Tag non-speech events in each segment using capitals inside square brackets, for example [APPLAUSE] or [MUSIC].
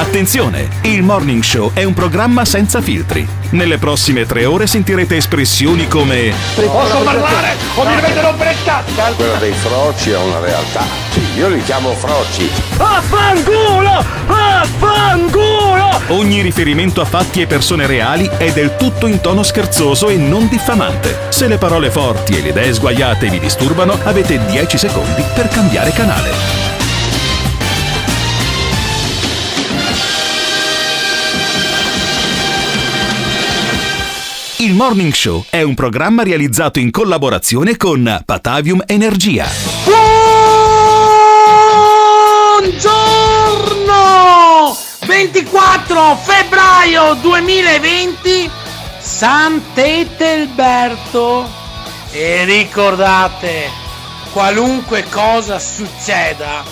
Attenzione! Il Morning Show è un programma senza filtri. Nelle prossime tre ore sentirete espressioni come Posso parlare o mi dovete rompere il cazzo? Quello dei froci è una realtà. Sì, io li chiamo froci. Affanculo! Affanculo! Ogni riferimento a fatti e persone reali è del tutto in tono scherzoso e non diffamante. Se le parole forti e le idee sguaiate vi disturbano, avete 10 secondi per cambiare canale. Il Morning Show è un programma realizzato in collaborazione con Patavium Energia. Buongiorno! 24 febbraio 2020 Sant'Etelberto e ricordate qualunque cosa succeda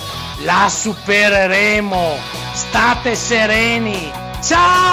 la supereremo state sereni ciao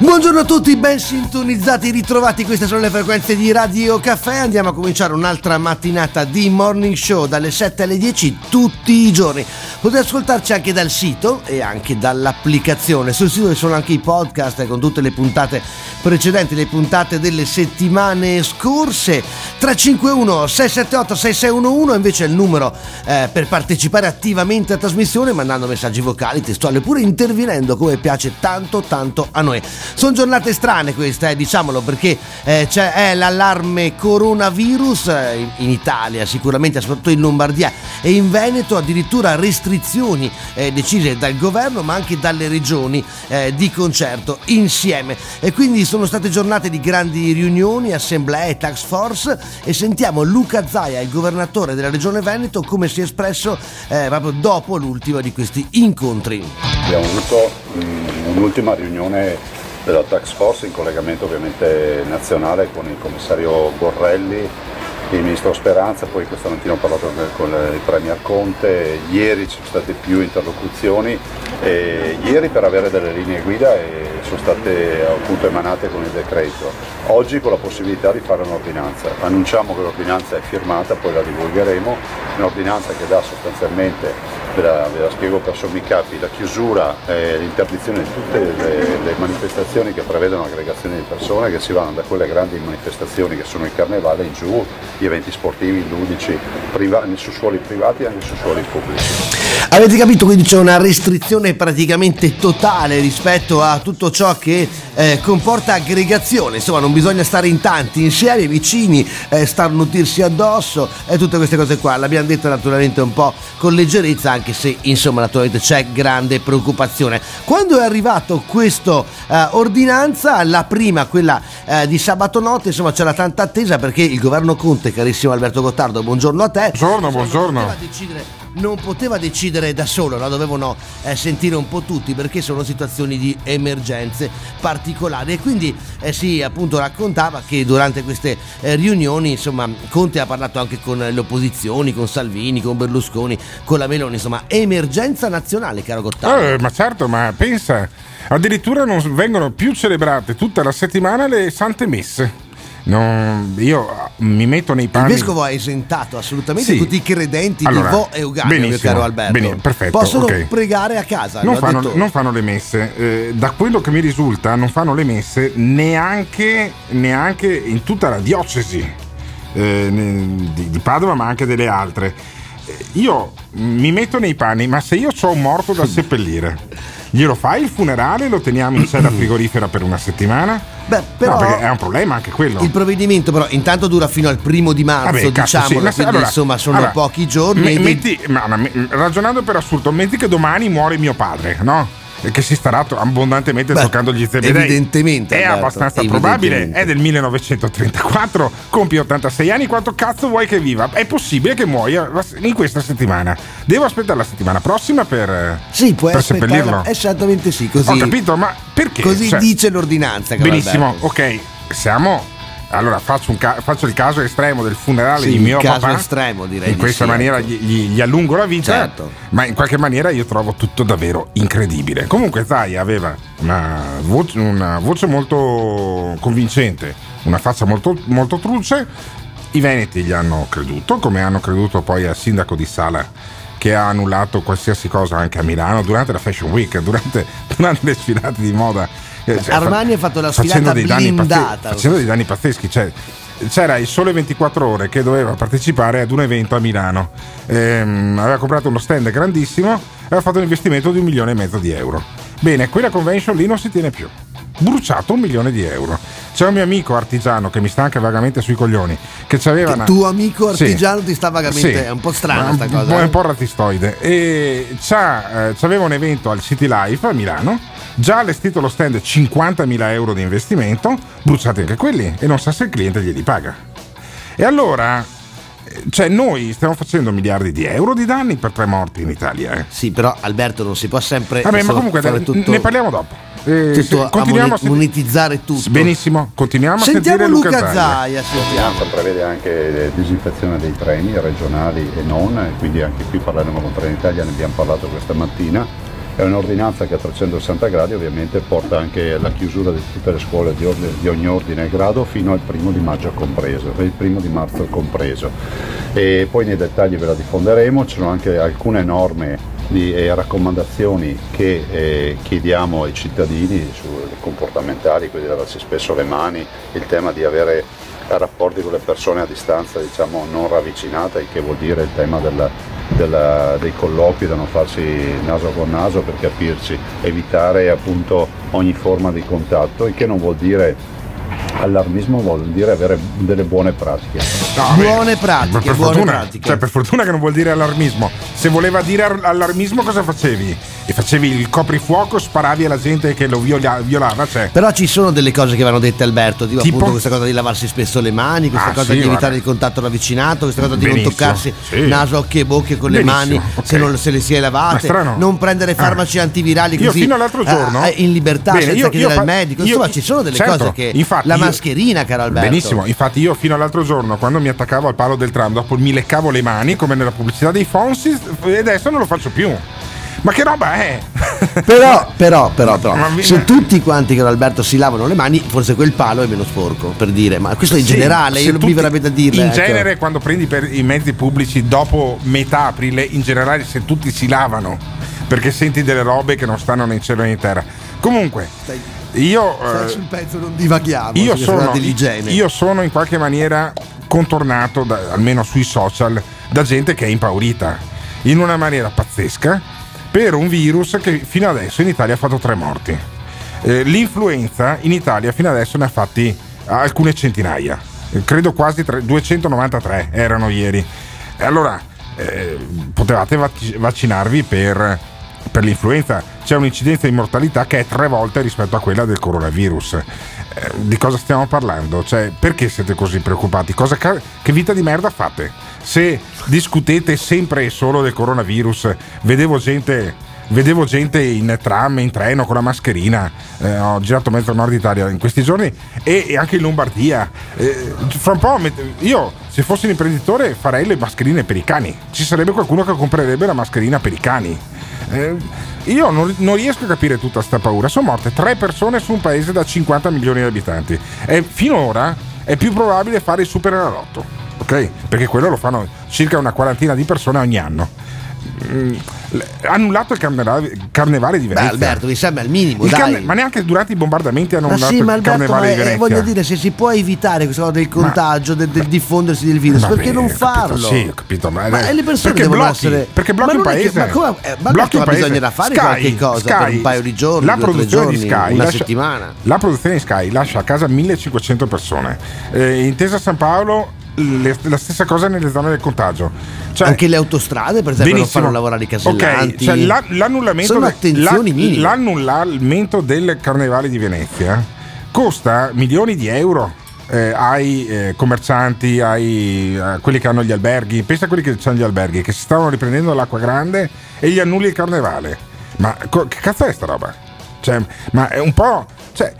Buongiorno a tutti, ben sintonizzati, ritrovati, queste sono le frequenze di Radio Caffè, andiamo a cominciare un'altra mattinata di Morning Show dalle 7 alle 10 tutti i giorni. Potete ascoltarci anche dal sito e anche dall'applicazione. Sul sito ci sono anche i podcast con tutte le puntate precedenti, le puntate delle settimane scorse. 351 678 6611 invece è il numero eh, per partecipare attivamente alla trasmissione mandando messaggi vocali, testuali oppure intervenendo come piace tanto tanto a noi. Sono giornate strane queste, eh, diciamolo, perché eh, c'è è l'allarme coronavirus eh, in- in Italia, sicuramente, soprattutto in Lombardia e in Veneto, addirittura restrizioni eh, decise dal governo, ma anche dalle regioni eh, di concerto insieme. E quindi sono state giornate di grandi riunioni, assemblee, tax force e sentiamo Luca Zaia, il governatore della regione Veneto, come si è espresso eh, proprio dopo l'ultimo di questi incontri. Abbiamo avuto mm, un'ultima riunione della Tax Force in collegamento ovviamente nazionale con il commissario Borrelli, il ministro Speranza, poi questa mattina ho parlato con il Premier Conte, ieri ci sono state più interlocuzioni, ieri per avere delle linee guida sono state appunto emanate con il decreto, oggi con la possibilità di fare un'ordinanza. Annunciamo che l'ordinanza è firmata, poi la divulgheremo, un'ordinanza che dà sostanzialmente ve la, ve la spiego per sommi capi, la chiusura e l'interdizione di tutte le, le manifestazioni che prevedono aggregazioni di persone che si vanno da quelle grandi manifestazioni che sono il carnevale in giù, gli eventi sportivi, ludici, priva- su suoli privati e anche su suoli pubblici. Avete capito? Quindi c'è una restrizione praticamente totale rispetto a tutto ciò che eh, comporta aggregazione. Insomma, non bisogna stare in tanti insieme, vicini, eh, starnutirsi addosso e tutte queste cose qua. L'abbiamo detto naturalmente un po' con leggerezza, anche se insomma naturalmente c'è grande preoccupazione. Quando è arrivato questa ordinanza, la prima, quella eh, di sabato notte, insomma c'era tanta attesa perché il governo Conte, carissimo Alberto Gottardo, buongiorno a te. Buongiorno, buongiorno. poteva decidere- non poteva decidere da solo, la dovevano eh, sentire un po' tutti perché sono situazioni di emergenze particolari e quindi eh, si appunto raccontava che durante queste eh, riunioni insomma Conte ha parlato anche con le opposizioni, con Salvini, con Berlusconi, con la Meloni, insomma emergenza nazionale caro Gottardo. Eh, ma certo, ma pensa, addirittura non vengono più celebrate tutta la settimana le sante messe. Non- io ah, mi metto nei Il panni. vescovo ha esentato assolutamente Sì. tutti i credenti Allora, di Vo e Euganeo, mio caro Alberto. bene, perfetto, Possono ok. pregare a casa. non fanno, non fanno le messe. Eh, da quello che mi risulta, non fanno le messe neanche, neanche in tutta la diocesi eh, di, di Padova, ma anche delle altre. Eh, Io mi metto nei panni, ma se io ho un morto da [LAUGHS] seppellire, glielo fai il funerale? Lo teniamo in sella [COUGHS] frigorifera per una settimana? Beh, però no, perché è un problema anche quello. il provvedimento però intanto dura fino al primo di marzo, Vabbè, sì, diciamolo, ma se- quindi allora, insomma sono allora, pochi giorni. me- metti- ma- ma- me- ragionando per assurdo, metti che domani muore mio padre, no? Che si starà abbondantemente Beh, toccando gli zebedei. evidentemente, È Alberto, abbastanza evidentemente. probabile. È del 1934, compie 86 anni. Quanto cazzo vuoi che viva? È possibile che muoia in questa settimana. Devo aspettare la settimana prossima per, Sì, puoi per seppellirlo. Esattamente sì, così. Ho capito, ma perché? Così Cioè, dice l'ordinanza. Benissimo, ok, siamo. Allora faccio, ca- faccio il caso estremo del funerale Sì, di mio caso papà. estremo, direi In questa sì, maniera ecco. gli, gli- allungo la vita, Certo. ma in qualche maniera io trovo tutto davvero incredibile. Comunque Zai aveva una voce, una voce molto convincente, una faccia molto, molto truce. I Veneti gli hanno creduto, come hanno creduto poi al sindaco di Sala che ha annullato qualsiasi cosa anche a Milano durante la Fashion Week, durante, [LAUGHS] durante le sfilate di moda. Eh, cioè, Armani ha fatto la sfilata blindata. facendo dei danni pazzeschi. Cioè, c'era il Sole 24 Ore che doveva partecipare ad un evento a Milano. Ehm, aveva comprato uno stand grandissimo, aveva fatto un investimento di un milione e mezzo di euro. Bene, quella convention lì non si tiene più. Bruciato un milione di euro. C'è un mio amico artigiano che mi sta anche vagamente sui coglioni. Che c'aveva Il una- tuo amico Sì. artigiano ti sta vagamente. Sì. È un po' strana Un- sta cosa. È eh. un po' rattistoide. E c'ha, eh, c'aveva un evento al City Life a Milano. Già allestito lo stand 50.000 euro di investimento, bruciati anche quelli e non sa se il cliente glieli paga. E allora, eh, cioè, noi stiamo facendo miliardi di euro di danni per tre morti in Italia. Eh. Sì, però Alberto non si può sempre. Vabbè, ma comunque fare tutto, ne parliamo dopo. Eh, a continuiamo a monetizzare tutto. Benissimo, continuiamo a Sentiamo sentire Luca Luca Zaia. Sentiamo. L'ordinanza prevede anche disinfezione dei treni regionali e non, e quindi anche qui parleremo con Trenitalia, ne abbiamo parlato questa mattina. È un'ordinanza che a 360 gradi ovviamente porta anche alla chiusura di tutte le scuole di, ordine- di ogni ordine e grado fino al primo di maggio compreso, il primo di marzo compreso. E poi nei dettagli ve la diffonderemo, ci sono anche alcune norme di, e raccomandazioni che eh, chiediamo ai cittadini sulle comportamentali, quindi lavarsi spesso le mani, il tema di avere rapporti con le persone a distanza diciamo non ravvicinata, il che vuol dire il tema della- della- dei colloqui da non farsi naso con naso per capirci, evitare appunto ogni forma di contatto, il che non vuol dire allarmismo, vuol dire avere delle buone pratiche. No, Buone pratiche, per buone fortuna, pratiche. Cioè, per fortuna che non vuol dire allarmismo. Se voleva dire ar- allarmismo, cosa facevi? E facevi il coprifuoco, sparavi alla gente che lo viola- violava. Cioè, Però ci sono delle cose che vanno dette Alberto, tipo, Tipo? appunto questa cosa di lavarsi spesso le mani, questa Ah, cosa sì, di evitare il contatto ravvicinato, questa cosa di Benissimo, non toccarsi sì. naso, occhi e bocche con le Benissimo, mani ok. se non se le si è lavate, non prendere farmaci Ah. antivirali Io così fino all'altro giorno eh, in libertà Bene, senza io- chiedere io al medico. io- Insomma, ci sono delle certo, cose che infatti la io- mascherina, caro Alberto. Benissimo, infatti io fino all'altro giorno quando mi attaccavo al palo del tram, dopo mi leccavo le mani come nella pubblicità dei Fonsi e adesso non lo faccio più. Ma che roba è? [LAUGHS] Però, però, però, però, se tutti quanti che Alberto si lavano le mani, forse quel palo è meno sporco, per dire, ma questo in Sì, generale, io non mi verrebbe da dirle. In ecco. genere, quando prendi per i mezzi pubblici dopo metà aprile, in generale, se tutti si lavano perché senti delle robe che non stanno né in cielo né in terra. Comunque, Stai- io. Eh, sul pezzo, non divaghiamo. io sono, io sono in qualche maniera contornato, da- almeno sui social, da gente che è impaurita in una maniera pazzesca per un virus che fino adesso in Italia ha fatto tre morti. Eh, l'influenza in Italia fino adesso ne ha fatti alcune centinaia, Eh, credo quasi tre- 293 erano ieri. E allora eh, potevate vac- vaccinarvi per, per l'influenza. C'è un'incidenza di mortalità che è tre volte rispetto a quella del coronavirus. Eh, di cosa stiamo parlando? Cioè, perché siete così preoccupati? Ca- che vita di merda fate? Se discutete sempre e solo del coronavirus, vedevo gente. Vedevo gente in tram, in treno con la mascherina, eh, ho girato mezzo nord Italia in questi giorni e, e anche in Lombardia. Eh, fra un po' io se fossi un imprenditore farei le mascherine per i cani. Ci sarebbe qualcuno che comprerebbe la mascherina per i cani. Eh, io non, non riesco a capire tutta sta paura. Sono morte tre persone su un paese da 50 milioni di abitanti. E finora è più probabile fare il super enalotto. Ok? Perché quello lo fanno circa una quarantina di persone ogni anno. Mm, l- annullato il carnevale, carnevale di Beh, Venezia. Alberto, mi sembra il minimo, Il carne- ma neanche durante i bombardamenti hanno Ma annullato sì, ma il Alberto, carnevale ma di è- Venezia. voglio dire, se si può evitare questa cosa del contagio, del, del diffondersi del virus, perché non ho capito, farlo? Sì, ho capito, ma, Ma le persone perché devono blocchi, essere. perché blocchi ma un è che- paese. ma come, eh, ma Blocchi un ma paese. bisognerà fare Sky, qualche cosa per Sky, un paio di giorni, la produzione di giorni, Sky una lascia- settimana. La produzione di Sky lascia a casa 1500 persone. Eh, intesa San Paolo, le- la stessa cosa nelle zone del contagio. Cioè, Anche le autostrade, per esempio, non Benissimo. fanno lavorare i casellanti. Ok, cioè la- l'annullamento, de- la- l'annullamento del carnevale di Venezia costa milioni di euro eh, ai eh, commercianti, ai a quelli che hanno gli alberghi. Pensa a quelli che hanno gli alberghi, che si stavano riprendendo l'acqua grande e gli annulli il carnevale. Ma co- che cazzo è sta roba? Cioè, ma è un po'. Cioè,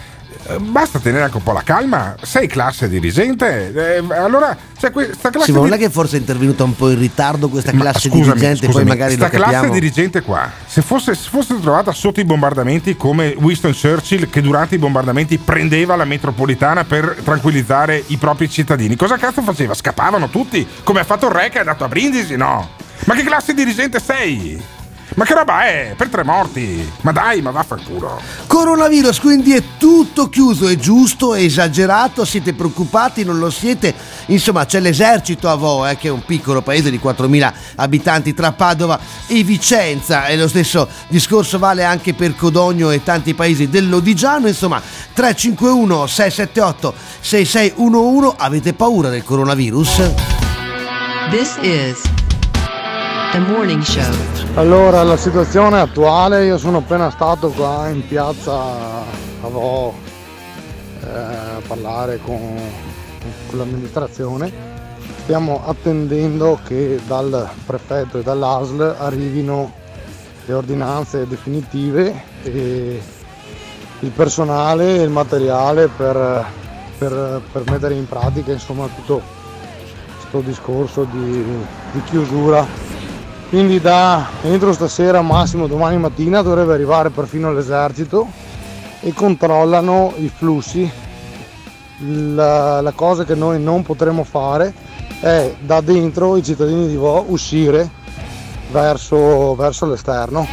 basta tenere anche un po' la calma. Sei classe dirigente. eh, allora, cioè, questa classe Sì, ma non è che forse è intervenuta un po' in ritardo questa classe scusami, dirigente, scusami, poi magari sta lo classe capiamo. dirigente qua, se fosse, se fosse trovata sotto i bombardamenti come Winston Churchill che durante i bombardamenti prendeva la metropolitana per tranquillizzare i propri cittadini, cosa cazzo faceva? Scappavano tutti? Come ha fatto il re che è andato a Brindisi? No. Ma che classe dirigente sei? Ma che roba è? Per tre morti? Ma dai, ma vaffanculo. Coronavirus, quindi è tutto chiuso, è giusto, è esagerato, siete preoccupati, non lo siete? Insomma, c'è l'esercito a Vo, eh, che è un piccolo paese di 4.000 abitanti tra Padova e Vicenza, e lo stesso discorso vale anche per Codogno e tanti paesi dell'Odigiano, insomma, 351 678 6611, avete paura del coronavirus? This is The Morning Show. Allora, la situazione attuale, io sono appena stato qua in piazza a Vo eh, a parlare con, con l'amministrazione. Stiamo attendendo che dal prefetto e dall'ASL arrivino le ordinanze definitive e il personale e il materiale per, per, per mettere in pratica insomma tutto questo discorso di, di chiusura quindi da entro stasera massimo domani mattina dovrebbe arrivare perfino l'esercito e controllano i flussi la, la cosa che noi non potremo fare è da dentro i cittadini di Vo uscire verso, verso l'esterno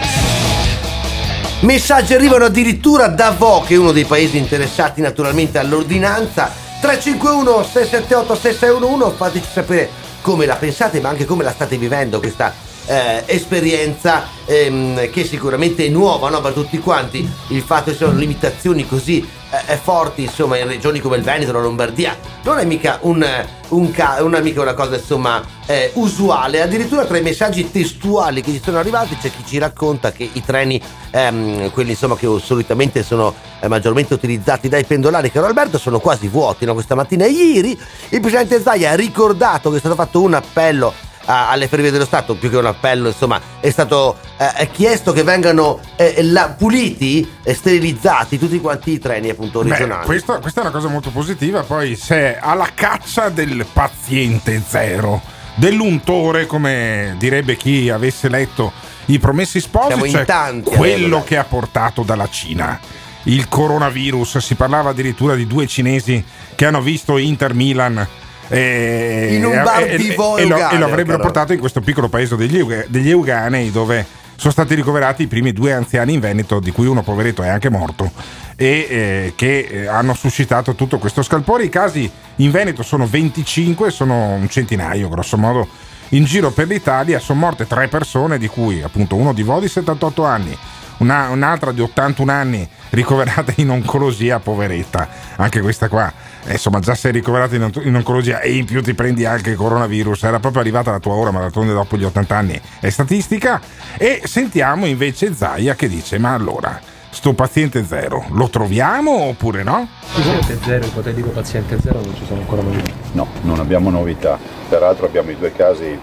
Messaggi arrivano addirittura da Vo, che è uno dei paesi interessati naturalmente all'ordinanza. 351 678 6611, fateci sapere come la pensate, ma anche come la state vivendo questa eh, esperienza ehm, che sicuramente è nuova no? per tutti quanti. Il fatto che ci siano limitazioni così eh, forti insomma in regioni come il Veneto, la Lombardia, non è mica un, un ca- non è una cosa insomma eh, usuale. Addirittura tra i messaggi testuali che ci sono arrivati c'è chi ci racconta che i treni, ehm, quelli insomma che solitamente sono eh, maggiormente utilizzati dai pendolari, caro Alberto, sono quasi vuoti no? questa mattina. E ieri il presidente Zaia ha ricordato che è stato fatto un appello alle Ferrovie dello Stato, più che un appello, insomma, è stato eh, chiesto che vengano eh, la, puliti e sterilizzati tutti quanti i treni appunto regionali. Beh, questo, questa è una cosa molto positiva, poi se alla caccia del paziente zero, dell'untore, come direbbe chi avesse letto i promessi sposi, cioè tanti, quello che ha portato dalla Cina. Il coronavirus, si parlava addirittura di due cinesi che hanno visto Inter Milan e, in un bar e, di Vo e, lo, e lo avrebbero portato in questo piccolo paese degli, degli Euganei dove sono stati ricoverati i primi due anziani in Veneto, di cui uno poveretto è anche morto, e eh, che eh, hanno suscitato tutto questo scalpore. I casi in Veneto sono 25, sono un centinaio grosso modo in giro per l'Italia. Sono morte tre persone, di cui appunto uno di Vo di 78 anni, una, un'altra di 81 anni ricoverata in oncologia, poveretta, anche questa qua eh, insomma già sei ricoverato in, in, oncologia e in più ti prendi anche il coronavirus, era proprio arrivata la tua ora, ma d'altronde dopo gli 80 anni è statistica. E sentiamo invece Zaia che dice, ma allora, sto paziente zero, lo troviamo oppure no? Paziente zero, ipotetico paziente zero, non ci sono ancora novità. No, non abbiamo novità. Peraltro abbiamo i due casi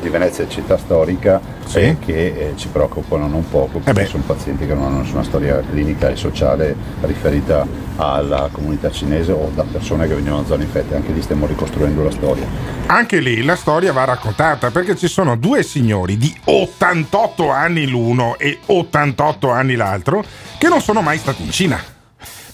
di Venezia città storica sì. eh, che eh, ci preoccupano non poco perché eh sono pazienti che non hanno nessuna storia clinica e sociale riferita alla comunità cinese o da persone che venivano da zone infette, anche lì stiamo ricostruendo la storia. Anche lì la storia va raccontata perché ci sono due signori di 88 anni l'uno e 88 anni l'altro che non sono mai stati in Cina.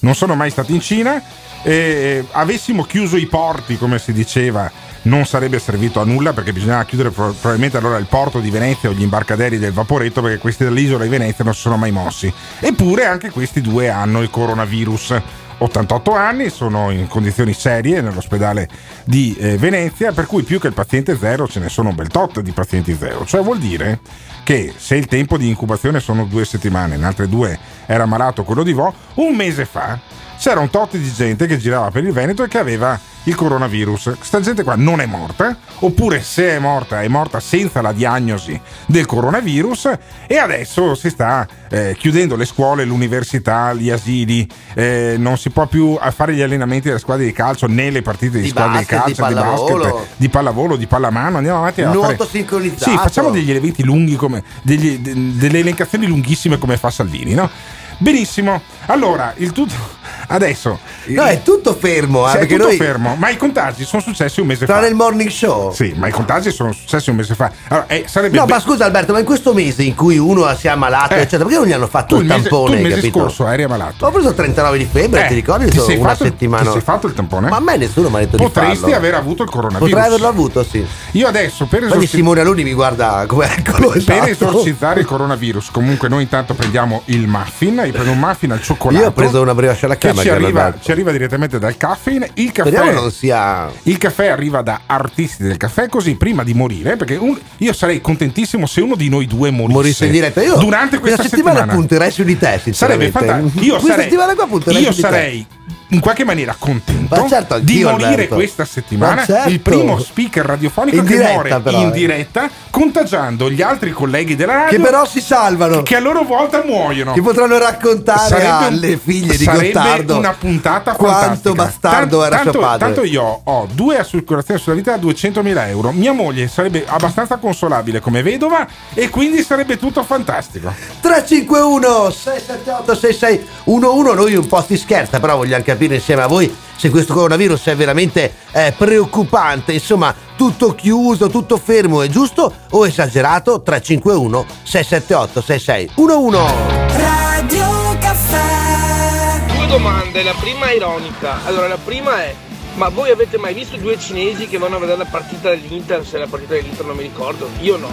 Non sono mai stati in Cina. Eh, avessimo chiuso i porti, come si diceva, non sarebbe servito a nulla perché bisognava chiudere probabilmente allora il porto di Venezia o gli imbarcaderi del Vaporetto perché questi dell'isola di Venezia non si sono mai mossi. Eppure anche questi due hanno il coronavirus. 88 anni, sono in condizioni serie nell'ospedale di eh, Venezia, per cui più che il paziente zero ce ne sono un bel tot di pazienti zero. Cioè vuol dire che se il tempo di incubazione sono due settimane, in altre due era malato quello di Vo, un mese fa c'era un tot di gente che girava per il Veneto e che aveva il coronavirus. Questa gente qua non è morta, oppure se è morta è morta senza la diagnosi del coronavirus e adesso si sta eh, chiudendo le scuole, l'università, gli asili, eh, non si può più fare gli allenamenti delle squadre di calcio né le partite di, di squadre basket, di calcio, di, di, basket, di pallavolo, di pallamano, andiamo avanti Nuoto fare... sincronizzato. Sì, facciamo degli eventi lunghi come degli, delle elencazioni lunghissime come fa Salvini, no? Benissimo, allora il tutto adesso No, è tutto fermo, eh, è tutto noi fermo, ma i contagi sono successi un mese tra fa. nel morning show. Sì, ma i contagi sono successi un mese fa. Allora, eh, sarebbe No, be- ma scusa Alberto, ma in questo mese in cui uno si è ammalato, Eh. eccetera, perché non gli hanno fatto il il mese, tampone, il mese capito? scorso eri ammalato. Ho preso 39 di febbre, Eh, ti ricordi? ti sei una fatto- settimana. ti sei fatto il tampone? Ma a me nessuno mi ha detto di Potresti farlo. aver avuto il coronavirus. Potrei averlo avuto, sì. Io adesso per Quindi esorcizzare Simone Aluni mi guarda come eccolo per esatto. esorcizzare il coronavirus, comunque noi intanto prendiamo il muffin, io prendo un muffin al cioccolato. Io ho preso una brioche alla camera. Ci arriva, ci arriva direttamente dal caffeine. Il caffè, non sia. il caffè arriva da artisti del caffè, così prima di morire, perché un- io sarei contentissimo se uno di noi due morisse, Morisse in diretta. Io durante questa settimana, settimana. punterei su di te, Sarebbe fantastico. Io Questa sarei, settimana qua punterei io su di te. sarei in qualche maniera contento certo, di morire Alberto. questa settimana Ma certo. il primo speaker radiofonico In che diretta, muore però, in eh. diretta contagiando gli altri colleghi della radio Che però si salvano. che a loro volta muoiono. Che potranno raccontare Sarebbe alle figlie di sarebbe Gottardo una puntata quanto fantastica. bastardo Tan- era tanto, suo padre. Tanto io ho due assicurazioni sulla vita da 200.000 euro. Mia moglie sarebbe abbastanza consolabile come vedova e quindi sarebbe tutto fantastico. 351 678 6611 noi un po' si scherza però vogliamo capire insieme a voi se questo coronavirus è veramente eh, preoccupante insomma tutto chiuso tutto fermo è giusto o esagerato 351 678 6611 Radio Caffè. Due domande, la prima è ironica. Allora, la prima è: ma voi avete mai visto due cinesi che vanno a vedere la partita dell'Inter? Se è la partita dell'Inter non mi ricordo. Io no.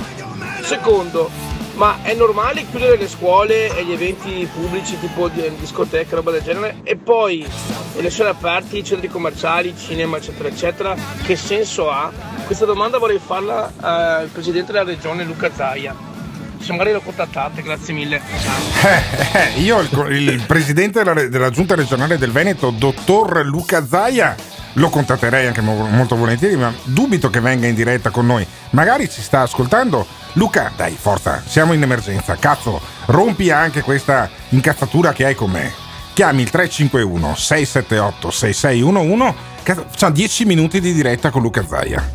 Secondo, ma è normale chiudere le scuole e gli eventi pubblici tipo di- discoteche, roba del genere? E poi le sale aperte, i centri commerciali, cinema, eccetera, eccetera, che senso ha? Questa domanda vorrei farla eh, al presidente della regione Luca Zaia. Se magari lo contattate, grazie mille. Eh, eh, io, il, il presidente della, della giunta regionale del Veneto, dottor Luca Zaia, lo contatterei anche mo- molto volentieri, ma dubito che venga in diretta con noi. Magari ci sta ascoltando. Luca, dai, forza, siamo in emergenza. Cazzo, rompi anche questa incazzatura che hai con me. Chiami il 351 678 6611. Cazzo, Facciamo 10 minuti di diretta con Luca Zaia.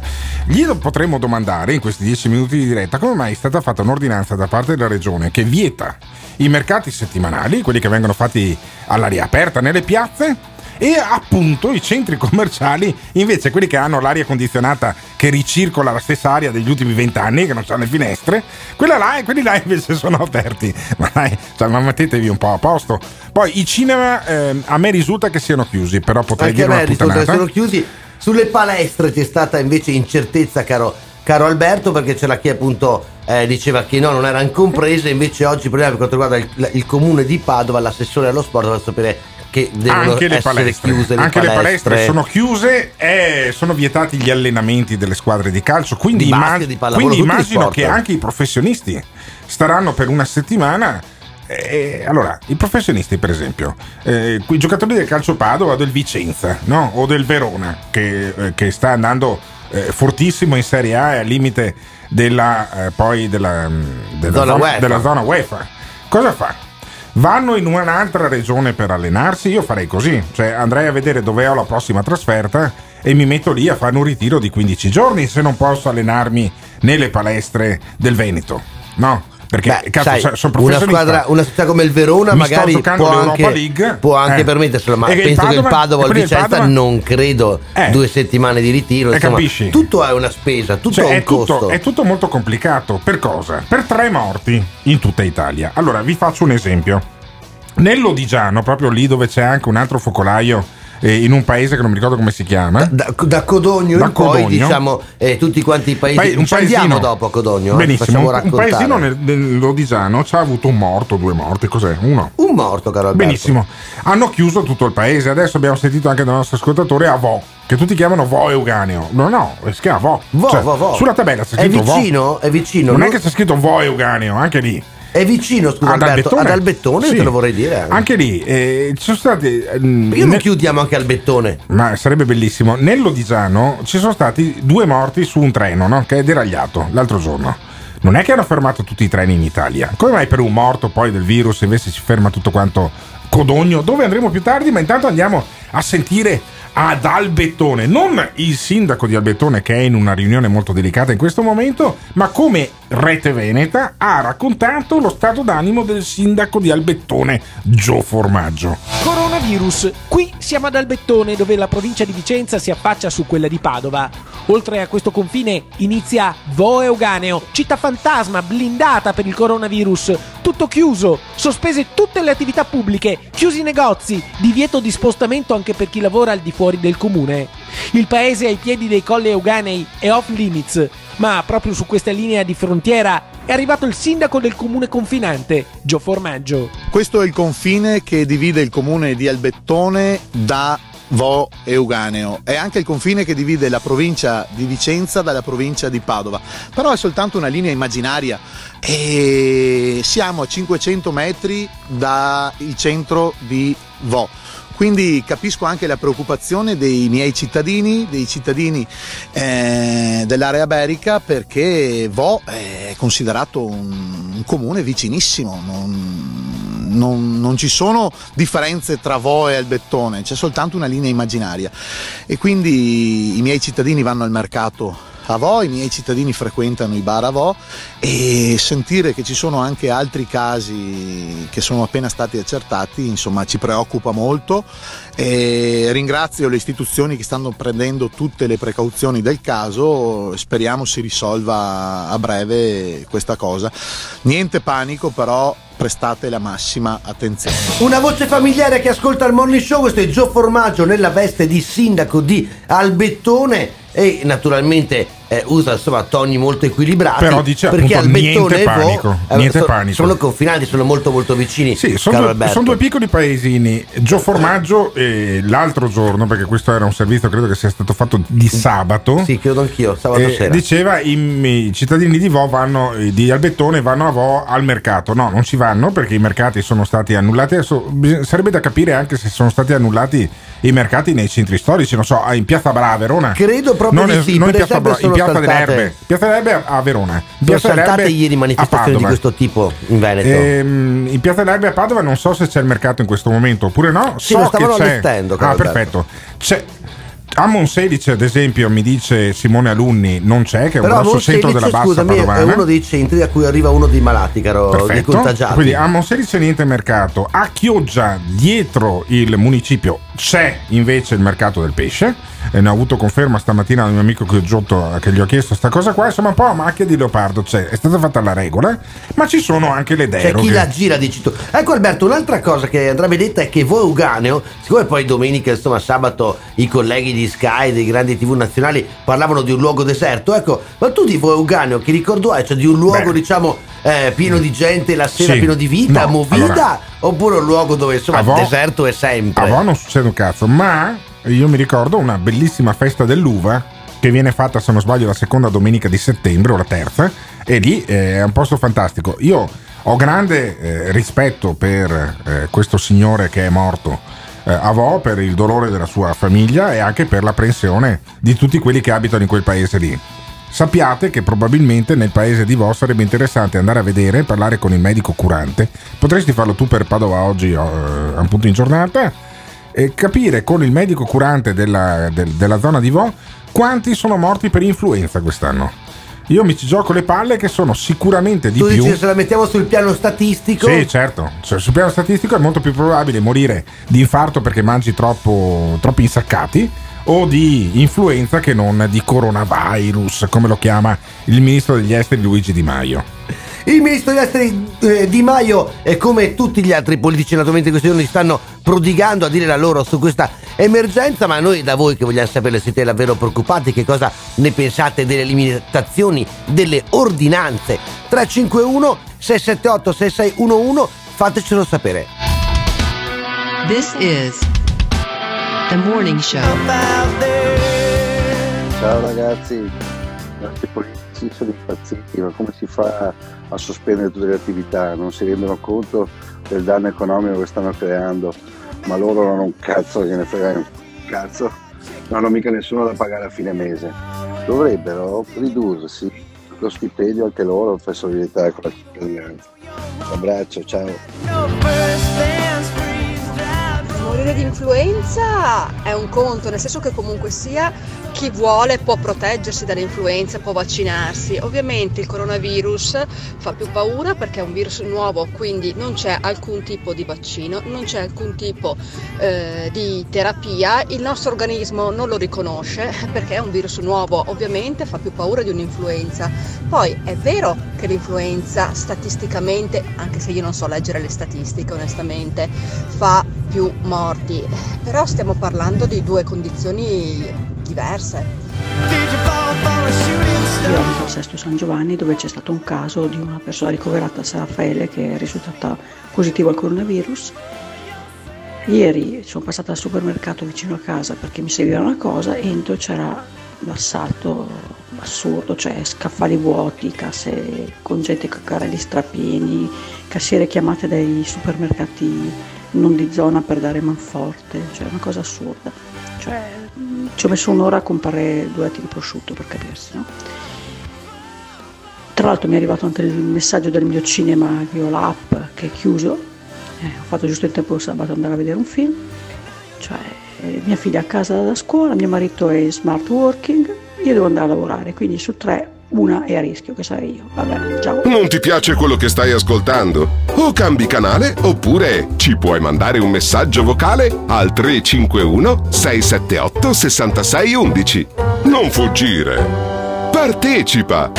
Gli potremmo domandare in questi 10 minuti di diretta come mai è stata fatta un'ordinanza da parte della regione che vieta i mercati settimanali, quelli che vengono fatti all'aria aperta nelle piazze, e appunto i centri commerciali, invece quelli che hanno l'aria condizionata che ricircola la stessa aria degli ultimi vent'anni, che non hanno le finestre, quella là, quelli là invece [LAUGHS] sono aperti. Ma dai, cioè, ma mettetevi un po' a posto. Poi i cinema ehm, a me risulta che siano chiusi, però potrei anche a dire una risulta che puttanata. sono chiusi sulle palestre c'è stata invece incertezza caro, caro Alberto perché c'era chi appunto eh, diceva che no non erano comprese invece oggi per quanto riguarda il, il comune di Padova l'assessore allo sport doveva sapere che devono anche le essere palestre, chiuse le anche le palestre. palestre sono chiuse e sono vietati gli allenamenti delle squadre di calcio. Quindi, Di basket, di pallavolo, quindi immagino che anche i professionisti staranno per una settimana. Eh, allora, i professionisti, per esempio, eh, i giocatori del calcio Padova, del Vicenza no? o del Verona, che, eh, che sta andando eh, fortissimo in Serie A e al limite della, eh, poi della, mm, della Zona zona, della zona UEFA. Cosa fa? Vanno in un'altra regione per allenarsi? Io farei così, cioè andrei a vedere dove ho la prossima trasferta e mi metto lì a fare un ritiro di 15 giorni se non posso allenarmi nelle palestre del Veneto. No? Perché Beh, cazzo, sai, so- sono una squadra, una società come il Verona Mi magari può anche, League. può anche Eh. permetterselo, ma E penso che il Padova- Padova o il Vicenza Padova- non credo Eh. due settimane di ritiro. Insomma, capisci? tutto è una spesa, tutto Cioè, ha un è, tutto, costo. è tutto molto complicato. Per cosa? Per tre morti in tutta Italia. Allora, vi faccio un esempio. Nell'Odigiano, proprio lì dove c'è anche un altro focolaio, eh, in un paese che non mi ricordo come si chiama. Da, da Codogno Da in poi Codogno. diciamo eh, tutti quanti i paesi Pa- ci andiamo dopo a Codogno eh, Benissimo. facciamo Un, un paesino nel- nell'Odigiano ci ha avuto un morto, due morti, cos'è? Uno. un morto caro Alberto Benissimo. Hanno chiuso tutto il paese. Adesso abbiamo sentito anche dal nostro ascoltatore Avo, che tutti chiamano Vo Euganeo. No, no, si chiama Vo. Vo, Cioè, vo, vo. Sulla tabella c'è è scritto Vo. vicino è vicino Non è no? che c'è scritto Vo Euganeo, anche lì. È vicino scusa Ad Alberto Albettone? ad Albettone Sì. te lo vorrei dire Anche lì eh, ci sono stati. perché non ne- chiudiamo anche Albettone ma sarebbe bellissimo. Nell'Odigiano ci sono stati due morti su un treno no? che è deragliato l'altro giorno. Non è che hanno fermato tutti i treni in Italia. Come mai per un morto poi del virus invece si ferma tutto quanto Codogno? Dove andremo più tardi? Ma intanto andiamo a sentire ad Albettone, non il sindaco di Albettone che è in una riunione molto delicata in questo momento, ma come Rete Veneta ha raccontato lo stato d'animo del sindaco di Albettone, Gio Formaggio. Coronavirus. Qui siamo ad Albettone, dove la provincia di Vicenza si affaccia su quella di Padova. Oltre a questo confine inizia Vo Euganeo, città fantasma blindata per il coronavirus. Tutto chiuso, sospese tutte le attività pubbliche, chiusi i negozi, divieto di spostamento anche per chi lavora al di fuori del comune. Il paese ai piedi dei colli Euganei è off limits, ma proprio su questa linea di frontiera è arrivato il sindaco del comune confinante, Gio Formaggio. Questo è il confine che divide il comune di Albettone da Vo Euganeo. È anche il confine che divide la provincia di Vicenza dalla provincia di Padova. Però è soltanto una linea immaginaria e siamo a 500 metri dal centro di Vo. Quindi capisco anche la preoccupazione dei miei cittadini, dei cittadini eh, dell'area berica, perché Vo è considerato un, un comune vicinissimo. Non, non, non, ci sono differenze tra Vo e Albettone, c'è soltanto una linea immaginaria. E quindi i miei cittadini vanno al mercato a Vo, i miei cittadini frequentano i bar a Vo e sentire che ci sono anche altri casi che sono appena stati accertati, insomma, ci preoccupa molto e ringrazio le istituzioni che stanno prendendo tutte le precauzioni del caso, speriamo si risolva a breve questa cosa. Niente panico però prestate la massima attenzione. Una voce familiare che ascolta il morning show, questo è Gio Formaggio nella veste di sindaco di Albettone e naturalmente eh, usa insomma toni molto equilibrati Però dice perché appunto Albettone niente e Vo panico, eh, niente so- panico. sono confinati, sono molto molto vicini. Sì, sono due, sono due piccoli paesini. Gio Formaggio eh, l'altro giorno, perché questo era un servizio credo che sia stato fatto di sabato. Sì, credo anch'io, sabato eh, sera. Diceva i, i cittadini di Vo vanno, eh, di Albettone vanno a Vo al mercato. No, non ci vanno perché i mercati sono stati annullati. Adesso sarebbe da capire anche se sono stati annullati i mercati nei centri storici, non so, in Piazza Brava Verona. Credo proprio non di sì, non in Piazza, Bra- in Piazza delle saltate- Erbe. Piazza delle Erbe a Verona. Sono Piazza delle saltate ieri manifestazioni di questo tipo in Veneto. Ehm, in Piazza dell'Erbe a Padova non so se c'è il mercato in questo momento oppure no. Sì, so lo stavano che c'è. allestendo, Ah, perfetto. C'è. A Monselice, ad esempio, mi dice Simone Alunni, non c'è, che è un Però grosso centro della bassa scusami, è padovana. uno dei centri a cui arriva uno dei malati, caro, dei Perfetto. contagiati. Quindi a Monselice niente mercato. A Chioggia, dietro il municipio, c'è invece il mercato del pesce. E ne ho avuto conferma stamattina dal mio amico Chioggiotto che gli ho chiesto sta cosa qua. Insomma, un po' a macchia di leopardo c'è. È stata fatta la regola, ma ci sono anche le C'è deroghe. chi la gira, dici tu. Ecco Alberto, un'altra cosa che andrebbe detta è che voi Uganeo, siccome poi domenica, insomma sabato, i colleghi di Sky, dei grandi tv nazionali, parlavano di un luogo deserto, ecco, ma tu di voi Uganeo che ricordo hai? Cioè di un luogo, Beh. diciamo, eh, pieno di gente, la sera Sì. pieno di vita, No, movida, allora- oppure un luogo dove insomma il deserto è sempre. A Vo non succede un cazzo, ma io mi ricordo una bellissima festa dell'uva che viene fatta, se non sbaglio, la seconda domenica di settembre o la terza, e lì eh, è un posto fantastico. Io ho grande eh, rispetto per eh, questo signore che è morto eh, a Vo, per il dolore della sua famiglia e anche per l'apprensione di tutti quelli che abitano in quel paese lì. Sappiate che probabilmente nel paese di Vo sarebbe interessante andare a vedere, parlare con il medico curante. Potresti farlo tu per Padova oggi, eh, a un punto in giornata, e capire con il medico curante della, del- della zona di Vo quanti sono morti per influenza quest'anno. Io mi ci gioco le palle che sono sicuramente di tu più. dici se la mettiamo sul piano statistico? Sì, certo. Cioè, sul piano statistico è molto più probabile morire di infarto perché mangi troppo, troppi insaccati o di influenza che non di coronavirus, come lo chiama il ministro degli esteri Luigi Di Maio. Il ministro degli esteri eh, Di Maio, e come tutti gli altri politici, naturalmente in questi giorni stanno prodigando a dire la loro su questa emergenza, ma noi da voi che vogliamo sapere siete davvero preoccupati, che cosa ne pensate delle limitazioni, delle ordinanze? 351 678 6611, fatecelo sapere. This is the morning show. Ciao ragazzi, i ma come si fa a sospendere tutte le attività? Non si rendono conto del danno economico che stanno creando, ma loro non hanno un cazzo che ne frega un cazzo, non hanno mica nessuno da pagare a fine mese. Dovrebbero ridursi lo stipendio anche loro per solidarietà con la cittadinanza. Un abbraccio, ciao. Soffrire di influenza è un conto, nel senso che comunque sia chi vuole può proteggersi dall'influenza, può vaccinarsi. Ovviamente il coronavirus fa più paura perché è un virus nuovo, quindi non c'è alcun tipo di vaccino, non c'è alcun tipo eh, di terapia, il nostro organismo non lo riconosce [LAUGHS] perché è un virus nuovo, ovviamente fa più paura di un'influenza. Poi è vero che l'influenza statisticamente, anche se io non so leggere le statistiche onestamente, fa più morti, però stiamo parlando di due condizioni diverse. Io abito al Sesto San Giovanni dove c'è stato un caso di una persona ricoverata a San Raffaele che è risultata positiva al coronavirus. Ieri sono passata al supermercato vicino a casa perché mi serviva una cosa, entro c'era l'assalto assurdo, cioè scaffali vuoti, casse con gente con carrelli strapieni, cassiere chiamate dai supermercati non di zona per dare manforte, cioè una cosa assurda. Cioè, mh, ci ho messo un'ora a comprare due etti di prosciutto per capirsi, no? Tra l'altro mi è arrivato anche il messaggio del mio cinema che ho l'app che è chiuso, eh, ho fatto giusto il tempo il sabato andare a vedere un film, cioè eh, mia figlia è a casa da scuola, mio marito è in smart working, io devo andare a lavorare, quindi su tre una è a rischio, che sarei io. Vabbè, ciao. Non ti piace quello che stai ascoltando? O cambi canale oppure ci puoi mandare un messaggio vocale al 351 678 6611. Non fuggire. Partecipa.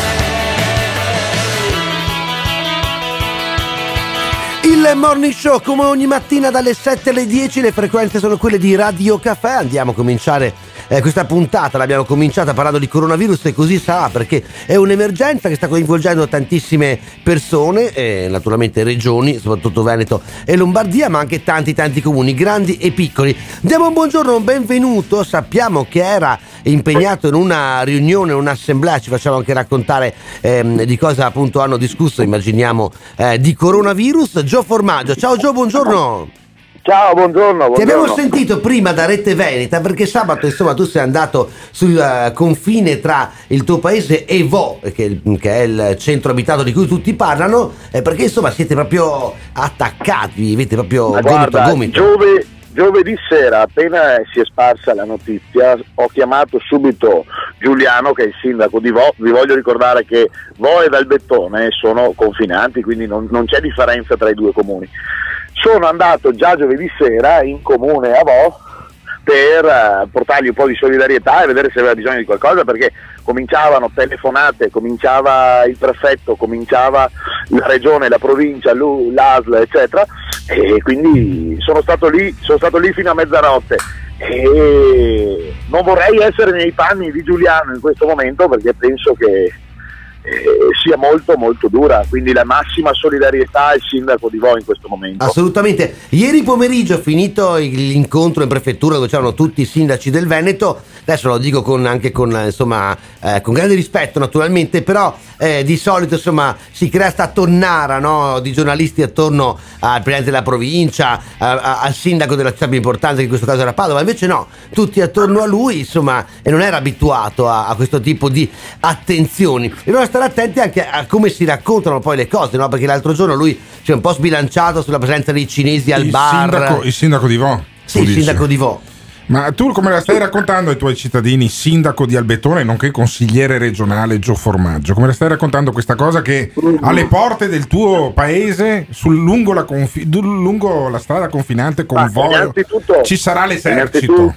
Il morning show come ogni mattina dalle 7 alle 10 le frequenze sono quelle di Radio Caffè andiamo a cominciare eh, questa puntata l'abbiamo cominciata parlando di coronavirus e così sarà perché è un'emergenza che sta coinvolgendo tantissime persone eh, naturalmente regioni soprattutto Veneto e Lombardia ma anche tanti tanti comuni grandi e piccoli. Diamo un buongiorno un benvenuto. Sappiamo che era impegnato in una riunione un'assemblea. Ci facciamo anche raccontare ehm, di cosa appunto hanno discusso immaginiamo eh, di coronavirus. Gio Formaggio. Ciao Gio buongiorno Ciao, buongiorno. Ti abbiamo buongiorno. sentito prima da Rete Veneta perché sabato insomma tu sei andato sul eh, confine tra il tuo paese e Vo, che è, il, che è il centro abitato di cui tutti parlano, eh, perché insomma siete proprio attaccati, avete proprio Ma gomito a gomito. giove- giovedì sera, appena si è sparsa la notizia, ho chiamato subito Giuliano, che è il sindaco di Vo. Vi voglio ricordare che Vo e Valbettone sono confinanti, quindi non, non c'è differenza tra i due comuni. Sono andato già giovedì sera in comune a Vo per eh, portargli un po' di solidarietà e vedere se aveva bisogno di qualcosa perché cominciavano telefonate, cominciava il prefetto, cominciava la regione, la provincia, l'ASL eccetera e quindi sono stato lì, sono stato lì fino a mezzanotte. E non vorrei essere nei panni di Giuliano in questo momento perché penso che sia molto molto dura, quindi la massima solidarietà al sindaco di Vo in questo momento. Assolutamente. Ieri pomeriggio, finito l'incontro in prefettura dove c'erano tutti i sindaci del Veneto, adesso lo dico con- anche con, eh, insomma, eh, con grande rispetto naturalmente, però eh, di solito insomma, si crea sta tonnara no, di giornalisti attorno al presidente della provincia, a- a- al sindaco della città più importante, che in questo caso era Padova, invece no, tutti attorno a lui insomma, e non era abituato a, a questo tipo di attenzioni. E bisogna stare attenti anche a come si raccontano poi le cose, no? perché l'altro giorno lui si è un po' sbilanciato sulla presenza dei cinesi al il bar. Sindaco, il sindaco di Vo. Sì, il dici. sindaco di Vo. Ma tu come la stai raccontando ai tuoi cittadini, sindaco di Albettone, nonché consigliere regionale Gio Formaggio? Come la stai raccontando questa cosa che alle porte del tuo paese, sul- lungo, la confi- lungo la strada confinante con innanzitutto- ci sarà l'esercito?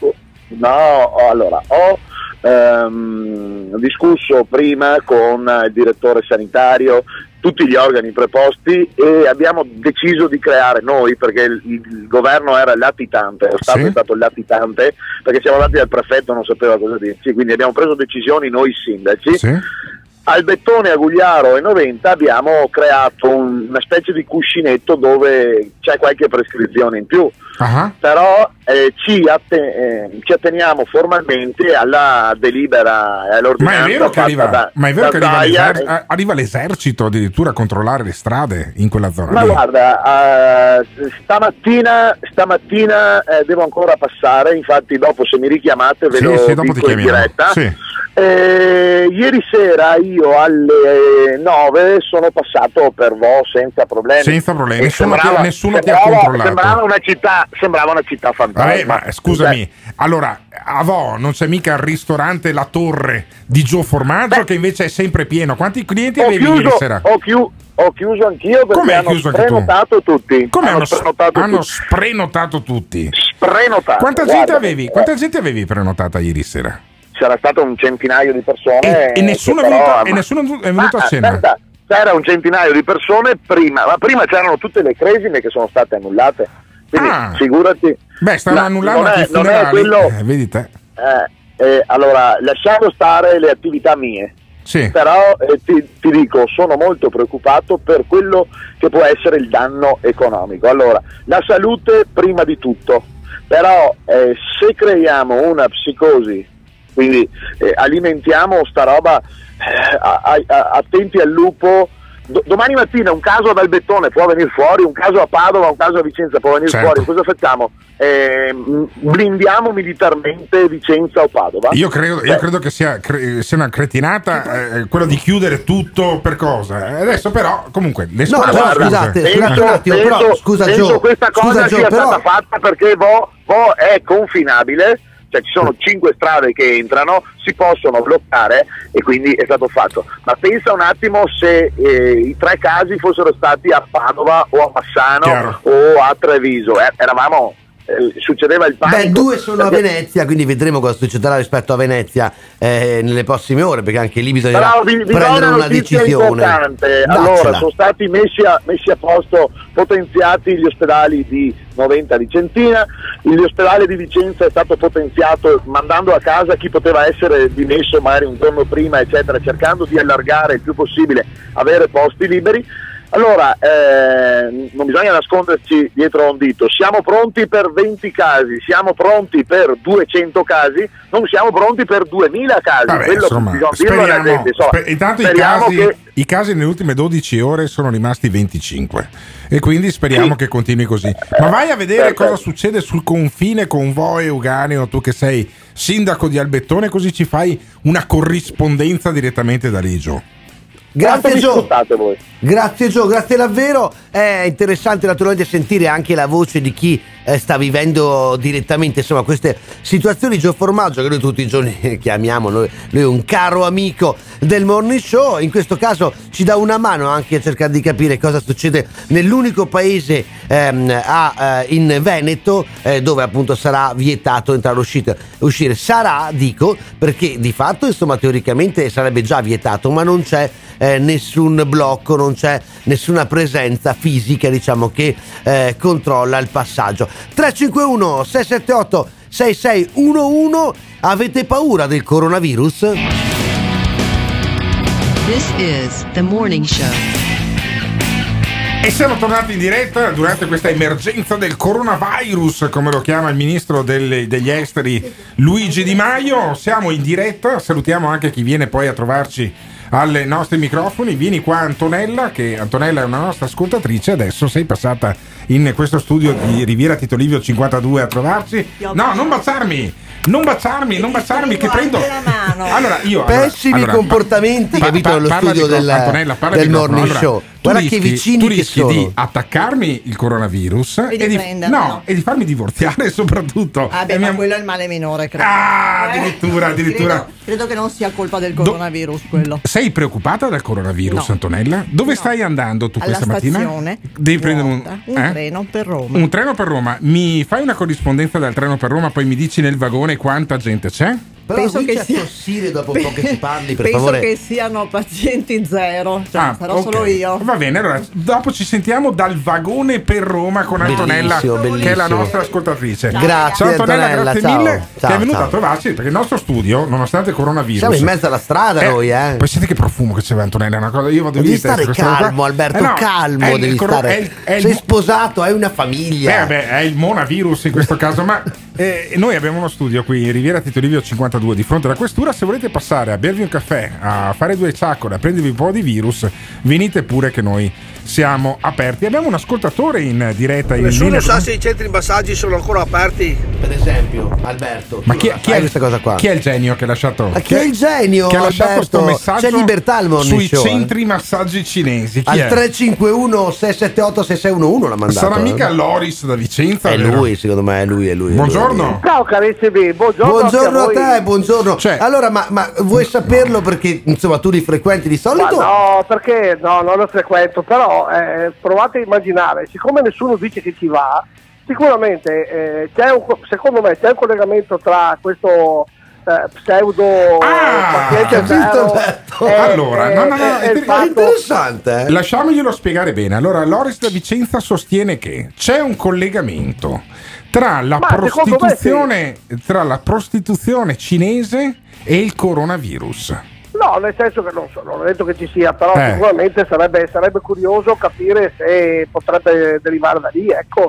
No, allora, ho ehm, discusso prima con il direttore sanitario, tutti gli organi preposti e abbiamo deciso di creare noi, perché il, il governo era latitante, lo Stato Sì. è stato latitante, perché siamo andati dal prefetto non sapeva cosa dirci, quindi abbiamo preso decisioni noi sindaci. Al Bettone, a Gugliaro e Noventa abbiamo creato un- una specie di cuscinetto dove c'è qualche prescrizione in più Ah, però eh, ci, atte- eh, ci atteniamo formalmente alla delibera e Ma all'ordinanza è vero che arriva, da- ma è vero che arriva, l'eser- arriva l'esercito addirittura a controllare le strade in quella zona? Ma lì? guarda, eh, stamattina, stamattina eh, devo ancora passare, infatti dopo se mi richiamate ve Sì, lo sì, dopo ti dico in diretta. Sì. Eh, ieri sera io alle 9 sono passato per Vo senza problemi. Senza problemi, nessuno ti ha- nessuno ti ha sembrava- controllato. Sembrava una città, sembrava una città fantasma. Vabbè, ma scusami, allora a Vo non c'è mica il ristorante La Torre di Gio Formaggio che invece è sempre pieno. Quanti clienti Ho avevi ieri chiuso, sera? ho, chiu- ho chiuso anch'io perché Come hanno chiuso anche tu? prenotato tutti. Come hanno, prenotato hanno tutti. sprenotato tutti? Prenotato. Quanta guarda. gente avevi? Quanta gente avevi prenotata ieri sera? C'era stato un centinaio di persone. E- e nessuno è venuto- però- e nessuno è venuto Ma, a cena? aspetta, c'era un centinaio di persone prima, ma prima c'erano tutte le cresime che sono state annullate. Quindi Ah. figurati. Beh, stanno La- annullando non è- non è quello- Eh, vedi te. Eh, eh, allora, lasciamo stare le attività mie. Sì. Però eh, ti, ti dico, sono molto preoccupato per quello che può essere il danno economico. Allora, la salute prima di tutto, però eh, se creiamo una psicosi, quindi eh, alimentiamo sta roba a- a- a- attenti al lupo. Do- domani mattina un caso ad Albettone può venire fuori, un caso a Padova, un caso a Vicenza può venire Certo. fuori. Cosa facciamo? Eh, blindiamo militarmente Vicenza o Padova? Io credo, io credo che sia, cre- sia una cretinata eh, quello di chiudere tutto per cosa. Eh, Adesso però, comunque, le No, scuole però, sono scusate, scusate un attimo, però, penso- scusa penso Gio, questa cosa scusa Gio, sia però- stata fatta perché Vo, Vo è confinabile, cioè ci sono cinque strade che entrano, si possono bloccare e quindi è stato fatto. Ma pensa un attimo se eh, i tre casi fossero stati a Padova o a Massano Chiaro. o a Treviso, Eh, eravamo, succedeva il panico. Beh, due sono a Venezia, quindi vedremo cosa succederà rispetto a Venezia eh, nelle prossime ore, perché anche lì bisognerà Però vi, vi prendere una una decisione. importante. Daccela. Allora, sono stati messi a, messi a posto, potenziati gli ospedali di Noventa di Centina, l'ospedale di Vicenza è stato potenziato mandando a casa chi poteva essere dimesso magari un giorno prima, eccetera, cercando di allargare il più possibile, avere posti liberi. Allora, eh, non bisogna nasconderci dietro a un dito, siamo pronti per 20 casi, siamo pronti per 200 casi, non siamo pronti per 2000 casi, Vabbè, insomma, speriamo, gente. insomma. sper- intanto i casi, che- i casi nelle ultime 12 ore sono rimasti 25 e quindi speriamo che continui così. Ma vai a vedere Perfetto. cosa succede sul confine con Vo e Euganeo, tu che sei sindaco di Albettone, così ci fai una corrispondenza direttamente da lì, Gio. Grazie Gio. Grazie Gio, grazie davvero. È interessante naturalmente sentire anche la voce di chi eh, sta vivendo direttamente insomma queste situazioni. Gio Formaggio, che noi tutti i giorni [LAUGHS] chiamiamo, lui, lui è un caro amico del morning show. In questo caso ci dà una mano anche a cercare di capire cosa succede nell'unico paese ehm, a, eh, in Veneto eh, dove appunto sarà vietato entrare e uscire. uscire. Sarà, dico, perché di fatto insomma teoricamente sarebbe già vietato, ma non c'è eh, nessun blocco, non c'è nessuna presenza fisica, diciamo, che eh, controlla il passaggio. 351 678 6611 Avete paura del coronavirus? This is the morning show. E siamo tornati in diretta durante questa emergenza del coronavirus, come lo chiama il ministro delle- degli esteri Luigi Di Maio. Siamo in diretta, salutiamo anche chi viene poi a trovarci ai nostri microfoni. Vieni qua Antonella, che Antonella è una nostra ascoltatrice, adesso sei passata in questo studio di Riviera Tito Livio 52 a trovarci. No, non baciarmi! Non baciarmi, non baciarmi, che prendo. Allora, io. allora- Pessimi allora, comportamenti, pa- capito, pa- nello parla studio di co- del- Antonella, parla del morning Allora, show. Tu Guarda che rischi- vicini tu che rischi sono. di attaccarmi il coronavirus E di di, no, e di farmi divorziare [LAUGHS] soprattutto. Ah, beh, E ma mia- quello è il male minore, credo. Ah, Eh, addirittura, addirittura. Credo, credo che non sia colpa del coronavirus quello. Sei preoccupata dal coronavirus, No. Antonella? Dove stai andando tu Alla questa mattina? stazione, Devi prendere un, un eh? treno per Roma. Un treno per Roma. Mi fai una corrispondenza dal treno per Roma, poi mi dici nel vagone quanta gente c'è? Però Penso che sia- tossire dopo un po' che ci parli, per [LAUGHS] Penso favore. che siano pazienti zero, cioè, Ah, sarò ok. solo io. Va bene, allora dopo ci sentiamo dal vagone per Roma con Antonella, Bellissimo, che è la bellissimo. nostra ascoltatrice. Grazie, ciao Antonella, Antonella, grazie ciao. mille Ciao, che è venuta ciao. a trovarci perché il nostro studio, nonostante il coronavirus. Siamo in mezzo alla strada noi, eh. Poi senti che profumo che c'è Antonella, è una cosa. Io vado Devi testa, stare qua. calmo, Alberto, Eh no, calmo. è il devi coro- stare. è il- è il Sei sposato, hai una eh, famiglia. vabbè, è il monavirus in questo [LAUGHS] caso, ma eh, noi abbiamo uno studio qui, Riviera Tito Livio 52, di fronte alla questura. Se volete passare a bervi un caffè, a fare due ciaccole, a prendervi un po' di virus, venite pure che noi siamo aperti. Abbiamo un ascoltatore in diretta in Nessuno linea. sa se i centri massaggi sono ancora aperti. Per esempio, Alberto. Ma chi, chi è, questa cosa qua? chi è il genio che ha lasciato? Ma chi è il genio, Che ha lasciato Alberto? questo messaggio C'è libertà al morning sui show, eh. centri massaggi cinesi. Chi Al è? 351 678 6611 l'ha mandato. Sarà eh. mica Loris da Vicenza? È vero? lui, secondo me, è lui, è lui. è Buongiorno. Ciao carissimi, buongiorno, Buongiorno a voi. te, buongiorno. allora, ma, ma vuoi saperlo perché insomma tu li frequenti di Ma solito? no, perché no, non lo frequento, però eh, provate a immaginare, siccome nessuno dice che ci va, sicuramente eh, c'è un, co- secondo me c'è un collegamento tra questo eh, pseudo paziente capito, zero e- Allora, e- no, no, no, il è fatto- interessante. Lasciamoglielo spiegare bene. Allora, Loris da Vicenza sostiene che c'è un collegamento tra la prostituzione, tra la prostituzione cinese e il coronavirus. No, nel senso che non so, non ho detto che ci sia, però Eh. sicuramente sarebbe, sarebbe curioso capire se potrebbe derivare da lì, ecco.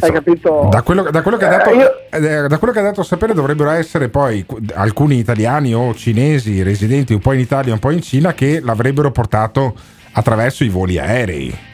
Hai capito? Da quello, da quello che ha Eh, dato, io- eh, da quello che ha dato a sapere dovrebbero essere poi cu- alcuni italiani o cinesi residenti un po' in Italia e un po' in Cina che l'avrebbero portato attraverso i voli aerei.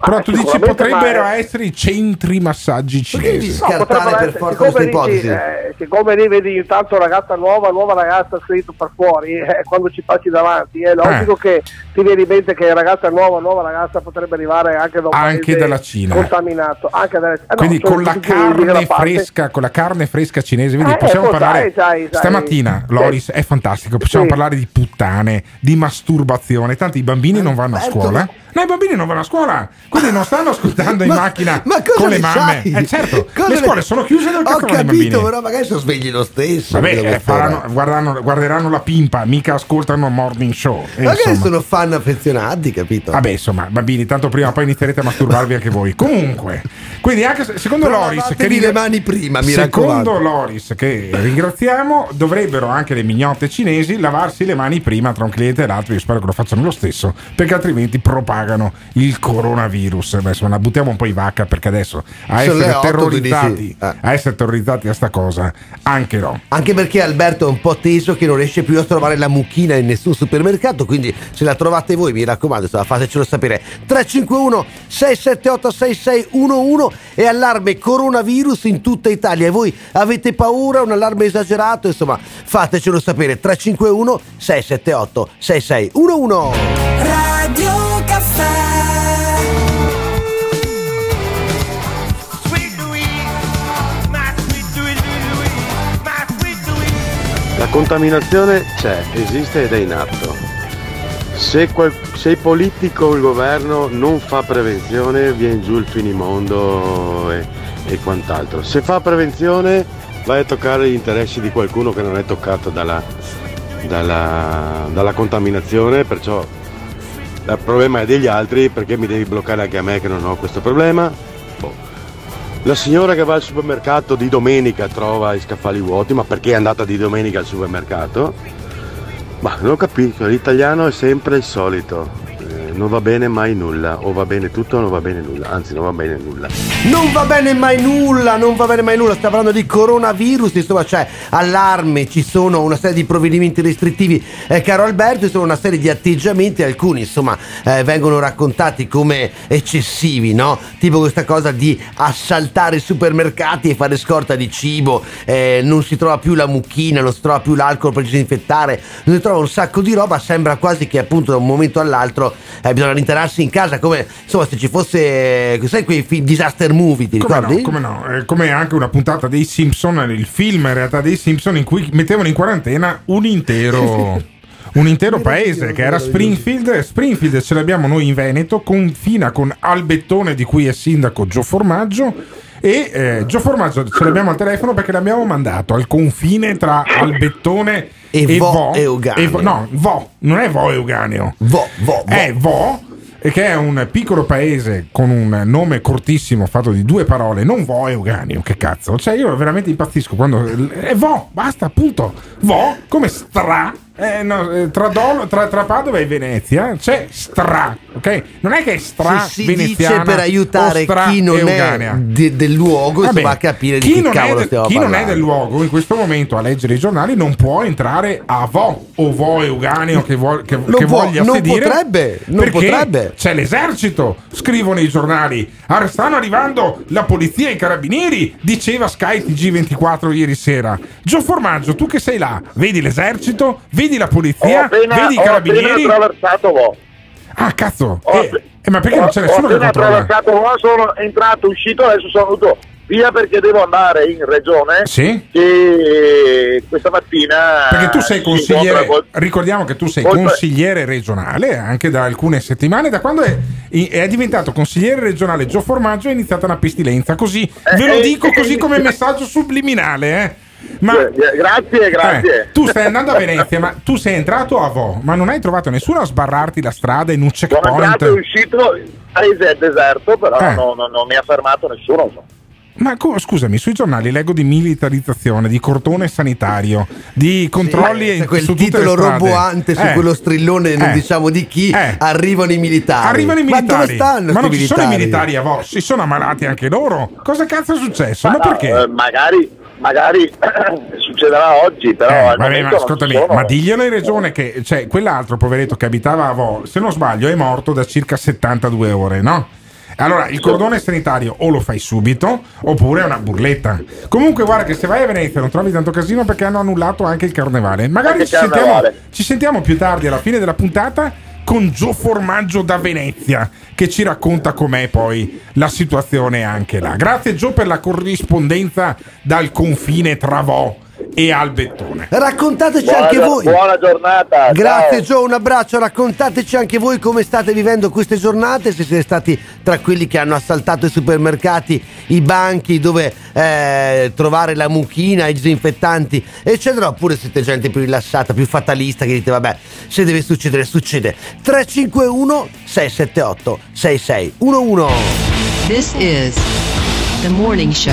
Però tu dici potrebbero ma è- essere i centri massaggi cinesi. No, potrebbero essere- siccome lì, eh, siccome lì vedi intanto ragazza nuova, nuova ragazza scritto per fuori, eh, [LAUGHS] quando ci passi davanti, è logico che ti viene in mente che ragazza nuova, nuova ragazza potrebbe arrivare anche da Anche dalla Cina. contaminato. Anche dalle- eh, no, Quindi sono con la carne fresca, con la carne fresca cinese, vedi, Eh, possiamo ecco, parlare sai, sai, sai. stamattina, Sì. Loris, è fantastico, possiamo Sì. parlare di puttane, di masturbazione, tanto i bambini non vanno a scuola. No, i bambini non vanno a scuola, quindi non stanno ascoltando in Ma- macchina ma con le mamme. sai? Eh certo, Cosa le scuole sono chiuse dal Ho cazzo dei capito, però magari sono svegli lo stesso. Vabbè, eh, faranno- quest'ora. guarderanno, la pimpa, mica ascoltano morning show. E Magari insomma. sono fan affezionati, capito? Vabbè, insomma, bambini, tanto prima o poi inizierete a masturbarvi anche voi. Comunque, quindi anche se- secondo Però Loris, che lavatevi le mani prima, mi secondo raccomando. Loris, che ringraziamo, dovrebbero anche le mignotte cinesi lavarsi le mani prima tra un cliente e l'altro. Io spero che lo facciano lo stesso, perché altrimenti propagano il coronavirus. Beh, insomma, la buttiamo un po' in vacca perché adesso a Sono essere otto, tu dici? terrorizzati, Eh. a essere terrorizzati a sta cosa, anche no. Anche perché Alberto è un po' teso che non riesce più a trovare la mucchina in nessun supermercato, quindi se la trovate voi, mi raccomando, insomma, fatecelo sapere. 351 678 6611 e allarme coronavirus in tutta Italia. E voi avete paura, un allarme esagerato? Insomma, fatecelo sapere. 351 678 6611 Radio La contaminazione c'è, esiste ed è in atto. Se, qual- se il politico o il governo non fa prevenzione viene giù il finimondo e, e quant'altro. Se fa prevenzione vai a toccare gli interessi di qualcuno che non è toccato dalla, dalla- dalla contaminazione, perciò il problema è degli altri perché mi devi bloccare anche a me che non ho questo problema. Boh. La signora che va al supermercato di domenica trova i scaffali vuoti, ma perché è andata di domenica al supermercato? Ma non ho capito, l'italiano è sempre il solito, non va bene mai nulla, o va bene tutto o non va bene nulla, anzi non va bene nulla. Non va bene mai nulla, non va bene mai nulla. Stiamo parlando di coronavirus, insomma, c'è allarme, ci sono una serie di provvedimenti restrittivi, eh, caro Alberto, sono una serie di atteggiamenti, alcuni insomma eh, vengono raccontati come eccessivi, no? Tipo questa cosa di assaltare i supermercati e fare scorta di cibo, eh, non si trova più la mucchina, non si trova più l'alcol per disinfettare, non si trova un sacco di roba, sembra quasi che appunto da un momento all'altro eh, bisogna rintanarsi in casa, come insomma se ci fosse, sai quei film disaster movie, ti Come ricordi? no, come no, Eh, come anche una puntata dei Simpson, il film in realtà dei Simpson in cui mettevano in quarantena un intero, [LAUGHS] un intero paese che era Springfield. Springfield ce l'abbiamo noi in Veneto, confina con Albettone di cui è sindaco Gio Formaggio. E eh, Gio Formaggio ce l'abbiamo al telefono perché l'abbiamo mandato al confine tra Albettone E e, Vo Vo. Euganeo. Vo- no, Vo, non è Vo Euganeo. Vo, Vo, Vo. È Vo, e che è un piccolo paese con un nome cortissimo fatto di due parole, non Vo Euganeo, che cazzo. Cioè io veramente impazzisco quando... È Vo, basta, appunto. Vo, come stra, Eh, no, eh, tra, Dolo- tra- tra Padova e Venezia c'è stra, ok? Non è che è stra si veneziana dice per aiutare chi non è de- del luogo Vabbè, insomma, a capire di chi non è cavolo del- stiamo chi non è del luogo in questo momento a leggere i giornali non può entrare a Vo o Vo Euganeo che, vuol- che- Non che può, voglia non sedire potrebbe, non perché potrebbe. c'è l'esercito scrivono i giornali. "Ah, stanno arrivando la polizia e i carabinieri diceva Sky TG24 ieri sera. Gio Formaggio tu che sei là vedi l'esercito? Vedi la Ho polizia appena, vedi i ho carabinieri attraversato Vo. ah cazzo Ho- Eh, eh, ma perché non c'è ho nessuno che controlla attraversato Vo, sono entrato, uscito, adesso sono venuto via perché devo andare in regione. Sì. E questa mattina. Perché tu sei si consigliere, col- ricordiamo che tu sei Oltre- consigliere regionale anche da alcune settimane. Da quando è, è diventato consigliere regionale Gio Formaggio è iniziata una pestilenza. Così ve lo eh, dico eh, così come eh, messaggio subliminale. Eh. Ma, Eh, Grazie, grazie. eh, tu stai andando a Venezia, ma tu sei entrato a Vo, ma non hai trovato nessuno a sbarrarti la strada in un Sono entrato e checkpoint? uscito, paese è deserto, però Eh. non, non- non mi ha fermato nessuno. insomma. Ma co- scusami, sui giornali leggo di militarizzazione, di cordone sanitario, di controlli C'è in- quel su tutte le titolo roboante su Eh. quello strillone, non Eh. diciamo di chi, Eh. arrivano i militari. Arrivano i militari. Ma dove stanno Ma non ci sono i militari a Vo, si sono ammalati anche loro. Cosa cazzo è successo? Ma, no, perché? eh, magari magari [CLEARS THROAT] succederà oggi, però Eh, vabbè, ma ascoltami, ma diglielo in regione che cioè, quell'altro poveretto che abitava a Vo, se non sbaglio, è morto da circa 72 ore, no? Allora, il cordone sanitario o lo fai subito oppure è una burletta. Comunque, guarda che se vai a Venezia non trovi tanto casino perché hanno annullato anche il carnevale. Magari ci il sentiamo, carnevale. ci sentiamo più tardi alla fine della puntata con Gio Formaggio da Venezia che ci racconta com'è poi la situazione anche là. Grazie Gio per la corrispondenza dal confine tra E Albettone. Raccontateci Buona, anche voi. buona giornata. Grazie ciao. Gio, un abbraccio, raccontateci anche voi come state vivendo queste giornate, se siete stati tra quelli che hanno assaltato i supermercati, i banchi dove eh, trovare la mucchina, i disinfettanti, eccetera, oppure siete gente più rilassata, più fatalista che dite vabbè, se deve succedere succede. 351 678 6611 This is the morning show.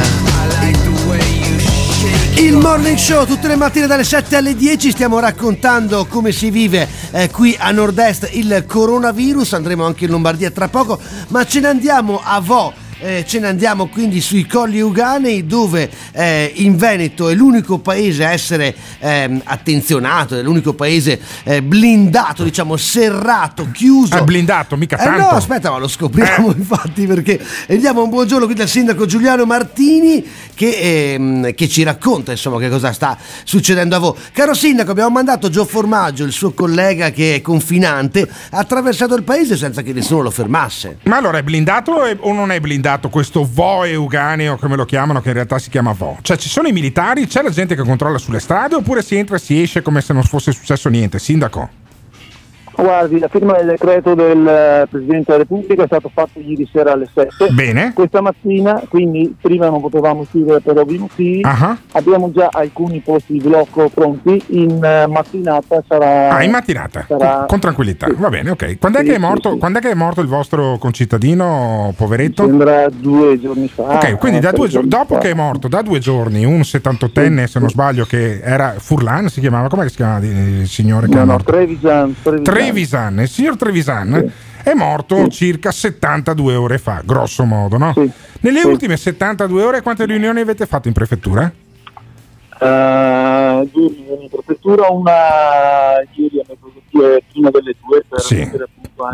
Il morning show tutte le mattine dalle 7 alle 10 stiamo raccontando come si vive eh, qui a nord-est il coronavirus, andremo anche in Lombardia tra poco, ma ce ne andiamo a Vo. Eh, ce ne andiamo quindi sui colli Euganei dove eh, in Veneto è l'unico paese a essere ehm, attenzionato, è l'unico paese eh, blindato, diciamo serrato, chiuso. È blindato, mica Eh tanto. no, aspetta, ma lo scopriamo [LAUGHS] infatti perché e diamo un buongiorno qui dal sindaco Giuliano Martini che, ehm, che ci racconta insomma che cosa sta succedendo a voi. Caro sindaco, abbiamo mandato Gio Formaggio, il suo collega che è confinante, ha attraversato il paese senza che nessuno lo fermasse. Ma allora è blindato o non è blindato questo Vo euganeo, come lo chiamano, che in realtà si chiama Vo? Cioè ci sono i militari, c'è la gente che controlla sulle strade oppure si entra e si esce come se non fosse successo niente? Sindaco? Guardi, la firma del decreto del eh, Presidente della Repubblica è stato fatto ieri sera alle 7. Bene. Questa mattina, quindi prima non potevamo uscire per ovvi motivi, Ah. abbiamo già alcuni posti di blocco pronti, in eh, mattinata sarà... Ah, in mattinata, sarà- con, tranquillità. Va bene, ok. Quando è, Sì, che è sì, morto, sì. quando è che è morto il vostro concittadino, poveretto? Sembra due giorni fa. Ok, quindi da tre due dopo fa. che è morto, da due giorni, un 78enne, se non sbaglio, che era Furlan, si chiamava, come si chiamava eh, il signore che No, no, morto? Trevisan. Trevisan. Trevisan, il signor Trevisan è morto circa 72 ore fa, grosso modo, no? Nelle Sì. ultime 72 ore quante riunioni avete fatto in prefettura? Eh, due riunioni in prefettura, una ieri a mezzogiorno, prima delle due per Sì.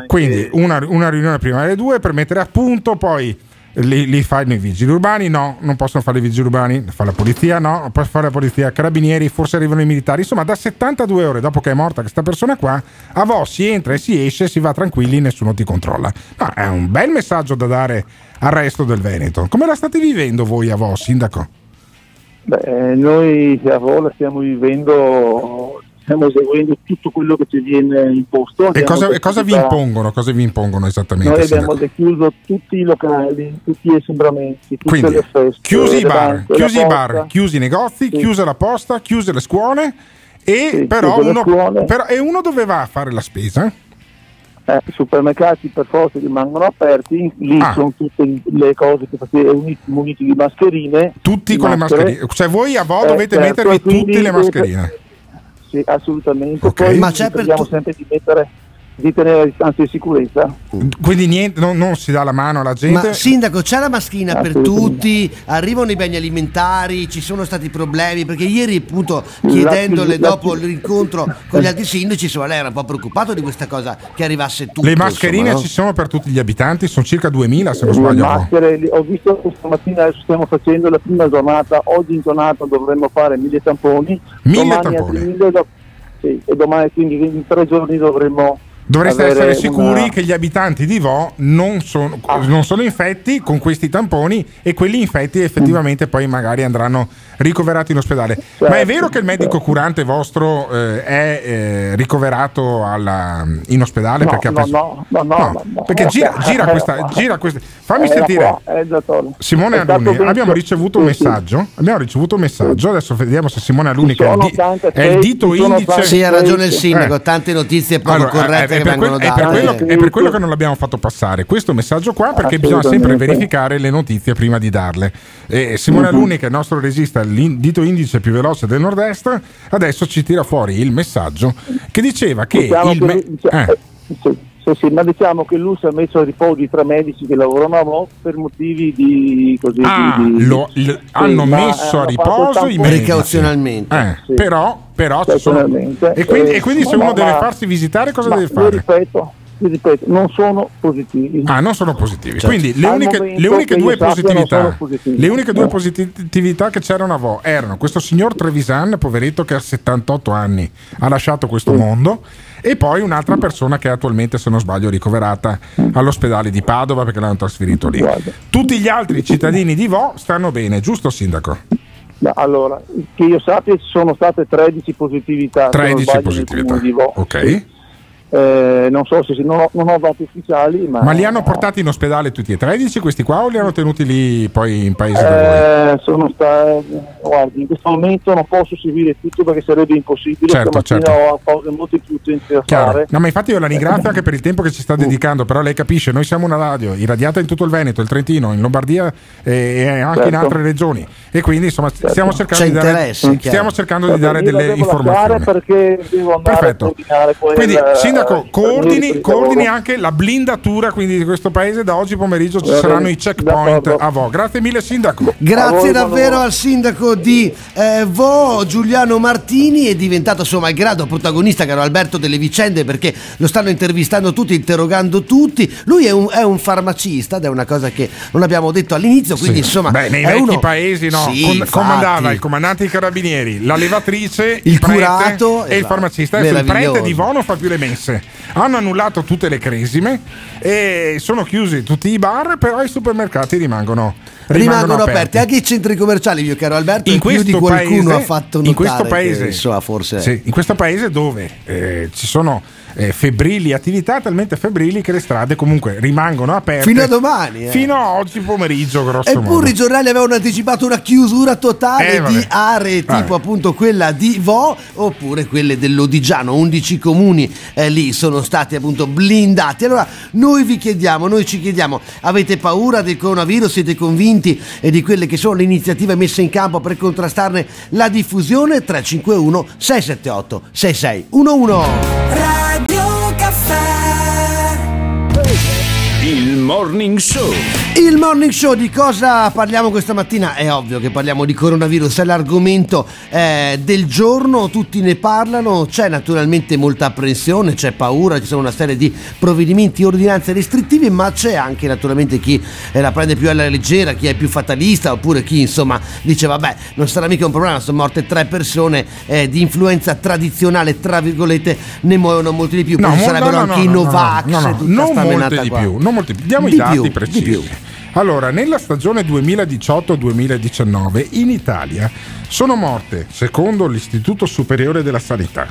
Quindi una, una riunione prima delle due per mettere a punto, poi li, li fanno i vigili urbani, no, non possono fare i vigili urbani, fa la polizia, no, può fare la polizia, carabinieri, forse arrivano i militari, insomma da 72 ore dopo che è morta questa persona qua, a Vo si entra e si esce, si va tranquilli, nessuno ti controlla. Ma è un bel messaggio da dare al resto del Veneto. Come la state vivendo voi a Vo, sindaco? Beh, noi a Vola stiamo vivendo, stiamo eseguendo tutto quello che ci viene imposto. E cosa, cosa vi impongono? Cosa vi impongono esattamente? Noi abbiamo chiuso tutti i locali, tutti gli assembramenti, tutte Quindi, le feste. chiusi i le bar, banche, chiusi i bar, chiusi i negozi, chiuse la posta, chiuse le scuole e Sì, però, le uno, però- e uno doveva fare la spesa. Eh, I supermercati per forza rimangono aperti, lì Ah. sono tutte le cose che fate uniti, muniti di mascherine. Tutti di con le maschere. mascherine. Cioè voi a Vo Eh, dovete certo, mettervi tutte le dovete- mascherine. Sì, assolutamente. Ok. Poi Ma c'è per cerchiamo tu- sempre di mettere di tenere le distanze di sicurezza. Quindi niente, non, non si dà la mano alla gente. Ma sindaco, c'è la maschina per tutti, arrivano i beni alimentari, ci sono stati problemi, perché ieri appunto chiedendole La- la- dopo l'incontro con gli altri sindaci, insomma lei era un po' preoccupato di questa cosa che arrivasse tutto. Le mascherine insomma, no? ci sono per tutti gli abitanti, sono circa 2000 se non Le sbaglio. maschere, le- ho visto questa mattina adesso stiamo facendo la prima giornata, oggi in giornata dovremmo fare mille tamponi, Mille domani tamponi? altri mille, do- sì, e domani quindi in tre giorni dovremmo Dovreste essere sicuri una- che gli abitanti di Vo non sono, non sono infetti con questi tamponi e quelli infetti effettivamente poi magari andranno ricoverati in ospedale. Ma è vero che il medico curante vostro eh, è eh, ricoverato alla- in ospedale? No, perché ha no, preso- no, no, no, no, no. perché gira, gira [LAUGHS] questa, gira questa. Fammi Era sentire. qua, eh. Simone ben- abbiamo ricevuto un sì, sì. messaggio. Abbiamo ricevuto un messaggio. Adesso vediamo se Simone Alunni, Ci che è il, di- è il dito indice. Sì, ha ragione il sindaco, Eh. tante notizie poco Allora, corrette è, che è per vengono quel- è per date. quello, è per quello che non l'abbiamo fatto passare questo messaggio qua perché bisogna sempre verificare le notizie prima di darle. E Simone Mhm. Alunni, che è il nostro regista, il dito indice più veloce del nord-est, adesso ci tira fuori il messaggio che diceva che Diciamo il che- me- diciamo- eh, sì, sì, sì, ma diciamo che lui si è messo a riposo i tre medici che lavorano a Mo per motivi di così ah, di, di- lo- l- hanno ma, messo eh, a hanno il riposo i medici. Precauzionalmente. Eh, Sì. Però, però ci sono... E quindi, eh, e quindi se ma- uno deve ma- farsi visitare cosa ma deve io fare? ripeto, io ripeto, non sono positivi. Ah, non sono positivi. Certo. Quindi le uniche, le uniche due positività, le uniche due Eh. positività che c'erano a Vo erano questo signor Trevisan, poveretto che ha 78 anni, ha lasciato questo mondo, e poi un'altra persona che attualmente, se non sbaglio, ricoverata all'ospedale di Padova perché l'hanno trasferito lì. Tutti gli altri cittadini di Vo stanno bene, giusto Sindaco? Allora, che io sappia ci sono state 13 positività. se non 13 sbaglio, nel positività. di Vo. Ok. Eh, non so se non ho, non ho dati ufficiali, ma, Ma li hanno portati in ospedale tutti e 13 questi qua o li hanno tenuti lì poi in paese? Eh, sono sta- guardi, in questo momento non posso seguire tutto perché sarebbe impossibile. Certo, certo. ho cose molto più da fare. No, ma infatti io la ringrazio anche per il tempo che ci sta dedicando, però lei capisce, noi siamo una radio irradiata in tutto il Veneto, il Trentino, in Lombardia e anche in Certo. altre regioni e quindi insomma stiamo cercando C'è di dare, chiaro. stiamo cercando di dare delle informazioni. perché devo andare Perfetto. a coordinare poi Quindi, il- Sindaco, il- coordini, il- coordini anche la blindatura quindi, di questo paese. Da oggi pomeriggio ci saranno i checkpoint a Vo. Grazie mille, Sindaco. Grazie davvero al sindaco di eh, Vo, Giuliano Martini, è diventato suo malgrado protagonista, caro Alberto, delle vicende perché lo stanno intervistando tutti, interrogando tutti. Lui è un, è un farmacista ed è una cosa che non abbiamo detto all'inizio, quindi Sì. insomma... Beh, nei è vecchi uno- paesi no, Sì, Com- comandava il comandante dei carabinieri, la levatrice, Il prete curato, e il esatto. farmacista. Adesso il prete di Vo non fa più le messe. Hanno annullato tutte le cresime e sono chiusi tutti i bar, però i supermercati rimangono, Rimangono aperti. anche i centri commerciali, mio caro Alberto, in e più questo di qualcuno paese, ha fatto notare in questo che, paese, insomma, forse sì, in questo paese dove eh, ci sono eh, febbrili attività talmente febbrili che le strade comunque rimangono aperte Fino a domani, eh. fino a oggi pomeriggio grosso Eppure modo i giornali avevano anticipato una chiusura totale Eh, di aree Vabbè. tipo appunto quella di Vo oppure quelle dell'Odigiano, 11 comuni eh, lì sono stati appunto blindati. Allora noi vi chiediamo, noi ci chiediamo, avete paura del coronavirus? Siete convinti eh, di quelle che sono le iniziative messe in campo per contrastarne la diffusione? 351 678 6611. Morning Show. Il morning show di cosa parliamo questa mattina? È ovvio che parliamo di coronavirus, è l'argomento eh, del giorno, tutti ne parlano, c'è naturalmente molta apprensione, c'è paura, ci sono una serie di provvedimenti, ordinanze restrittive, ma c'è anche naturalmente chi eh, la prende più alla leggera, chi è più fatalista, oppure chi insomma dice vabbè non sarà mica un problema, sono morte tre persone eh, di influenza tradizionale, tra virgolette, ne muoiono molti di più, poi ci mo- sarebbero no, no, anche no, i no, Novax no, no, e tutta non molte di qua. più, non molti- diamo Di i dati più, precisi. Allora, nella stagione 2018-2019 in Italia sono morte, secondo l'Istituto Superiore della Sanità.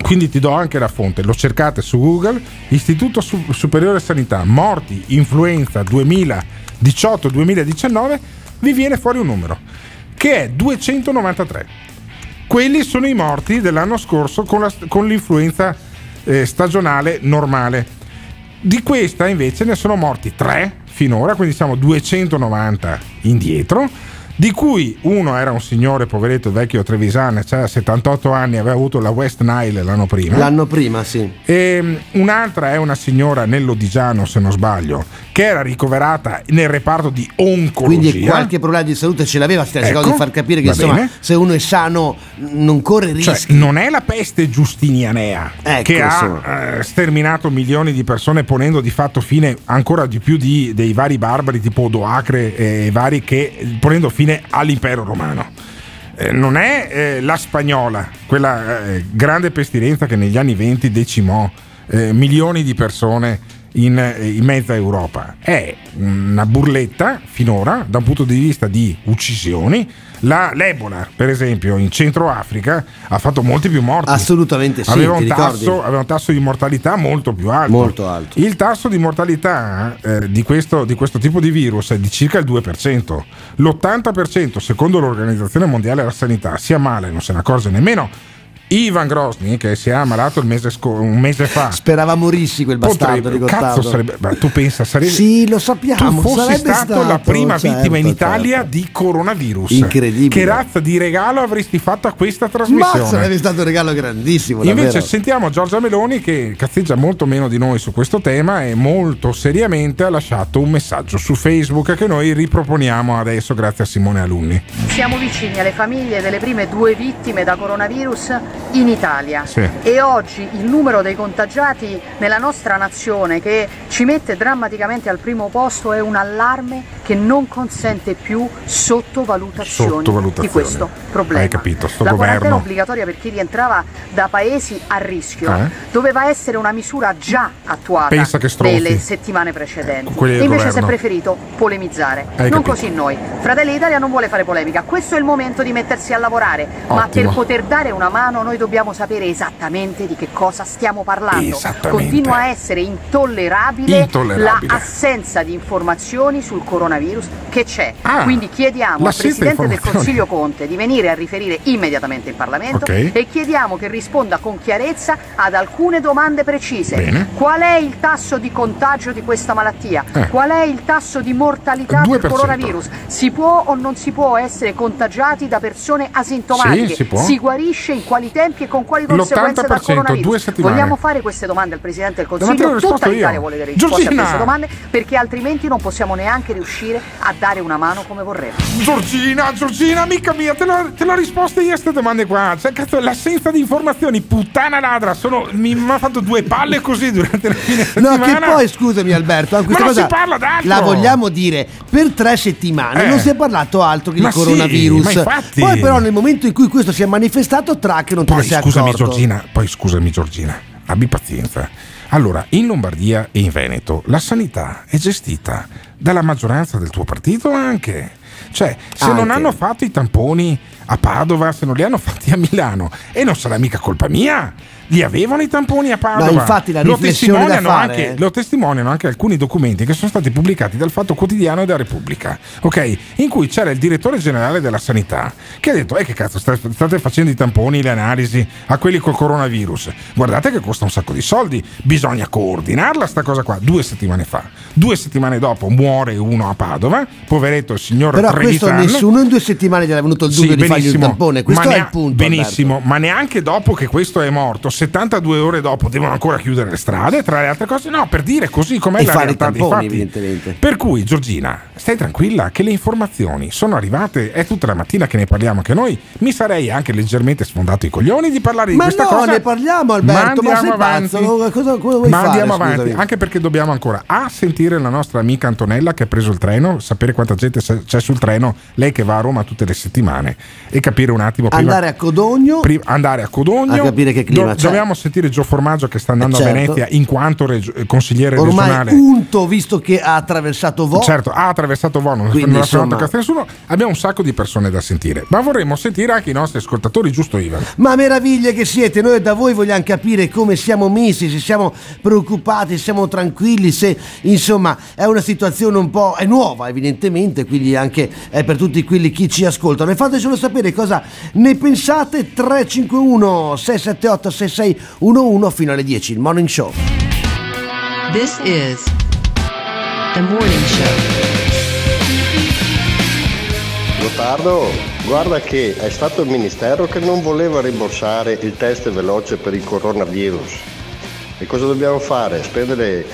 Quindi ti do anche la fonte, lo cercate su Google, Istituto Su- Superiore Sanità, morti influenza 2018-2019, vi viene fuori un numero, che è 293. Quelli sono i morti dell'anno scorso con, la- con l'influenza eh, stagionale normale. Di questa invece ne sono morti 3 finora, quindi siamo 290 indietro. Di cui uno era un signore poveretto vecchio Trevisan, cioè 78 anni, aveva avuto la West Nile l'anno prima. L'anno prima, sì. E mm, un'altra è una signora nell'Odigiano, se non sbaglio, che era ricoverata nel reparto di oncologia. Quindi qualche problema di salute ce l'aveva, stiamo Ecco, cercando di far capire che insomma, bene. se uno è sano non corre rischi. Cioè, non è la peste giustinianea Ecco, che insomma. ha eh, sterminato milioni di persone, ponendo di fatto fine ancora di più di- dei vari barbari tipo Odoacre e vari che ponendo fine all'impero romano. Eh, non è eh, la spagnola, quella eh, grande pestilenza che negli anni 20 decimò eh, milioni di persone in, eh, in mezza Europa. È una burletta finora da un punto di vista di uccisioni. La, l'Ebola, per esempio, in Centro Africa ha fatto molti più morti. Assolutamente sì, aveva, un tasso, aveva un tasso di mortalità molto più alto. Molto alto. Il tasso di mortalità eh, di, questo, di questo tipo di virus è di circa il 2%. L'80% secondo l'Organizzazione Mondiale della Sanità si ammala e non se ne accorge nemmeno. Ivan Grosny, che si è ammalato il mese sco- un mese fa, Sperava morissi quel bastardo potrebbe- di Gottardo. cazzo sarebbe, ma tu pensa, sarebbe, Sì, lo sappiamo. tu fossi sarebbe stato, la prima certo, vittima in certo. Italia di coronavirus. Incredibile. Che razza di regalo avresti fatto a questa trasmissione? Ma sarebbe stato un regalo grandissimo. Invece davvero. sentiamo Giorgia Meloni che cazzeggia molto meno di noi su questo tema e molto seriamente ha lasciato un messaggio su Facebook che noi riproponiamo adesso grazie a Simone Alunni. Siamo vicini alle famiglie delle prime due vittime da coronavirus in Italia Sì. e oggi il numero dei contagiati nella nostra nazione che ci mette drammaticamente al primo posto è un allarme che non consente più sottovalutazioni, Sottovalutazioni. di questo problema. Hai capito, sto La quarantena governo. obbligatoria per chi rientrava da paesi a rischio Eh? doveva essere una misura già attuata nelle settimane precedenti. Quelli del E invece si è governo. preferito polemizzare. Hai non capito. così noi. Fratelli d'Italia non vuole fare polemica, questo è il momento di mettersi a lavorare, ma per Ottimo. poter dare una mano noi dobbiamo sapere esattamente di che cosa stiamo parlando. Continua a essere intollerabile, Intollerabile. l'assenza di informazioni sul coronavirus che c'è. Ah, Quindi chiediamo al Presidente del. Consiglio Conte di venire a riferire immediatamente in Parlamento Ok. e chiediamo che risponda con chiarezza ad alcune domande precise. Bene. Qual è il tasso di contagio di questa malattia? Eh. Qual è il tasso di mortalità 2%. del coronavirus? Si può o non si può essere contagiati da persone asintomatiche? Sì, si può. guarisce in quali tempi e con quali conseguenze dal L'80%, coronavirus? due settimane. Vogliamo fare queste domande al Presidente del Consiglio? risposta Tutta l'Italia io. vuole delle risposte Giorgina! a queste domande perché altrimenti non possiamo neanche riuscire a dare una mano come vorremmo. Giorgina, Giorgina, amica mia, te l'ho, risposto io a queste domande qua. Cioè, cazzo, l'assenza di informazioni, puttana ladra, sono, mi mi ha fatto due palle così durante la fine No, settimana. che poi scusami Alberto, anche Ma questa non cosa si parla d'altro! la vogliamo dire per tre settimane Eh. non si è parlato altro che Ma di sì, coronavirus. ma infatti. Poi però nel momento in cui questo si è manifestato track non te Poi ne sei scusami accorto. Giorgina, poi scusami Giorgina, abbi pazienza. Allora, in Lombardia e in Veneto la sanità è gestita dalla maggioranza del tuo partito anche. Cioè, se non Anche. hanno fatto i tamponi a Padova, se non li hanno fatti a Milano, e non sarà mica colpa mia. Li avevano i tamponi a Padova. No, infatti la lo testimoniano, fare anche, lo testimoniano anche alcuni documenti che sono stati pubblicati dal Fatto Quotidiano e da Repubblica, ok? In cui c'era il direttore generale della sanità che ha detto: Eh, che cazzo, sta- state facendo i tamponi, le analisi a quelli col coronavirus. Guardate che costa un sacco di soldi, bisogna coordinarla sta cosa qua. Due settimane fa, due settimane dopo muore uno a Padova, poveretto il signor Però questo Trevisan. nessuno in due settimane gli era venuto il dubbio Sì, di fargli il tampone. Questo ma è il punto. Benissimo, ma neanche dopo che questo è morto, 72 ore dopo, devono ancora chiudere le strade, tra le altre cose. No, per dire così com'è E la fare realtà dei tamponi, fatti. evidentemente. Per cui, Giorgina, stai tranquilla che le informazioni sono arrivate, è tutta la mattina che ne parliamo anche noi. Mi sarei anche leggermente sfondato i coglioni di parlare di Ma questa no, cosa. ne parliamo, Alberto, ma andiamo sei avanti. pazzo? Cosa- cosa ma fare, andiamo avanti, scusami? anche perché dobbiamo ancora A sentire la nostra amica Antonella che ha preso il treno, sapere quanta gente c'è sul treno, lei che va a Roma tutte le settimane e capire un attimo prima Andare a Codogno Pri- andare a Codogno A capire che clima c'è. Dobbiamo sentire Gio Formaggio che sta andando Eh, a certo. Venezia in quanto eh, consigliere ormai regionale. unto visto che ha attraversato Vo. Certo, ha attraversato Vo, non Quindi, non ha insomma- cazzo a nessuno. Abbiamo un sacco di persone da sentire, ma vorremmo sentire anche i nostri ascoltatori, giusto Ivan? Ma meraviglie che siete, noi da voi vogliamo capire come siamo messi, se siamo preoccupati, se siamo tranquilli, se insomma è una situazione un po' è nuova evidentemente, quindi anche è per tutti quelli che ci ascoltano. E fatecelo sapere cosa ne pensate 351 678 6611 fino alle 10, il Morning Show. This is the morning show. Gottardo, guarda che è stato il ministero che non voleva rimborsare il test veloce per il coronavirus. E cosa dobbiamo fare? Spendere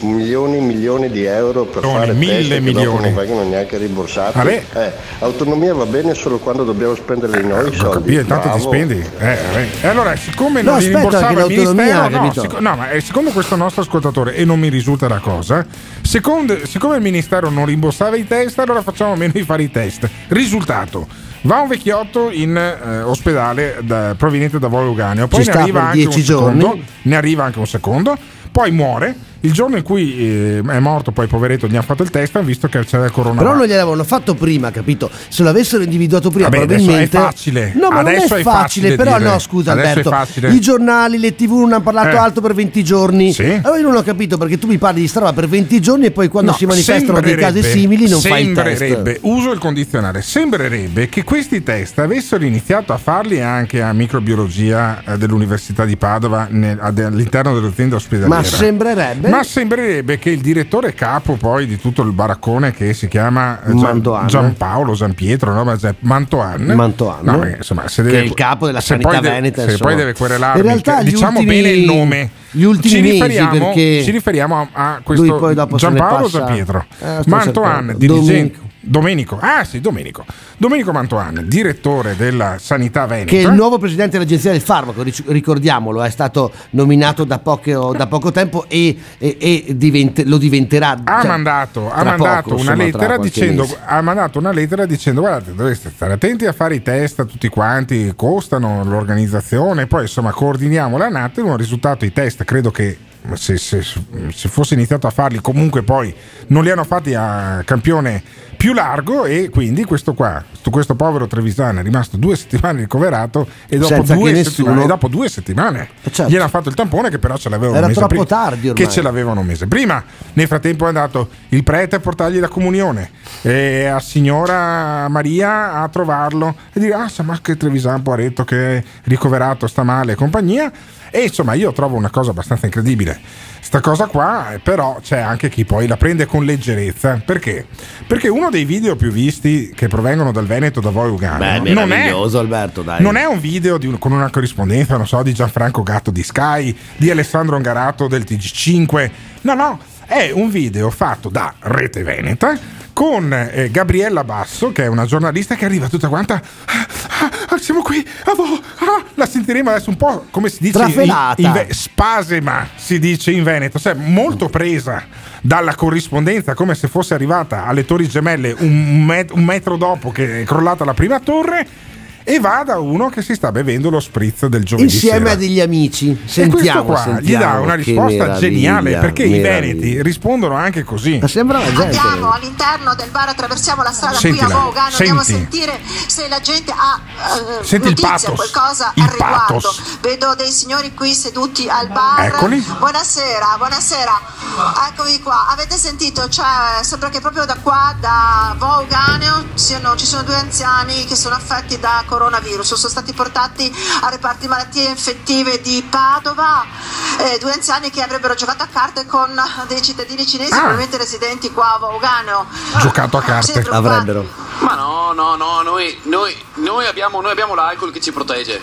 milioni e milioni di euro per Milioni, fare mille test che dopo milioni. non vengono neanche rimborsati? Vabbè. Eh, autonomia va bene solo quando dobbiamo spendere noi i soldi. capito, intanto ti spendi. Eh, vabbè. E allora, siccome No, non rimborsava il l'autonomia, ministero, no, sic- no, ma eh, secondo questo nostro ascoltatore, e non mi risulta la cosa, secondo- siccome il ministero non rimborsava i test, allora facciamo meno di fare i test. Risultato. Va un vecchiotto in eh, ospedale da- proveniente da Volo Uganeo, poi ne arriva per anche un 10 secondo, ne arriva anche un secondo, poi muore. Il giorno in cui eh, è morto, poi poveretto, gli hanno fatto il test, hanno visto che c'era il coronavirus. Però non gliel'avevano fatto prima, capito? Se l'avessero individuato prima, Vabbè, adesso probabilmente. è facile. No, ma Adesso non è facile, facile però dire. no, scusa Adesso Alberto. I giornali, le TV non hanno parlato Eh. alto per 20 giorni. Sì. Allora io non ho capito perché tu mi parli di strada per 20 giorni e poi quando No, si manifestano dei casi simili non fai il sembrerebbe, test. uso il condizionale, sembrerebbe che questi test avessero iniziato a farli anche a microbiologia eh, dell'Università di Padova all'interno dell'azienda ospedaliera. Ma sembrerebbe. Ma sembrerebbe che il direttore capo poi di tutto il baraccone che si chiama eh, Gian-. Giampaolo San Pietro, no? Mantoan. Mantoan. No, insomma, se Che deve- è il capo della se sanità poi deve- veneta, Se insomma. poi deve querelarmi, In realtà che- diciamo ultimi- bene il nome. gli ultimi ci mesi, riferiamo, perché ci riferiamo a, a questo se Giampaolo San Pietro. Eh, Mantoan, cercando. dirigente. Domenico, ah sì, Domenico. Domenico Mantoan, direttore della sanità veneta. Che è il nuovo presidente dell'Agenzia del Farmaco, ric- ricordiamolo, è stato nominato da, poche- da poco tempo e, e- e divente- lo diventerà. ha cioè, mandato, ha mandato poco, una insomma, lettera dicendo, mese. ha mandato una lettera dicendo guardate dovreste stare attenti a fare i test a tutti quanti costano l'organizzazione poi insomma coordiniamo la natte un risultato i test credo che se, se- se fosse iniziato a farli comunque poi non li hanno fatti a campione più largo e quindi questo qua questo, questo povero Trevisano è rimasto due settimane ricoverato e dopo, due nessuno- settimane, e dopo due settimane certo. gli hanno fatto il tampone che però ce l'avevano Era mese prima, tardi ormai. che ce l'avevano mese prima nel frattempo è andato il prete a portargli la comunione e a signora Maria a trovarlo e dire ah sa ma che Trevisan Poaretto che è ricoverato sta male e compagnia e insomma io trovo una cosa abbastanza incredibile sta cosa qua però c'è anche chi poi la prende con leggerezza perché? perché uno dei video più visti che provengono dal Veneto da voi Ugano Beh, non è meraviglioso Alberto, dai. non è un video un- con una corrispondenza, non so, di Gianfranco Gatto di Sky, di Alessandro Ongarato del TG5. No, no, è un video fatto da Rete Veneta con eh, Gabriella Basso, che è una giornalista che arriva tutta quanta. "Ah, ah, siamo qui, ah, boh, ah." la sentiremo adesso un po' come si dice Trafelata. in, in ve- spasema, si dice in Veneto, cioè molto presa dalla corrispondenza, come se fosse arrivata alle Torri Gemelle un, met- un metro dopo che è crollata la prima torre. E va da uno che si sta bevendo lo spritz del giovedì Insieme sera. a degli amici. E questo Sentiamo, qua sentiamo, gli dà una risposta geniale perché i meraviglia. veneti rispondono anche così. Ma sembra la gente. Andiamo all'interno del bar, attraversiamo la strada Sentila, qui a Vogano, andiamo a senti. sentire se la gente ha eh, Senti il notizia, pathos, qualcosa il al riguardo. pathos. Vedo dei signori qui seduti al bar. Eccoli. Buonasera, buonasera. Eccovi qua. Avete sentito? Cioè, sembra che proprio da qua, da siano, ci sono due anziani che sono affetti da coronavirus. Sono stati portati al reparto di malattie infettive di Padova. Eh, due anziani che avrebbero giocato a carte con dei cittadini cinesi, probabilmente residenti qua a Vouganeo. Giocato a carte. Avrebbero. Ma no, no, no, noi, noi, noi abbiamo, noi abbiamo l'alcol che ci protegge.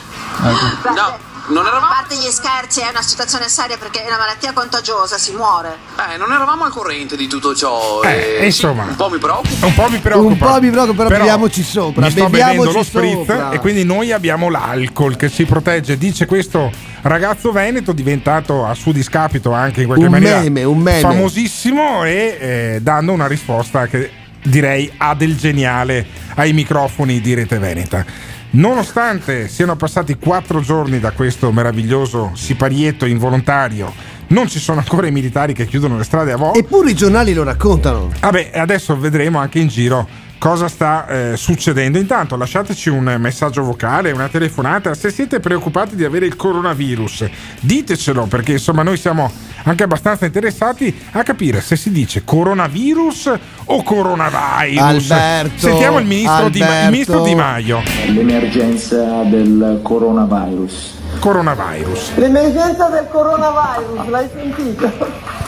No, non A eravamo, parte gli scherzi, è una situazione seria perché è una malattia contagiosa, si muore. eh, non eravamo al corrente di tutto ciò. Eh, e insomma. un po' mi preoccupa. Un po' mi preoccupa. Un po' mi preoccupa, però beviamoci sopra, Mi sto beviamoci bevendo lo spritz sopra. e quindi noi abbiamo l'alcol che ci protegge. Dice questo ragazzo veneto diventato a suo discapito anche in qualche Un maniera meme, un meme. famosissimo e eh, dando una risposta che direi ha del geniale ai microfoni di Rete Veneta. Nonostante siano passati quattro giorni da questo meraviglioso siparietto involontario, non ci sono ancora i militari che chiudono le strade a Vo. Eppure i giornali lo raccontano. Vabbè, adesso vedremo anche in giro cosa sta eh, succedendo. Intanto lasciateci un messaggio vocale, una telefonata. Se siete preoccupati di avere il coronavirus, ditecelo perché insomma noi siamo anche abbastanza interessati a capire se si dice coronavirus o coronavirus. Alberto, Sentiamo il ministro, Di, Ma- il ministro. Di Maio. L'emergenza del coronavirus. Coronavirus. L'emergenza del coronavirus, l'hai sentito?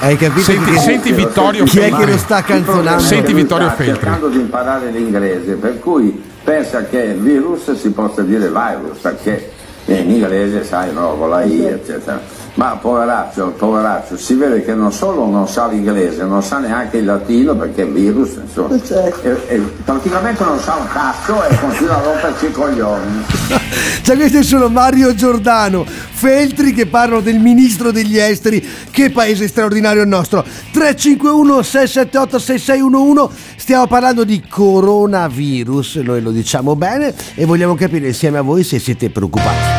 Hai capito Senti, che- senti Vittorio chi è che lo sta canzonando? Senti Vittorio Feltri. cercando di imparare l'inglese, per cui pensa che il virus si possa dire virus, perché in inglese sai no, con la I, eccetera. Ma poveraccio, poveraccio, si vede che non solo non sa l'inglese, non sa neanche il latino perché il virus, insomma, e- e praticamente non sa un cazzo e continua a romperci i coglioni. [LAUGHS] Cioè, questi sono Mario Giordano, Feltri che parlano del ministro degli esteri. Che paese straordinario il nostro. 351 678 6611. Stiamo parlando di coronavirus, noi lo diciamo bene e vogliamo capire insieme a voi se siete preoccupati.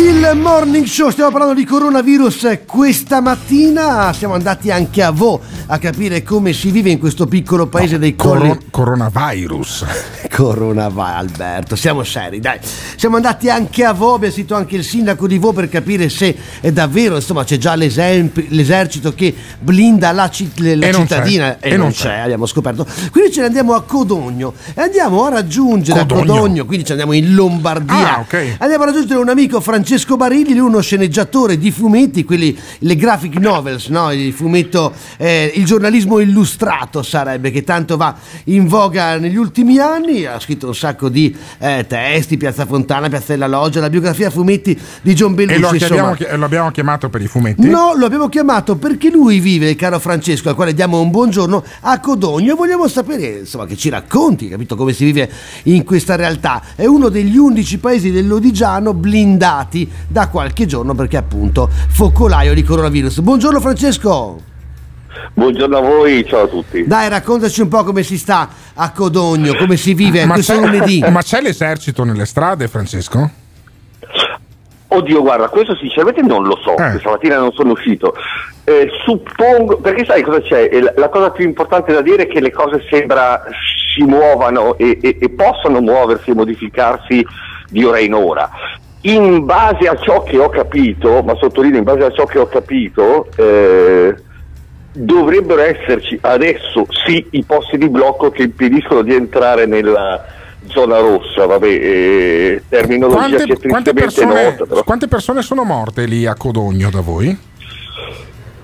Il morning show, stiamo parlando di coronavirus questa mattina, siamo andati anche a Vo a capire come si vive in questo piccolo paese dei colli. Coron- coronavirus. [LAUGHS] Coronavirus, Alberto, siamo seri, dai. Siamo andati anche a Vo, abbiamo sentito anche il sindaco di Vo per capire se è davvero, insomma, c'è già l'esercito che blinda la, citt- la E cittadina c'è, e, non c'è. abbiamo scoperto. Quindi ce ne andiamo a Codogno e andiamo a raggiungere Codogno. Codogno, quindi ci andiamo in Lombardia. Ah, ok. Andiamo a raggiungere un amico Francesco Barilli, lui uno sceneggiatore di fumetti, quelli, le graphic novels, no? il fumetto, eh, il giornalismo illustrato sarebbe, che tanto va in voga negli ultimi anni, ha scritto un sacco di eh, testi, Piazza Fontana, Piazza della Loggia, la biografia a fumetti di John E lo, Bellucci, chiamiamo- insomma. lo abbiamo chiamato per i fumetti? No, lo abbiamo chiamato perché lui vive, caro Francesco, al quale diamo un buongiorno, a Codogno e vogliamo sapere, insomma, che ci racconti, capito, come si vive in questa realtà. È uno degli 11 paesi dell'Odigiano blindati da qualche giorno perché appunto focolaio di coronavirus. Buongiorno Francesco! Buongiorno a voi, ciao a tutti. Dai, raccontaci un po' come si sta a Codogno, come si vive Ma questo lunedì. [LAUGHS] ma c'è l'esercito nelle strade, Francesco? Oddio, guarda, questo sinceramente non lo so, questa mattina non sono uscito. Eh, suppongo, perché sai cosa c'è? Eh, La, la cosa più importante da dire è che le cose sembra si muovano e, e- e possono muoversi e modificarsi di ora in ora. In base a ciò che ho capito, ma sottolineo in base a ciò che ho capito, eh, dovrebbero esserci adesso sì i posti di blocco che impediscono di entrare nella zona rossa, vabbè, eh, terminologia Quante, che è quante tristemente persone, nota. però. quante persone sono morte lì a Codogno da voi?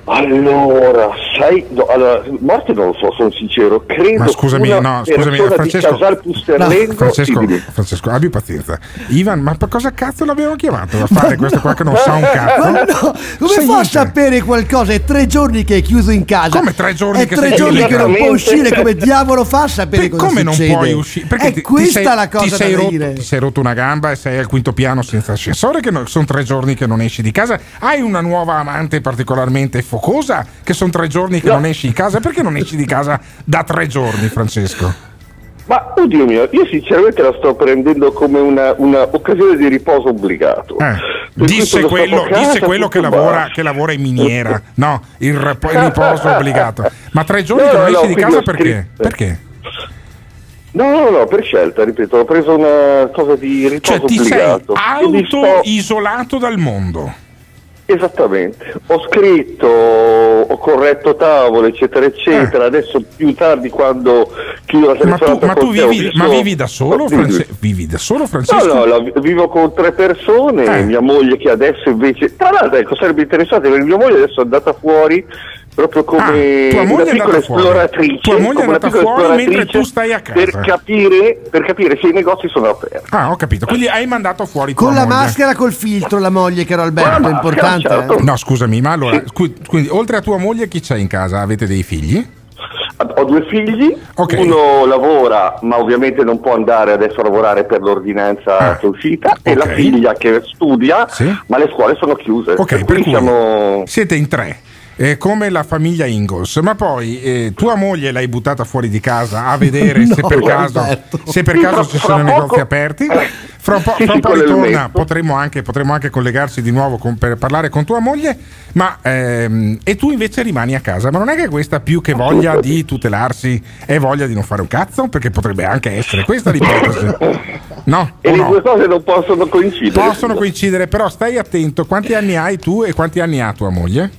Allora, sai, no, allora, morte non lo so, sono sincero. Credo Ma scusami, una no, scusami, persona Francesco. di Casal Pusterlengo. Francesco. Francesco, abbi pazienza. Ivan, ma per cosa cazzo l'abbiamo chiamato a fare questo qua che non sa un [LAUGHS] cazzo? Ma no, come fa a sapere qualcosa? È tre giorni che è chiuso in casa. Come tre giorni È che tre sei giorni che non può uscire. Come diavolo fa a sapere cosa come non succede? puoi uscire? Perché è ti- ti questa sei- la cosa ti sei da rotto, dire. Ti sei rotto una gamba e sei al quinto piano senza ascensore, che no- sono tre giorni che non esci di casa. Hai una nuova amante particolarmente focosa, che sono tre giorni che non esci di casa. Perché non esci di casa da tre giorni, Francesco? Ma oddio mio, io sinceramente la sto prendendo come una, una occasione di riposo obbligato. Cui Disse quello, casa, disse quello che, lavora, che lavora in miniera, [LAUGHS] no, il, riposo obbligato. Ma tre giorni No, che non no, esci di quindi casa perché? Perché? No, no, no, per scelta, ripeto, ho preso una cosa di riposo Cioè ti sei obbligato. Sto- auto-isolato dal mondo. Esattamente, ho scritto, ho corretto tavolo, eccetera, eccetera. Adesso più tardi, quando chiudo la Eh. Ma tu, telefonata ma tu te, vivi, visto- ma vivi da solo. France- vivi da solo, Francesco? No, no, la- vivo con tre persone, Eh. mia moglie che adesso invece... Tra l'altro, ecco, sarebbe interessante perché mia moglie adesso è andata fuori proprio come Ah, tua moglie una è piccola andata fuori. esploratrice. Tua moglie è come una andata piccola fuori mentre esploratrice tu stai a casa. Per capire, per capire se i negozi sono aperti. Ah, ho capito. Quindi hai mandato fuori Con la moglie. maschera, col filtro, la moglie, caro Alberto, è importante. certo. eh. No, scusami, ma allora, scu- quindi oltre a tua moglie chi c'è in casa? Avete dei figli? Ho due figli, uno lavora ma ovviamente non può andare adesso a lavorare per l'ordinanza Ah, che è uscita e la figlia che studia ma le scuole sono chiuse. Ok, per cui siamo... siete in tre. Eh, come la famiglia Ingalls, ma poi eh, tua moglie l'hai buttata fuori di casa a vedere [LAUGHS] se No, per caso, se per caso ci sono negozi aperti. [LAUGHS] Fra un po', fra un po' ritorna, potremmo anche, potremmo anche collegarci di nuovo con- per parlare con tua moglie. Ma ehm, e tu invece rimani a casa. Ma non è che questa più che voglia di tutelarsi è voglia di non fare un cazzo? Perché potrebbe anche essere questa l'ipotesi. [LAUGHS] No? E le no? due cose non possono coincidere. Possono coincidere, però stai attento. Quanti anni hai tu e quanti anni ha tua moglie?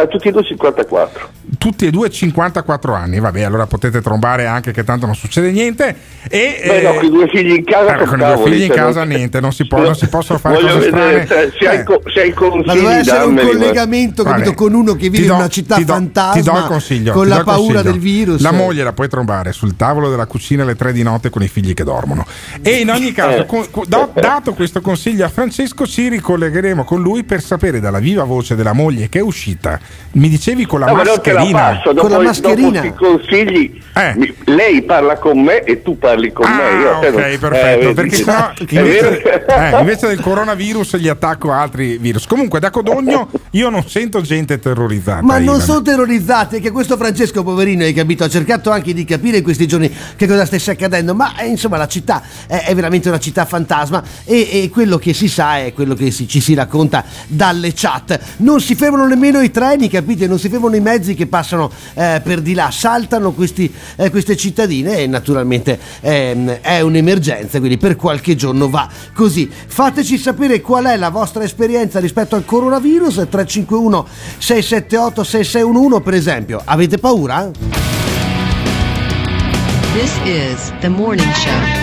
Ah, tutti e due 54. Tutti e due 54 anni, vabbè, allora potete trombare anche che tanto non succede niente. E, Beh, no, con i due figli in casa, eh, con i due figli in casa non- niente, non si, può- non si possono fare Voglio cose vedere strane. se, hai, co- se hai consigli Ma doveva essere un collegamento capito, Vabbè. con uno che vive do- in una città ti do- fantasma ti do il consiglio, con la paura consiglio. del virus. La moglie la puoi trovare sul tavolo della cucina alle tre di notte con i figli che dormono. E in ogni caso, Eh. con- do- dato questo consiglio a Francesco, ci ricollegheremo con lui per sapere dalla viva voce della moglie che è uscita. Mi dicevi con la No, ma non te la mascherina. passo, dopo, dopo consigli, mi- lei parla con me e tu parli con me. Io a te Eh. Ok, non- perfetto. eh, perché sennò [LAUGHS] invece, eh, invece del coronavirus gli attacco altri virus. Comunque, da Codogno io non sento gente terrorizzata. Ma non sono terrorizzati, che questo Francesco poverino, hai capito, ha cercato anche di capire in questi giorni che cosa stesse accadendo, ma eh, insomma la città è, è veramente una città fantasma e, e quello che si sa è quello che si- ci si racconta dalle chat. Non si fermano nemmeno i treni, capite? Non si fermano i mezzi che passano eh, per di là, saltano questi, eh, queste cittadine e naturalmente ehm, è un'emergenza, quindi per qualche giorno va così. Fateci sapere qual è la vostra esperienza rispetto al coronavirus 351 678 6611 per esempio. Avete paura? This is the morning show.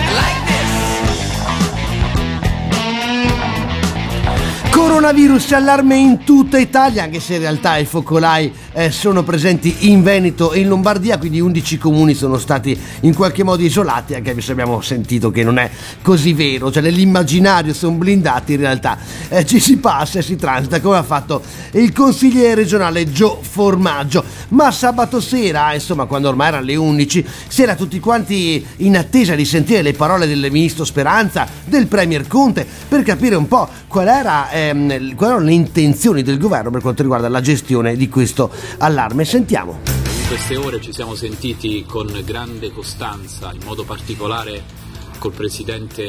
Coronavirus allarme in tutta Italia, anche se in realtà i focolai eh, sono presenti in Veneto e in Lombardia, quindi 11 comuni sono stati in qualche modo isolati, anche se abbiamo sentito che non è così vero, cioè nell'immaginario sono blindati, in realtà eh, ci si passa e si transita come ha fatto il consigliere regionale Gio Formaggio. Ma sabato sera, insomma, quando ormai erano le 11, si era tutti quanti in attesa di sentire le parole del ministro Speranza, del premier Conte, per capire un po' qual era, ehm, quali erano le intenzioni del governo per quanto riguarda la gestione di questo allarme. Sentiamo. In queste ore ci siamo sentiti con grande costanza, in modo particolare col Presidente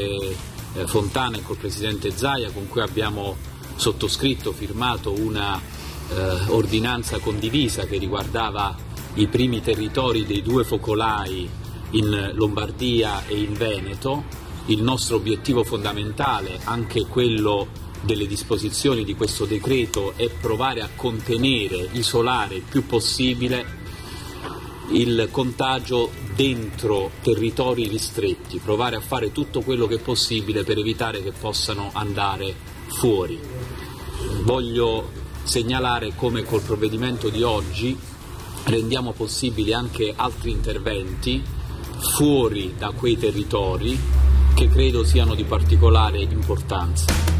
eh, Fontana e col Presidente Zaia, con cui abbiamo sottoscritto, firmato una eh, ordinanza condivisa che riguardava i primi territori dei due focolai in Lombardia e in Veneto. Il nostro obiettivo fondamentale, anche quello delle disposizioni di questo decreto, è provare a contenere, isolare il più possibile il contagio dentro territori ristretti, provare a fare tutto quello che è possibile per evitare che possano andare fuori. Voglio segnalare come col provvedimento di oggi rendiamo possibili anche altri interventi fuori da quei territori che credo siano di particolare importanza.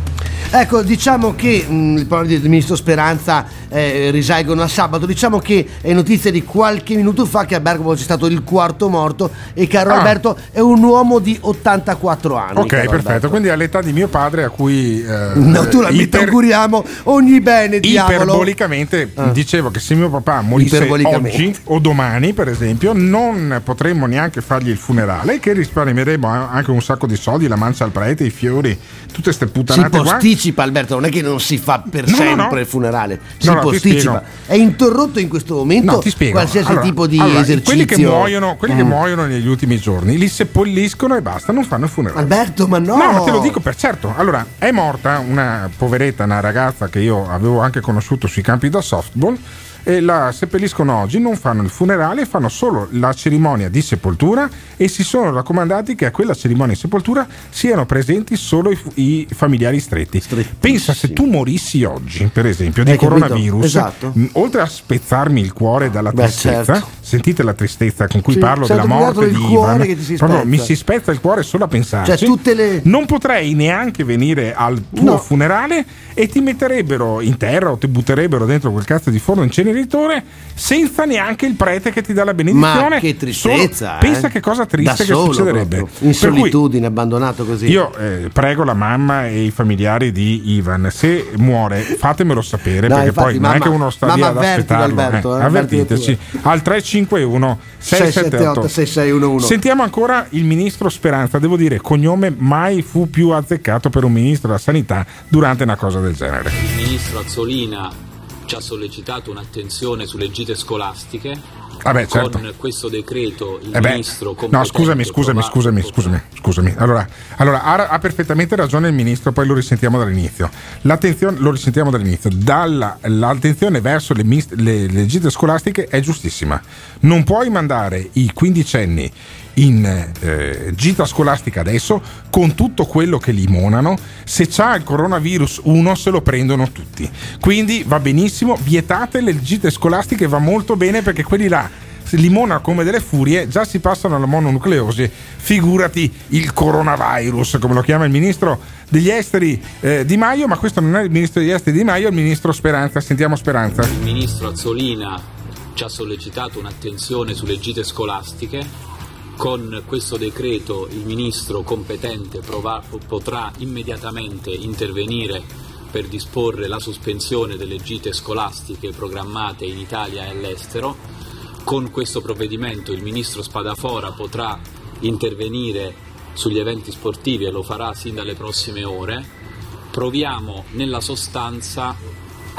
Ecco, diciamo che mh, le parole del ministro Speranza eh, risalgono a sabato. Diciamo che è notizia di qualche minuto fa che a Bergamo c'è stato il quarto morto e caro Ah. Alberto è un uomo di 84 anni. Ok, caro perfetto. Alberto. Quindi all'età di mio padre, a cui eh, Naturalmente iper- auguriamo ogni bene, diavolo. iperbolicamente Ah. dicevo che se mio papà morisse oggi o domani, per esempio, non potremmo neanche fargli il funerale, che risparmieremo anche un sacco di soldi, la mancia al prete, i fiori, tutte queste Si puttanate qua. Posticipa Alberto, non è che non si fa per No, sempre no. il funerale, si No, no, ti posticipa. È interrotto in questo momento qualsiasi Allora, tipo di allora, esercizio. Quelli, che muoiono, quelli che Mm. muoiono negli ultimi giorni li seppelliscono e basta, non fanno il funerale. Alberto, ma no! No, ma te lo dico per certo. Allora, è morta una poveretta, una ragazza che io avevo anche conosciuto sui campi da softball. E la seppelliscono oggi, non fanno il funerale, fanno solo la cerimonia di sepoltura e si sono raccomandati che a quella cerimonia di sepoltura siano presenti solo i, i familiari stretti. Pensa se tu morissi oggi, per esempio, di Hai coronavirus, Esatto. mh, oltre a spezzarmi il cuore dalla Beh, tristezza, certo. sentite la tristezza con cui Sì, parlo sento della morte di Ivan, si proprio mi si spezza il cuore solo a pensarci. Cioè, le- Non potrei neanche venire al tuo No. funerale e ti metterebbero in terra o ti butterebbero dentro quel cazzo di forno inceneritore senza neanche il prete che ti dà la benedizione. Ma che tristezza! Solo- eh. pensa che cosa triste Da che solo succederebbe. proprio, In Per cui solitudine, abbandonato così. io eh, prego la mamma e i familiari di Ivan, se muore fatemelo sapere No, perché infatti, poi non mamma- è che uno sta lì ad aspettarlo. Alberto, eh, eh, avvertiteci al 351 678 6611. Sentiamo ancora il ministro Speranza, devo dire, cognome mai fu più azzeccato per un ministro della sanità durante una cosa del genere. Il ministro Azzolina ci ha sollecitato un'attenzione sulle gite scolastiche. Vabbè, certo. Con questo decreto il Eh beh, ministro no, scusami, scusami, scusami, scusami, scusami. Allora, allora, ha, ha perfettamente ragione il ministro, poi lo risentiamo dall'inizio. L'attenzione, lo risentiamo dall'inizio. Dalla- l'attenzione verso le, le- le gite scolastiche è giustissima. Non puoi mandare i quindicenni in eh, gita scolastica adesso con tutto quello che limonano. Se c'ha il coronavirus uno se lo prendono tutti. Quindi va benissimo, vietate le gite scolastiche, va molto bene perché quelli là si limonano come delle furie, già si passano alla mononucleosi, figurati il coronavirus, come lo chiama il ministro degli esteri eh, Di Maio, ma questo non è il ministro degli esteri Di Maio, è il ministro Speranza. Sentiamo Speranza. Il ministro Azzolina ci ha sollecitato un'attenzione sulle gite scolastiche. Con questo decreto il ministro competente potrà immediatamente intervenire per disporre la sospensione delle gite scolastiche programmate in Italia e all'estero. Con questo provvedimento il ministro Spadafora potrà intervenire sugli eventi sportivi e lo farà sin dalle prossime ore. Proviamo nella sostanza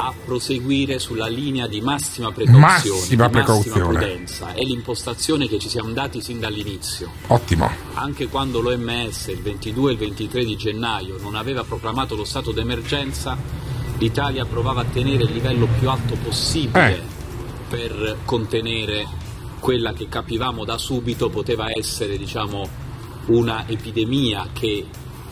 a proseguire sulla linea di massima precauzione, Massima di precauzione. massima prudenza. È l'impostazione che ci siamo dati sin dall'inizio. Ottimo. Anche quando l'OMS il 22 e il 23 di gennaio non aveva proclamato lo stato d'emergenza, l'Italia provava a tenere il livello più alto possibile Eh. per contenere quella che capivamo da subito poteva essere diciamo, una epidemia che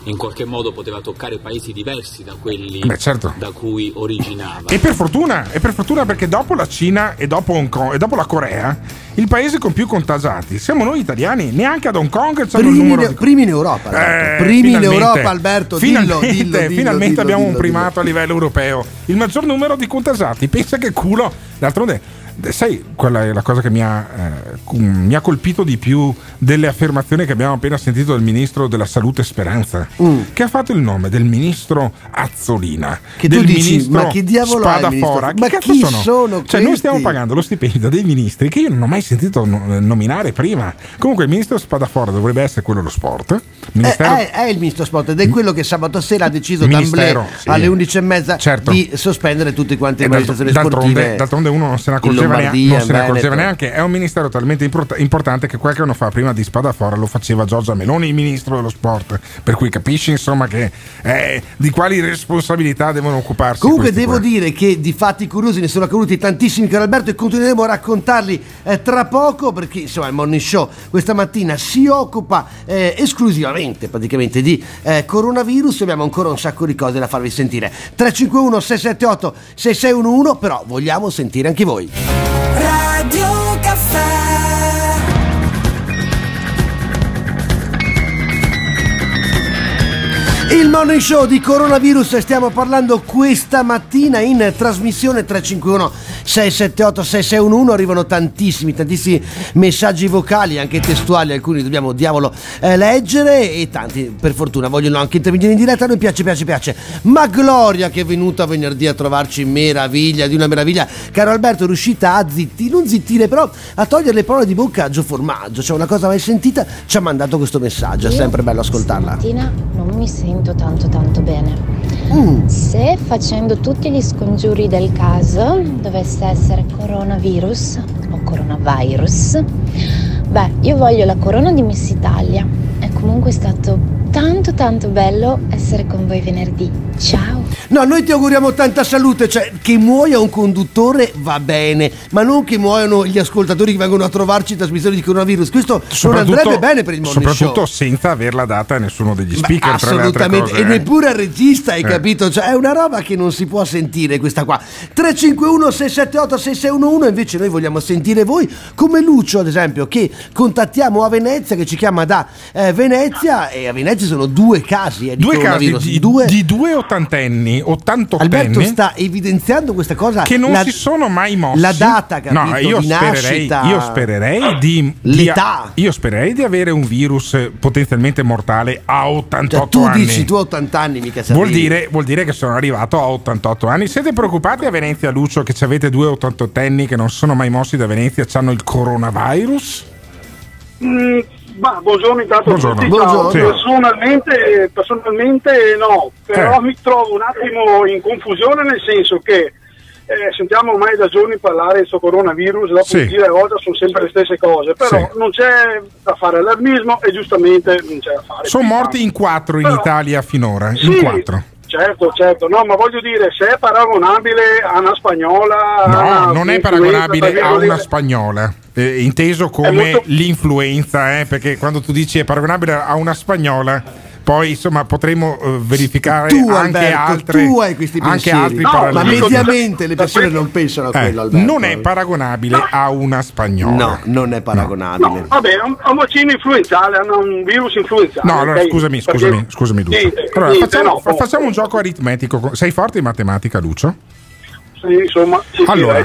in qualche modo poteva toccare paesi diversi da quelli Beh, certo. da cui originava. E per fortuna, e per fortuna perché dopo la Cina e dopo, Hong Kong- e dopo la Corea, il paese con più contagiati siamo noi italiani, neanche ad Hong Kong c'hanno il Primi, numero in- di primi in Europa. Eh, primi in finalmente. Europa, Alberto. Finalmente, dillo, dillo, finalmente dillo, abbiamo dillo, un primato a livello europeo. Il maggior numero di contagiati. Pensa che culo. D'altronde, sai, quella è la cosa che mi ha, eh, cum- mi ha colpito di più delle affermazioni che abbiamo appena sentito del ministro della salute Speranza, Mm. che ha fatto il nome del ministro Azzolina. Che tu del dici, ministro ma chi diavolo è il ministro? Che Ma cazzo chi sono? sono Cioè, noi stiamo pagando lo stipendio dei ministri che io non ho mai sentito no- nominare prima. Comunque, il ministro Spadafora dovrebbe essere quello dello sport. È, Ministero- è- è il ministro sport ed è quello che sabato sera ha deciso Ministero, sì. alle 11.30 Certo. di sospendere tutte quante E le manifestazioni d'altronde, sportive. d'altronde uno non se ne accorgeva, Lombardia, non se ne accorgeva neanche. È un ministero talmente import- importante che qualche anno fa, prima di Spadafora, lo faceva Giorgia Meloni, il ministro dello sport. Per cui capisci insomma che eh, di quali responsabilità devono occuparsi. Comunque devo qua. dire che di fatti curiosi ne sono accaduti tantissimi caro Alberto e continueremo a raccontarli eh, tra poco perché insomma il Morning Show questa mattina si occupa eh, esclusivamente praticamente di eh, coronavirus abbiamo ancora un sacco di cose da farvi sentire 351 678 6611 però vogliamo sentire anche voi Radio Caffè Il morning show di coronavirus stiamo parlando questa mattina in trasmissione 351 678 6611 arrivano tantissimi tantissimi messaggi vocali anche testuali alcuni dobbiamo diavolo eh, leggere e tanti per fortuna vogliono anche intervenire in diretta a noi piace piace piace. Ma Gloria che è venuta venerdì a trovarci meraviglia di una meraviglia. Caro Alberto è riuscita a zittire non zittire però a togliere le parole di bocca a Gio Formaggio. Cioè una cosa mai sentita ci ha mandato questo messaggio è sempre bello ascoltarla mi sento tanto tanto bene. Mm. Se facendo tutti gli scongiuri del caso dovesse essere coronavirus o coronavirus, beh, io voglio la corona di Miss Italia. È comunque stato tanto tanto bello essere con voi venerdì. Ciao! No, noi ti auguriamo tanta salute, cioè che muoia un conduttore va bene, ma non che muoiano gli ascoltatori che vengono a trovarci in trasmissioni di coronavirus. Questo non andrebbe bene per il morning Soprattutto show. senza averla data a nessuno degli speaker. altre assolutamente, e eh. neppure al regista, hai Eh. capito? Cioè, è una roba che non si può sentire questa qua. 351 678 6611, invece noi vogliamo sentire voi, come Lucio, ad esempio, che contattiamo a Venezia, che ci chiama da eh, Venezia, e a Venezia sono due casi eh, di Due casi di due di due ottantenni, ottantottenni Alberto sta evidenziando questa cosa che non la- si sono mai mossi. La data, capito, No, io di spererei, nascita. io spererei di, di- L'età. io spererei di avere un virus potenzialmente mortale a 88 Cioè, tu anni. dici tu a 80 anni mica Vuol sapevi. dire, vuol dire che sono arrivato a 88 anni. Siete preoccupati a Venezia, Lucio, che ci avete due 88enni che non sono mai mossi da Venezia hanno il coronavirus? Mm, ma buongiorno intanto Buongiorno. Buongiorno. Personalmente, personalmente no, però Eh. mi trovo un attimo in confusione nel senso che eh, sentiamo ormai da giorni parlare questo coronavirus, dopo Sì. un giro e volta sono sempre le stesse cose, però Sì. non c'è da fare allarmismo e giustamente non c'è da fare. Sono morti in quattro in Però- Italia finora. Sì, In quattro. Certo, certo, no, ma voglio dire, se è paragonabile a una spagnola... No, non è paragonabile a una spagnola. Eh, inteso come molto- l'influenza, eh, perché quando tu dici è paragonabile a una spagnola, poi insomma potremo eh, verificare Tu, anche Alberto, altre, tu hai questi anche altri No, ma paralleli. mediamente le persone non pensano a Eh, quello, Alberto. non è paragonabile a una spagnola. No, non è paragonabile. No, vabbè, è un, è un vaccino influenzale, è un virus influenzale. No, allora ok? scusami, Perché- scusami, scusami Lucio. Niente, Allora, niente, facciamo, no, fa- facciamo un gioco aritmetico. Sei forte in matematica, Lucio? Sì, insomma, sì, sì, Allora,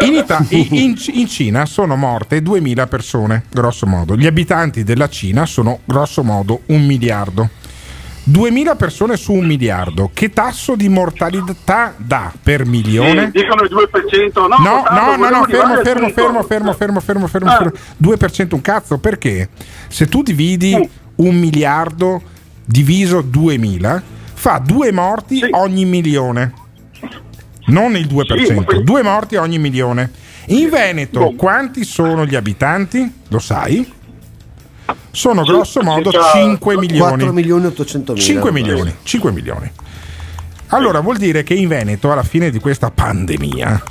in, Ita- in- in- in Cina sono morte 2000 persone, grosso modo. Gli abitanti della Cina sono grosso modo un miliardo. 2000 persone su un miliardo. Che tasso di mortalità dà per milione? Sì, dicono il 2%. No, No, tanto no, no, no, fermo, fermo, fermo, fermo, fermo, fermo, fermo, Ah. fermo. 2% un cazzo, perché se tu dividi un miliardo diviso 2000, fa due morti ogni milione. Non il 2%, due morti ogni milione. In Veneto quanti sono gli abitanti? Lo sai? Sono grosso modo 5 milioni. 4 milioni e 800 mila. 5 milioni, 5 milioni. Allora vuol dire che in Veneto alla fine di questa pandemia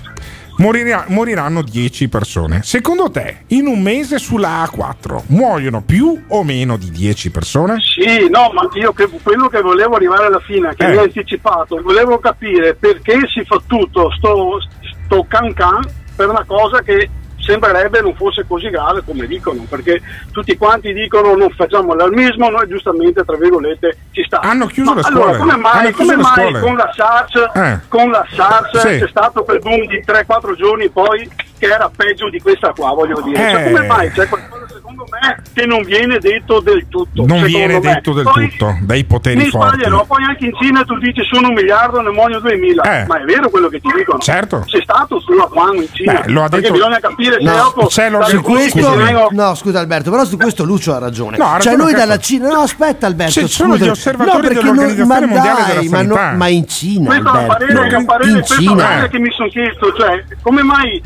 morirà- moriranno 10 persone. Secondo te, in un mese sulla A4 muoiono più o meno di 10 persone? Sì, no, ma io che, quello che volevo arrivare alla fine, che Eh. mi hai anticipato, volevo capire perché si fa tutto sto, sto can can per una cosa che sembrerebbe non fosse così grave come dicono, perché tutti quanti dicono non facciamo allarmismo, noi giustamente, tra virgolette, ci sta. Hanno chiuso Ma le allora, scuole. come mai, come mai con la SARS, Eh. con la SARS Sì. c'è stato quel boom di 3-4 giorni poi che era peggio di questa qua, voglio dire. Cioè, Eh. come mai c'è qualcosa secondo me che non viene detto del tutto? Non viene me. detto del Poi- tutto dai poteri forti. sbagliano, poi anche in Cina tu dici sono un miliardo, ne muoiono 2000. Eh. Ma è vero quello che ti dicono? Certo. Sei stato sulla quando in Cina? Beh, lo ha Perché detto- bisogna capire se No, dopo c'è lo- su questo, no, scusa Alberto, però su questo Lucio ha ragione. No, ha cioè, noi cazzo. dalla Cina, no, aspetta Alberto, Ci sono scusa. gli osservatori no, perché dell'Organizzazione ma Mondiale dai, della ma, no- ma in Cina, Questo è Alberto, parere, parere, in Cina. che mi sono chiesto, cioè come mai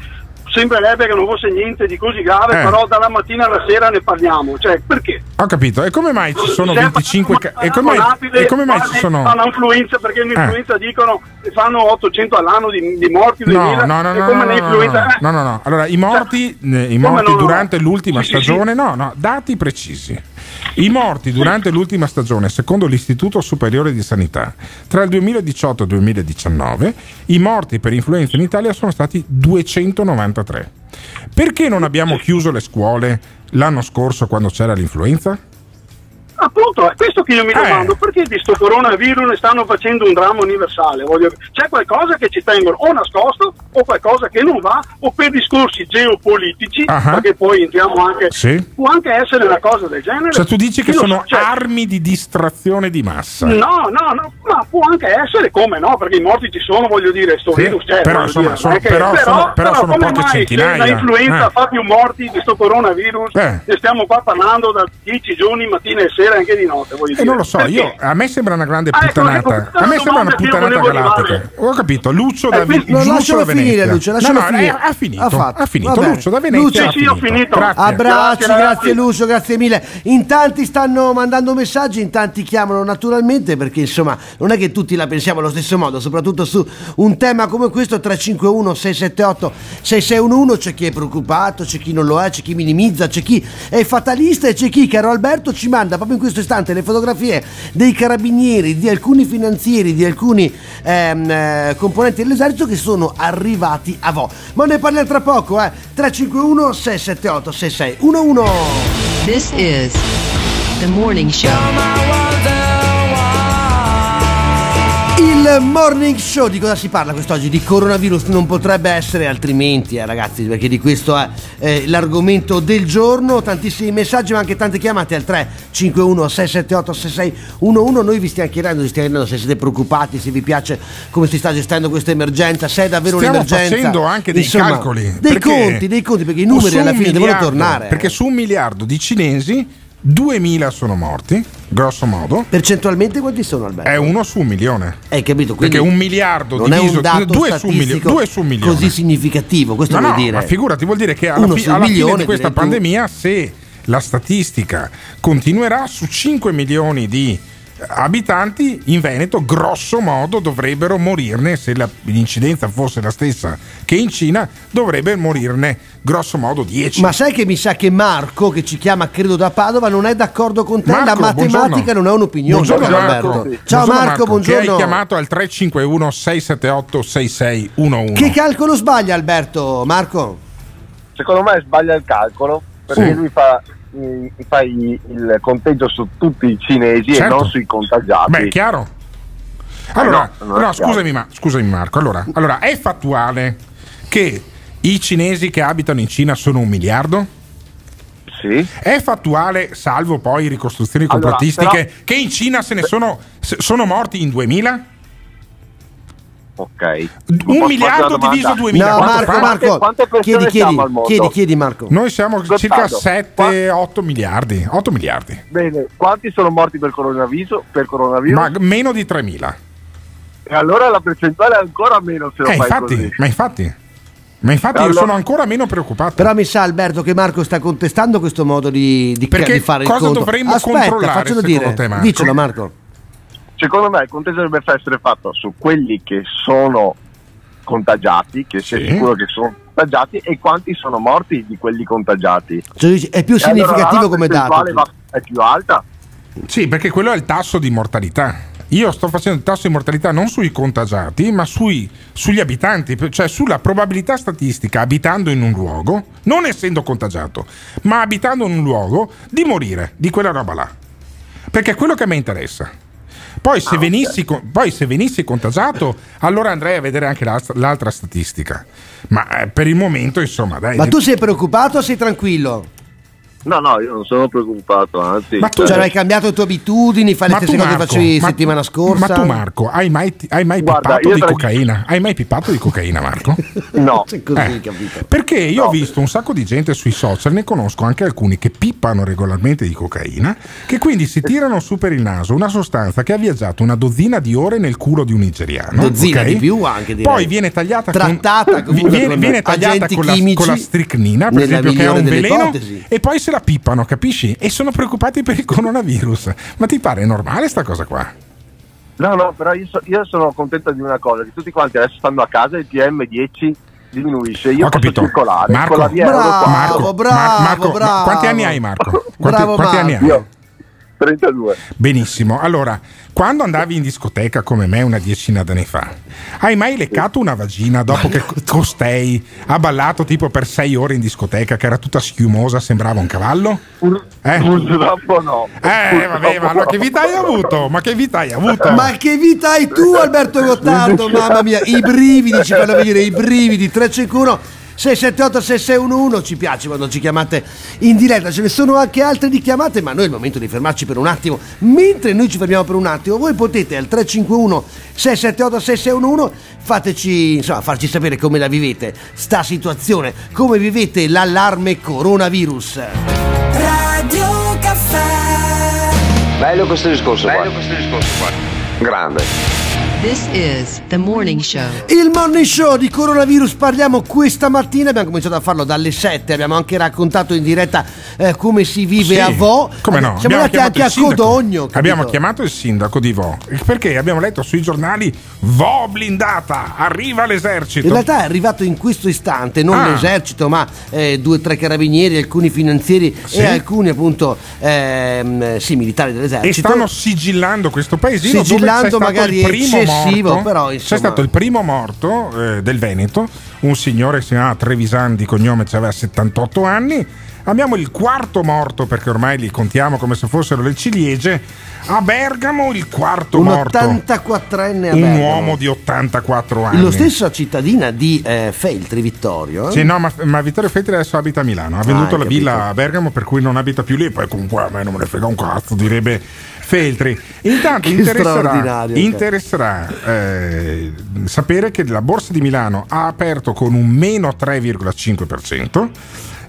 sembrerebbe che non fosse niente di così grave, Eh. però dalla mattina alla sera ne parliamo, cioè perché? Ho capito. E come mai ci sono Se è 25 ca- e come, e come mai ci sono a un'influenza perché Eh. l'influenza dicono che fanno 800 all'anno di, di morti, 2000, No, no, no, no, come no, no, l'influenza no, no, no, no. Allora, i morti, eh, i morti no, no? durante l'ultima Sì, sì, sì. stagione, no, no, dati precisi. I morti durante l'ultima stagione, secondo l'Istituto Superiore di Sanità, tra il 2018 e il 2019, i morti per influenza in Italia sono stati 293. Perché non abbiamo chiuso le scuole l'anno scorso quando c'era l'influenza? Appunto, è questo che io mi Eh. domando, perché di sto coronavirus ne stanno facendo un dramma universale? Voglio- C'è qualcosa che ci tengono o nascosto o qualcosa che non va o per discorsi geopolitici, Ah. perché poi entriamo anche... Sì. Può anche essere una cosa del genere. Cioè tu dici che Io sono so, cioè- armi di distrazione di massa? No, no, no, ma può anche essere come no, perché i morti ci sono, voglio dire, sto Sì, virus c'è. però, voglio insomma, dire, sono- che- però sono- però sono come poche centinaia. Se la influenza Eh. fa più morti di sto coronavirus, Eh. ne stiamo qua parlando da 10 giorni, mattina e sera, anche di notte, E dire. non lo so, io, a me sembra una grande Ah, ecco, puttanata. ecco, a me sembra una puttanata galattica. arrivare. Ho capito, Lucio da, Eh, quindi- Lucio No, da lascialo Venezia. finire, Lucio, lascialo no, no, finire. eh, ha finito. Ha Ha fatto. finito. Vabbè. Lucio da Venezia. Lucio- ha Sì, ho finito. Grazie. Abbracci, Grazie, grazie. Lucio, grazie mille. In tanti stanno mandando messaggi, in tanti chiamano naturalmente perché insomma non è che tutti la pensiamo allo stesso modo, soprattutto su un tema come questo 351 678 6611 c'è chi è preoccupato, c'è chi non lo è, c'è chi minimizza, c'è chi è fatalista e c'è chi, caro Alberto, ci manda proprio in questo istante le fotografie dei carabinieri, di alcuni finanzieri, di alcuni ehm, eh, componenti dell'esercito che sono arrivati a Vo. Ma ne parliamo tra poco, eh. 351 678 6611. This is the morning show. Il morning show di cosa si parla quest'oggi? Di coronavirus non potrebbe essere altrimenti, eh, ragazzi, perché di questo è eh, l'argomento del giorno. Tantissimi messaggi, ma anche tante chiamate al 351 678 6611. Noi vi stiamo chiedendo, vi stiamo chiedendo se siete preoccupati, se vi piace come si sta gestendo questa emergenza, se è davvero Stiamo un'emergenza. facendo anche dei Insomma, calcoli. Dei conti, dei conti, perché i numeri alla fine devono tornare. Perché su un miliardo di cinesi 2000 sono morti, grosso modo. Percentualmente quanti sono Alberto? È uno su un milione. Hai capito? Quindi Perché un miliardo non è diviso un dato due su un milio- due su un milione. così significativo, questo No, vuol no, dire. ma figurati, vuol dire che alla, fi- alla fine di questa direi tu. pandemia, se la statistica continuerà su 5 milioni di abitanti, in Veneto, grosso modo, dovrebbero morirne, se la- l'incidenza fosse la stessa che in Cina, dovrebbe morirne grosso modo 10. Ma sai che mi sa che Marco, che ci chiama credo da Padova, non è d'accordo con te? la Marco, matematica buongiorno. non è un'opinione. Buongiorno, Marco. Ciao Buongiorno, Marco, Che buongiorno. hai chiamato al 351 678 6611. Che calcolo sbaglia Alberto? Marco? Secondo me sbaglia il calcolo perché Sì. lui fa, i- fa i- il conteggio su tutti i cinesi e Certo. non sui contagiati. Beh, chiaro. Allora, Eh no, no, scusami, ma, scusami Marco, allora, allora, è fattuale che i cinesi che abitano in Cina sono un miliardo? Sì. È fattuale, salvo poi ricostruzioni Allora, complottistiche, però- che in Cina se ne sono, sono morti in 2000? Ok. Un miliardo diviso 2000. No, quanto Marco? Marco, quante persone chiedi, chiedi, siamo al mondo? chiedi, chiedi Marco. Noi siamo Gottardo, circa 7-8 miliardi. 8 miliardi. Bene, quanti sono morti per coronavirus? Per coronavirus? Ma meno di 3000. E allora la percentuale è ancora meno se lo Eh, fai infatti, così. ma infatti. Ma infatti io Allora- sono ancora meno preoccupato. Però mi sa Alberto che Marco sta contestando questo modo di, di, Perché di fare il cosa conto. dovremmo Aspetta, controllare, faccelo secondo dire. te, Marco? Dicelo Marco. Secondo me il conteggio dovrebbe essere fatto su quelli che sono contagiati, che sei Sì. sicuro che sono contagiati, e quanti sono morti di quelli contagiati. Cioè, è più E allora significativo la come dato. va- È più alta? Sì, perché quello è il tasso di mortalità. Io sto facendo il tasso di mortalità non sui contagiati, ma sui- sugli abitanti, cioè sulla probabilità statistica, abitando in un luogo, non essendo contagiato, ma abitando in un luogo, di morire di quella roba là. Perché è quello che a me interessa. Poi Ah, se, venissi, con- poi se venissi contagiato, allora andrei a vedere anche la- l'altra statistica. Ma eh, per il momento, insomma, dai. Ma tu sei preoccupato o sei tranquillo? No, no, io non sono preoccupato, anzi. Ma tu- Cioè, hai cambiato le tue abitudini, fai le stesse cose che facevi ma- settimana scorsa? Ma tu, Marco, hai mai, hai mai Guarda, pippato di tra- cocaina? Hai mai pippato di cocaina, Marco? [LAUGHS] No. Così, Eh, capito? Perché io ho visto un sacco di gente sui social, ne conosco anche alcuni che pippano regolarmente di cocaina, che quindi si tirano su per il naso una sostanza che ha viaggiato una dozzina di ore nel culo di un nigeriano. Dozzina ok? di più anche, direi. Poi viene tagliata Trattata con, viene, con viene tagliata agenti con la, chimici con la stricnina, per esempio, che migliore un veleno, ipotesi. e poi se la pippano, capisci? E sono preoccupati per il coronavirus. Ma ti pare normale sta cosa qua? No, no, però io, so- io sono contento di una cosa, che tutti quanti adesso stanno a casa e il PM10 diminuisce. Io Ho posso capito. circolare Marco, con la via Euro Bravo, 4. Marco, bravo, Mar- Marco, ma bravo. quanti anni hai Marco? Quanti, Bravo, quanti anni hai? Io 32. Benissimo, allora, quando andavi in discoteca come me una decina d'anni fa, hai mai leccato una vagina dopo che costei ha ballato tipo per sei ore in discoteca che era tutta schiumosa, sembrava un cavallo? Eh? Purtroppo no. Eh, vabbè, ma allora che vita hai avuto? Ma che vita hai avuto? Ma che vita hai tu, Alberto Gottardo? Mamma mia, i brividi ci fanno venire i brividi. 351 678 6611 ci piace quando ci chiamate in diretta. Ce ne sono anche altre di chiamate, ma noi è il momento di fermarci per un attimo. Mentre noi ci fermiamo per un attimo, voi potete al 351 678 6611 fateci, insomma, farci sapere come la vivete sta situazione, come vivete l'allarme coronavirus. Radio Caffè. Bello questo discorso qua. Bello questo discorso qua. Grande. This is the morning show. Il morning show di coronavirus parliamo questa mattina, abbiamo cominciato a farlo dalle 7, abbiamo anche raccontato in diretta eh, come si vive Sì, a Vo. Come no? Siamo Abbiamo andati chiamato anche il a sindaco. Codogno. capito? Abbiamo chiamato il sindaco di Vo perché abbiamo letto sui giornali Vo blindata, arriva l'esercito. In realtà è arrivato in questo istante non Ah. l'esercito, ma eh, due o tre carabinieri, alcuni finanzieri Sì. e alcuni appunto ehm, sì, militari e dell'esercito. stanno sigillando questo paesino dove Sigillando magari il primo eccessivo, morto, però, c'è insomma. stato il primo morto eh, del Veneto un signore che si chiamava Trevisan di cognome aveva 78 anni abbiamo il quarto morto perché ormai li contiamo come se fossero le ciliegie a Bergamo il quarto un morto 84enne a un Bergamo. uomo di 84 anni Lo stesso cittadina di eh, Feltri, Vittorio. eh? Sì, no, ma, ma Vittorio Feltri adesso abita a Milano. Ha venduto hai la capito. villa a Bergamo, per cui non abita più lì. Poi comunque a me non me ne frega un cazzo, direbbe Feltri. Intanto [LAUGHS] interesserà, ok. interesserà eh, sapere che la borsa di Milano ha aperto con un meno 3,5%.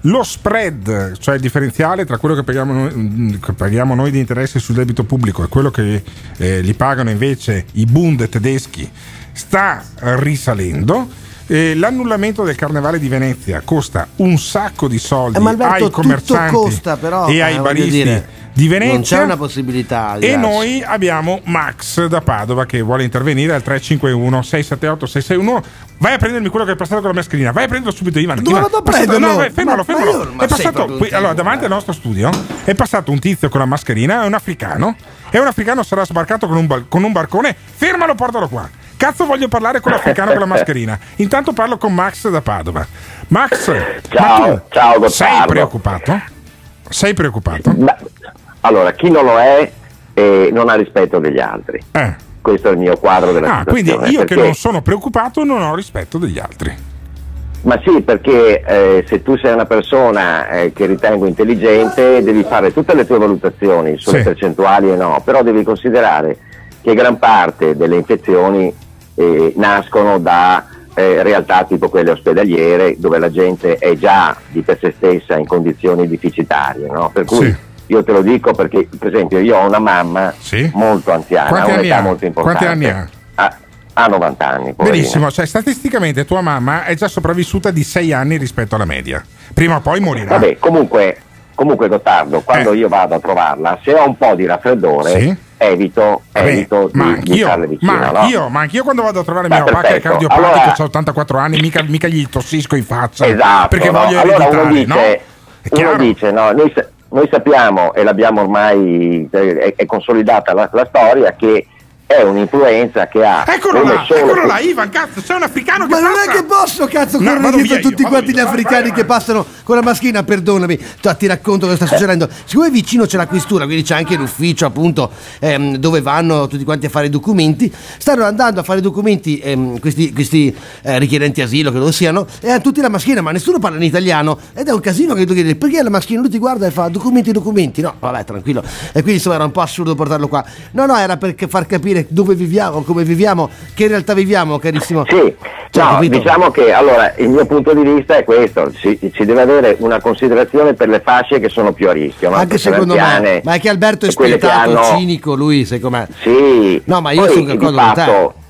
lo spread, cioè il differenziale tra quello che paghiamo noi, che paghiamo noi di interessi sul debito pubblico e quello che eh, li pagano invece i Bund tedeschi, sta risalendo. Eh, l'annullamento del carnevale di Venezia costa un sacco di soldi Eh, Alberto, ai commercianti costa, però, e eh, ai baristi dire, di Venezia. non c'è una possibilità E noi abbiamo Max da Padova che vuole intervenire al 351 678 661. Vai a prendermi quello che è passato con la mascherina. Vai a prenderlo subito, Ivan. Dove Ivan, vado a prenderlo? No, vai, fermalo, Ma- ma fermalo. ma è passato qui, allora, davanti al nostro studio è passato un tizio con la mascherina, è un africano. E un africano sarà sbarcato con un, bal- con un barcone. Fermalo, portalo qua. Cazzo, voglio parlare con l'africano con la [LAUGHS] mascherina. Intanto parlo con Max da Padova. Max, Ciao, ma ciao, Gottardo. sei preoccupato? Sei preoccupato? Beh, allora, chi non lo è eh, non ha rispetto degli altri. Questo è il mio quadro della Eh. Ah, quindi io che perché- non sono preoccupato non ho rispetto degli altri. Ma sì, perché eh, se tu sei una persona eh, che ritengo intelligente devi fare tutte le tue valutazioni sulle Sì. percentuali e no, però devi considerare che gran parte delle infezioni eh, nascono da eh, realtà tipo quelle ospedaliere dove la gente è già di per sé stessa in condizioni deficitarie, no? Per cui Sì. io te lo dico perché per esempio io ho una mamma molto anziana, Quanti ha un'età molto importante. Quanti anni ha? Ha, ha 90 anni. poverina. Benissimo, cioè statisticamente tua mamma è già sopravvissuta di 6 anni rispetto alla media. Prima o poi morirà. Vabbè, comunque, comunque Gottardo, quando io vado a trovarla, se ho un po' di raffreddore, Eh. Sì. Evito, evito ma di, anch'io, vicino. ma no? anch'io, ma anch'io quando vado a trovare Beh, mio papà che è cardiopatico, Allora- ha 84 anni, mica, mica gli tossisco in faccia. Esatto, perché no? voglio allora ereditare, uno dice, no? Uno chiaro? dice no, noi, noi sappiamo e l'abbiamo ormai, è, è consolidata la, la storia, che è un'influenza che ha Eccolo là, eccolo là, Ivan, cazzo, sei un africano che Ma non passa. è che posso, cazzo, No, correre dietro via tutti io, quanti gli africani che passano con la maschina, perdonami, Tu- ti racconto cosa sta succedendo. Siccome vicino c'è la questura, quindi c'è anche l'ufficio appunto ehm, dove vanno tutti quanti a fare i documenti, stanno andando a fare i documenti ehm, questi, questi, eh, richiedenti asilo, che lo siano, e hanno tutti la maschina, ma nessuno parla in italiano ed è un casino che tu chiedi perché la maschina lui ti guarda e fa documenti, documenti, no, vabbè tranquillo. E quindi insomma era un po' assurdo portarlo qua. No, no, era per far capire dove viviamo, come viviamo, che realtà viviamo, carissimo. Sì, Cioè, no, diciamo che allora il mio punto di vista è questo, si, si deve avere una considerazione per le fasce che sono più a rischio, no? Anche secondo me, ma è che Alberto è spietato, hanno- cinico, lui, sai com'è? Sì, No, ma io poi, sono d'accordo con te.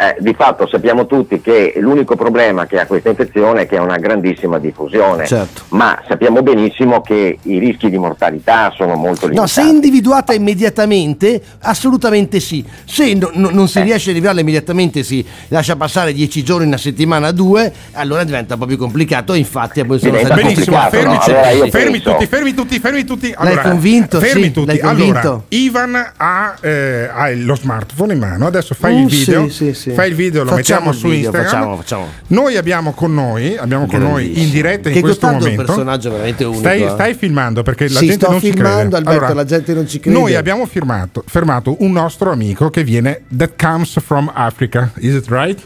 Eh, di fatto sappiamo tutti che l'unico problema che ha questa infezione è che ha una grandissima diffusione, Certo. ma sappiamo benissimo che i rischi di mortalità sono molto No, limitati. se individuata immediatamente, assolutamente sì. Se no- no- non Eh. si riesce a individuarla immediatamente, si lascia passare 10 giorni, una settimana, due, allora diventa un po' più complicato. Infatti, poi sono stati Benissimo, fermi, no? tutti, Allora fermi tutti, fermi tutti, fermi tutti. L'hai convinto? Fermi Sì, tutti. l'hai Allora, convinto? Ivan ha, eh, ha lo smartphone in mano, adesso fai Mm, il video, sì, sì, sì. Fai il video, lo Facciamo mettiamo su video, Instagram. facciamo, facciamo. Noi abbiamo con noi, abbiamo con noi in diretta in Che questo Gottardo è un momento. personaggio veramente unico. Stai, eh. stai filmando perché la Sì, gente sto non ci filmando, crede. Alberto, Allora, la gente non ci crede. Noi abbiamo firmato- fermato un nostro amico che viene that comes from Africa. Is it right?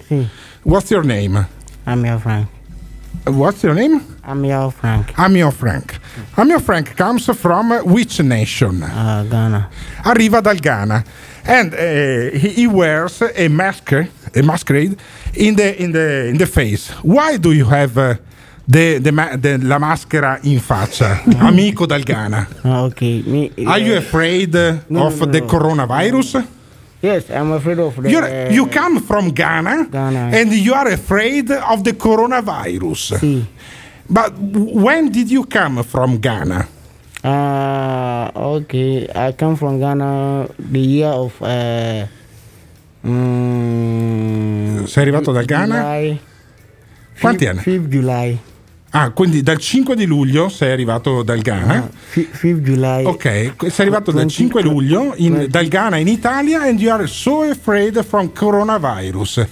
What's your name? I'm your Frank. What's your name? I'm your Frank. Amio Frank. Amio Frank comes from which nation? Uh, Ghana. Arriva dal Ghana. And eh, he, he wears a mask, a masquerade in the, in the, in the face. Why do you have uh, the, the ma- the- la maschera in faccia? [LAUGHS] Amico dal Ghana. Uh, okay. Me. Are you afraid uh, No, of no, no, the coronavirus? Yes, I'm afraid of the. You come from Ghana, Ghana. and you are afraid of the coronavirus. But when did you come from Ghana? Uh, okay. I come from Ghana the year of. Uh, mm, Sei arrivato dal Ghana? July, Quanti anni? Fifth July. Ah, quindi dal 5 di luglio sei arrivato dal Ghana. Fi- Fifth July. Ok, sei arrivato dal 20 5 luglio in- 20 dal Ghana in Italia and you are so afraid from coronavirus.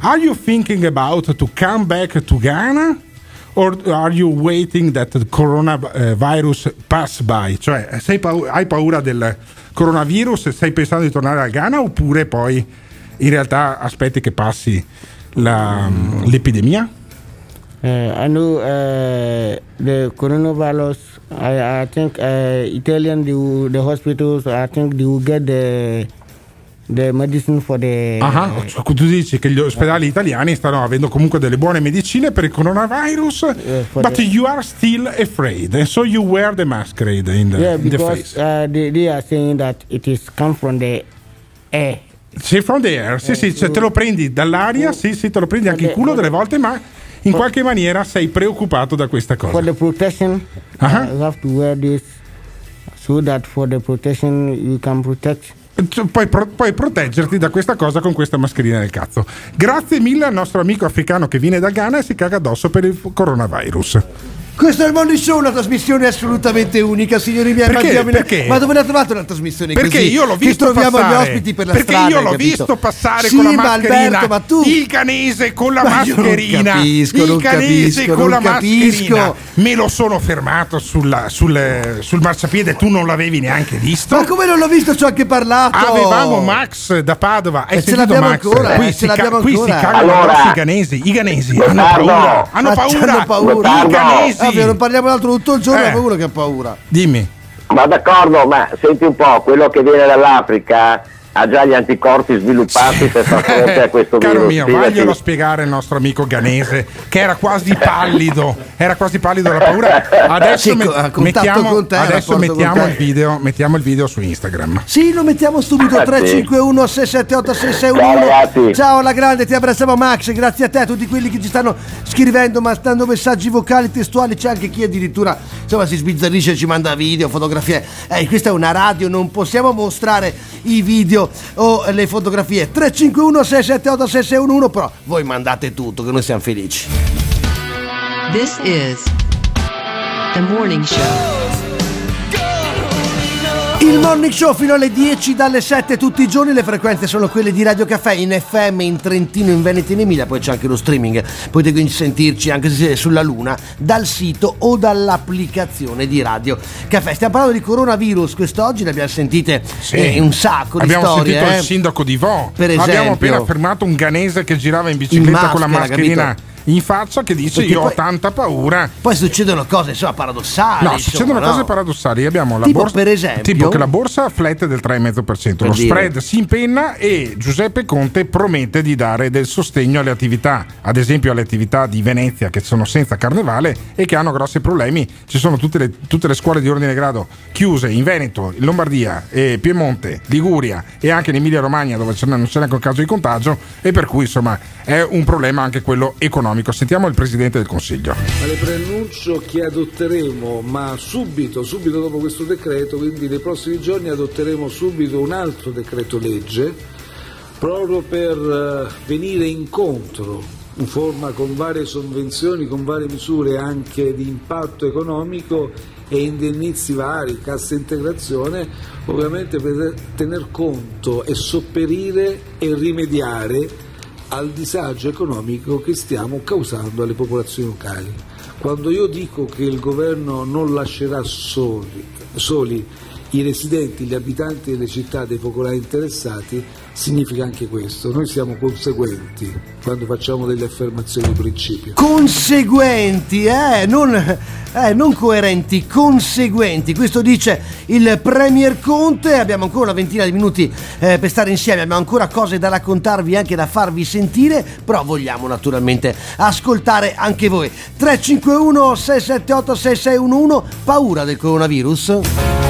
Are you thinking about to come back to Ghana? Or are you waiting that the coronavirus pass by? Cioè, pau- hai paura del coronavirus e stai pensando di tornare al Ghana oppure poi in realtà aspetti che passi la- l'epidemia? Uh, I know uh, the coronavirus. I, I think uh, Italian, the, the hospitals. I think they will get the the medicine for the. Ah, cioè, tu dici che gli ospedali italiani stanno avendo comunque delle buone medicine per il coronavirus, for but the- you are still afraid, and so you wear the masquerade in the, yeah, in the because face. uh, they, they are saying that it is come from the air. Sì, from the air, sì, sì, cioè te lo prendi dall'aria, sì, sì, te lo prendi anche in culo delle volte, ma in qualche maniera sei preoccupato da questa For cosa. the protection, Uh-huh. uh, you have to wear this so that for the protection you can protect. Cioè, Puoi, pro- puoi proteggerti da questa cosa con questa mascherina nel cazzo. Grazie mille al nostro amico africano che viene da Ghana e si caga addosso per il coronavirus. Questo è il Morning Show, una trasmissione assolutamente unica, signori miei. Perché? Perché? Ma dove l'ha trovata una trasmissione Perché così? io l'ho Che visto troviamo passare. gli ospiti per la Perché strada. io hai l'ho visto passare sì, con la ma mascherina. Alberto, ma tu... Il canese con la Ma io non mascherina. capisco, il non canese capisco, con la non capisco. mascherina. Me lo sono fermato sulla- sul, sul marciapiede, tu non l'avevi neanche visto. Ma come non l'ho visto, ci ho anche parlato. Avevamo Max da Padova. Hai E ce sentito l'abbiamo Max? ancora, qui eh, si ce l'abbiamo qui si cagano Allora. i ganesi. I ganesi hanno paura. Hanno paura. I ganesi. Ovvio, non parliamo d'altro tutto il giorno, Eh. è uno che ha paura. Dimmi. Ma d'accordo, ma senti un po', quello che viene dall'Africa ha già gli anticorpi sviluppati per far fronte a [LAUGHS] questo Caro virus. mio, vaglielo spiegare il nostro amico ganese che era quasi pallido, era quasi pallido dalla paura. [LAUGHS] Adesso, me- mettiamo, con te, adesso mettiamo, il video, mettiamo il video su Instagram. Sì, lo mettiamo subito Ah, sì. 351 678 6611. Ciao. Ciao alla grande, ti abbracciamo Max, grazie a te, a tutti quelli che ci stanno scrivendo, mandando messaggi vocali, testuali, c'è anche chi addirittura insomma si sbizzarrisce e ci manda video, fotografie. Eh, questa è una radio, non possiamo mostrare i video o le fotografie. 351 678 6611, però voi mandate tutto che noi siamo felici. This is the morning show. Il morning show fino alle 10 dalle 7 tutti i giorni, le frequenze sono quelle di Radio Caffè in FM, in Trentino, in Veneto e in Emilia, poi c'è anche lo streaming, potete quindi sentirci anche se siete sulla Luna dal sito o dall'applicazione di Radio Caffè. Stiamo parlando di coronavirus, quest'oggi ne abbiamo sentite eh, un sacco di Abbiamo storie. sentito eh. il sindaco di Vo. Per Abbiamo esempio. appena fermato un ganese che girava in bicicletta In con la maschera, mascherina capito? In faccia che dice Perché io ho poi- tanta paura. Poi succedono cose insomma paradossali. No, insomma, succedono no? cose paradossali. Abbiamo la Tipo, borsa, per esempio? tipo che la borsa flat del 3,5%, Per lo dire. spread si impenna e Giuseppe Conte promette di dare del sostegno alle attività, ad esempio alle attività di Venezia che sono senza carnevale e che hanno grossi problemi. Ci sono tutte le, tutte le scuole di ordine grado chiuse in Veneto, in Lombardia, e Piemonte, Liguria e anche in Emilia Romagna dove non c'è neanche un caso di contagio e per cui insomma è un problema anche quello economico. Sentiamo il Presidente del Consiglio. Le preannuncio che adotteremo, ma subito, subito dopo questo decreto, quindi nei prossimi giorni adotteremo subito un altro decreto legge proprio per eh, venire incontro in forma con varie sovvenzioni, con varie misure anche di impatto economico e indennizi vari, cassa integrazione, ovviamente per tener conto e sopperire e rimediare al disagio economico che stiamo causando alle popolazioni locali. Quando io dico che il governo non lascerà soli, soli i residenti, gli abitanti delle città dei focolai interessati, significa anche questo. Noi siamo conseguenti quando facciamo delle affermazioni di principio. conseguenti, eh, non, eh, non coerenti, conseguenti. Questo dice il Premier Conte. Abbiamo ancora una ventina di minuti eh, per stare insieme, abbiamo ancora cose da raccontarvi, anche da farvi sentire, però vogliamo naturalmente ascoltare anche voi. 351 678 6611, paura del coronavirus?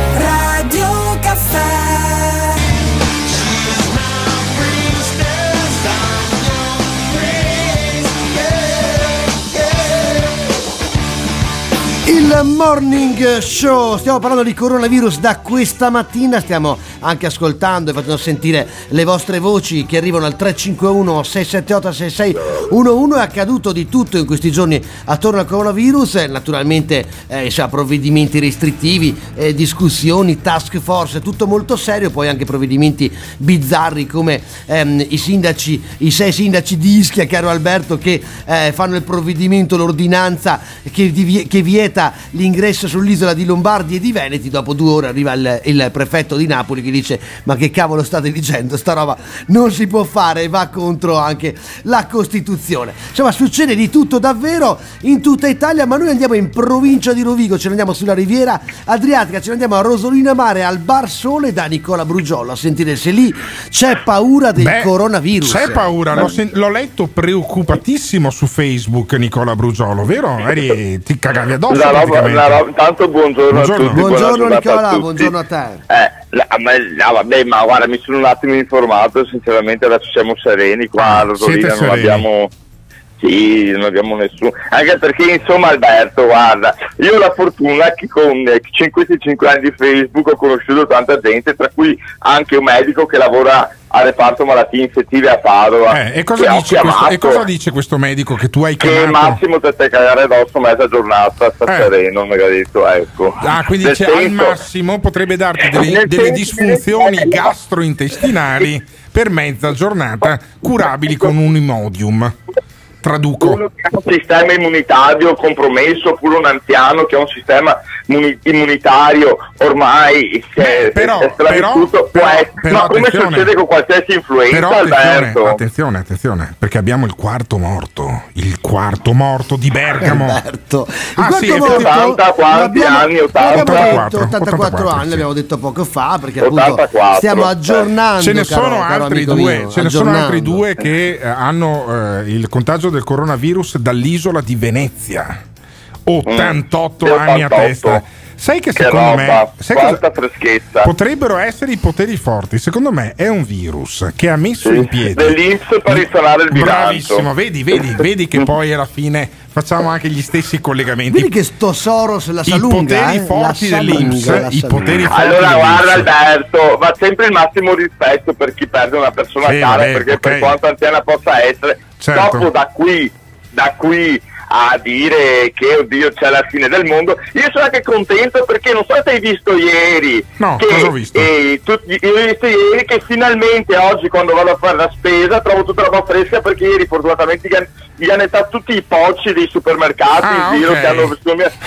Il morning show, stiamo parlando di coronavirus da questa mattina, stiamo anche ascoltando e facendo sentire le vostre voci che arrivano al 351 678 6611, è accaduto di tutto in questi giorni attorno al coronavirus, eh, naturalmente eh, insomma, provvedimenti restrittivi, eh, discussioni, task force, tutto molto serio, poi anche provvedimenti bizzarri come ehm, i sindaci, i sei sindaci di Ischia, caro Alberto, che eh, fanno il provvedimento, l'ordinanza che, che vieta l'ingresso sull'isola di Lombardi e di Veneti. Dopo due ore arriva il, il prefetto di Napoli che dice: Ma che cavolo state dicendo? Sta roba non si può fare e va contro anche la Costituzione. Insomma, succede di tutto davvero in tutta Italia, ma noi andiamo in provincia di Rovigo, ce ne andiamo sulla riviera Adriatica, ce ne andiamo a Rosolina Mare al Bar Sole da Nicola Brugiolo a sentire se lì c'è paura del Beh, coronavirus. C'è paura, l'ho, sen- l'ho letto preoccupatissimo su Facebook Nicola Brugiolo, vero? Eri, ti cagavi addosso La roba- la roba- tanto buongiorno, Buongiorno. a tutti. Buongiorno giornata Nicola, a tutti. buongiorno a te. Eh, no, vabbè, ma guarda, mi sono un attimo informato, sinceramente adesso siamo sereni qua a Rosolina, Ah, siete non abbiamo... Sì, non abbiamo nessuno. Anche perché, insomma, Alberto, guarda, io ho la fortuna che con eh, questi 5 anni di Facebook ho conosciuto tanta gente, tra cui anche un medico che lavora al reparto malattie infettive a Padova. Eh, e, cosa che dice questo, e cosa dice questo medico che tu hai Che chiamato? Massimo te te cagare addosso mezza giornata, sta Eh. sereno, mi ha detto, ecco. Ah, quindi Nel c'è, al senso- massimo potrebbe darti delle, delle senso- disfunzioni gastrointestinali per mezza giornata curabili con un imodium. Traduco. uno che ha un sistema immunitario compromesso oppure un anziano che ha un sistema muni- immunitario ormai però- è stravissuto, può essere- però ma come succede con qualsiasi influenza Però attenzione, Alberto attenzione, attenzione, perché abbiamo il quarto morto, il quarto morto di Bergamo. Alberto. Il Ah, quarto sì, morto 80 quanti anni? 80? l'abbiamo detto, 84, 84 anni, sì. l'abbiamo detto poco fa perché appunto 84, stiamo eh. aggiornando. Ce ne caro- sono caro altri amico due, mio, ce ne sono altri due che eh, hanno eh, il contagio del coronavirus dall'isola di Venezia. 88 Mm, anni a 88. testa. Sai che che secondo roba, me sai quanta cosa- freschezza potrebbero essere i poteri forti. Secondo me è un virus che ha messo Sì, in piedi dell'Inps per risanare il bilancio Bravissimo, vedi, vedi, [LAUGHS] vedi che poi alla fine facciamo anche gli stessi collegamenti. Vedi che sto Soros la I salunga, poteri eh? forti dell'Inps, i poteri forti Allora guarda. Alberto, va sempre il massimo rispetto per chi perde una persona Sì, cara, vabbè, perché ok. per quanto anziana possa essere, Certo. dopo da qui, da qui a dire che oddio c'è la fine del mondo, io sono anche contento perché non so se hai visto ieri, No, che, cosa ho visto? eh, tutti- io ho visto ieri che finalmente oggi quando vado a fare la spesa trovo tutta roba fresca perché ieri fortunatamente gli, han- gli hanno dato tutti i pocci dei supermercati Ah, in giro ok. che hanno,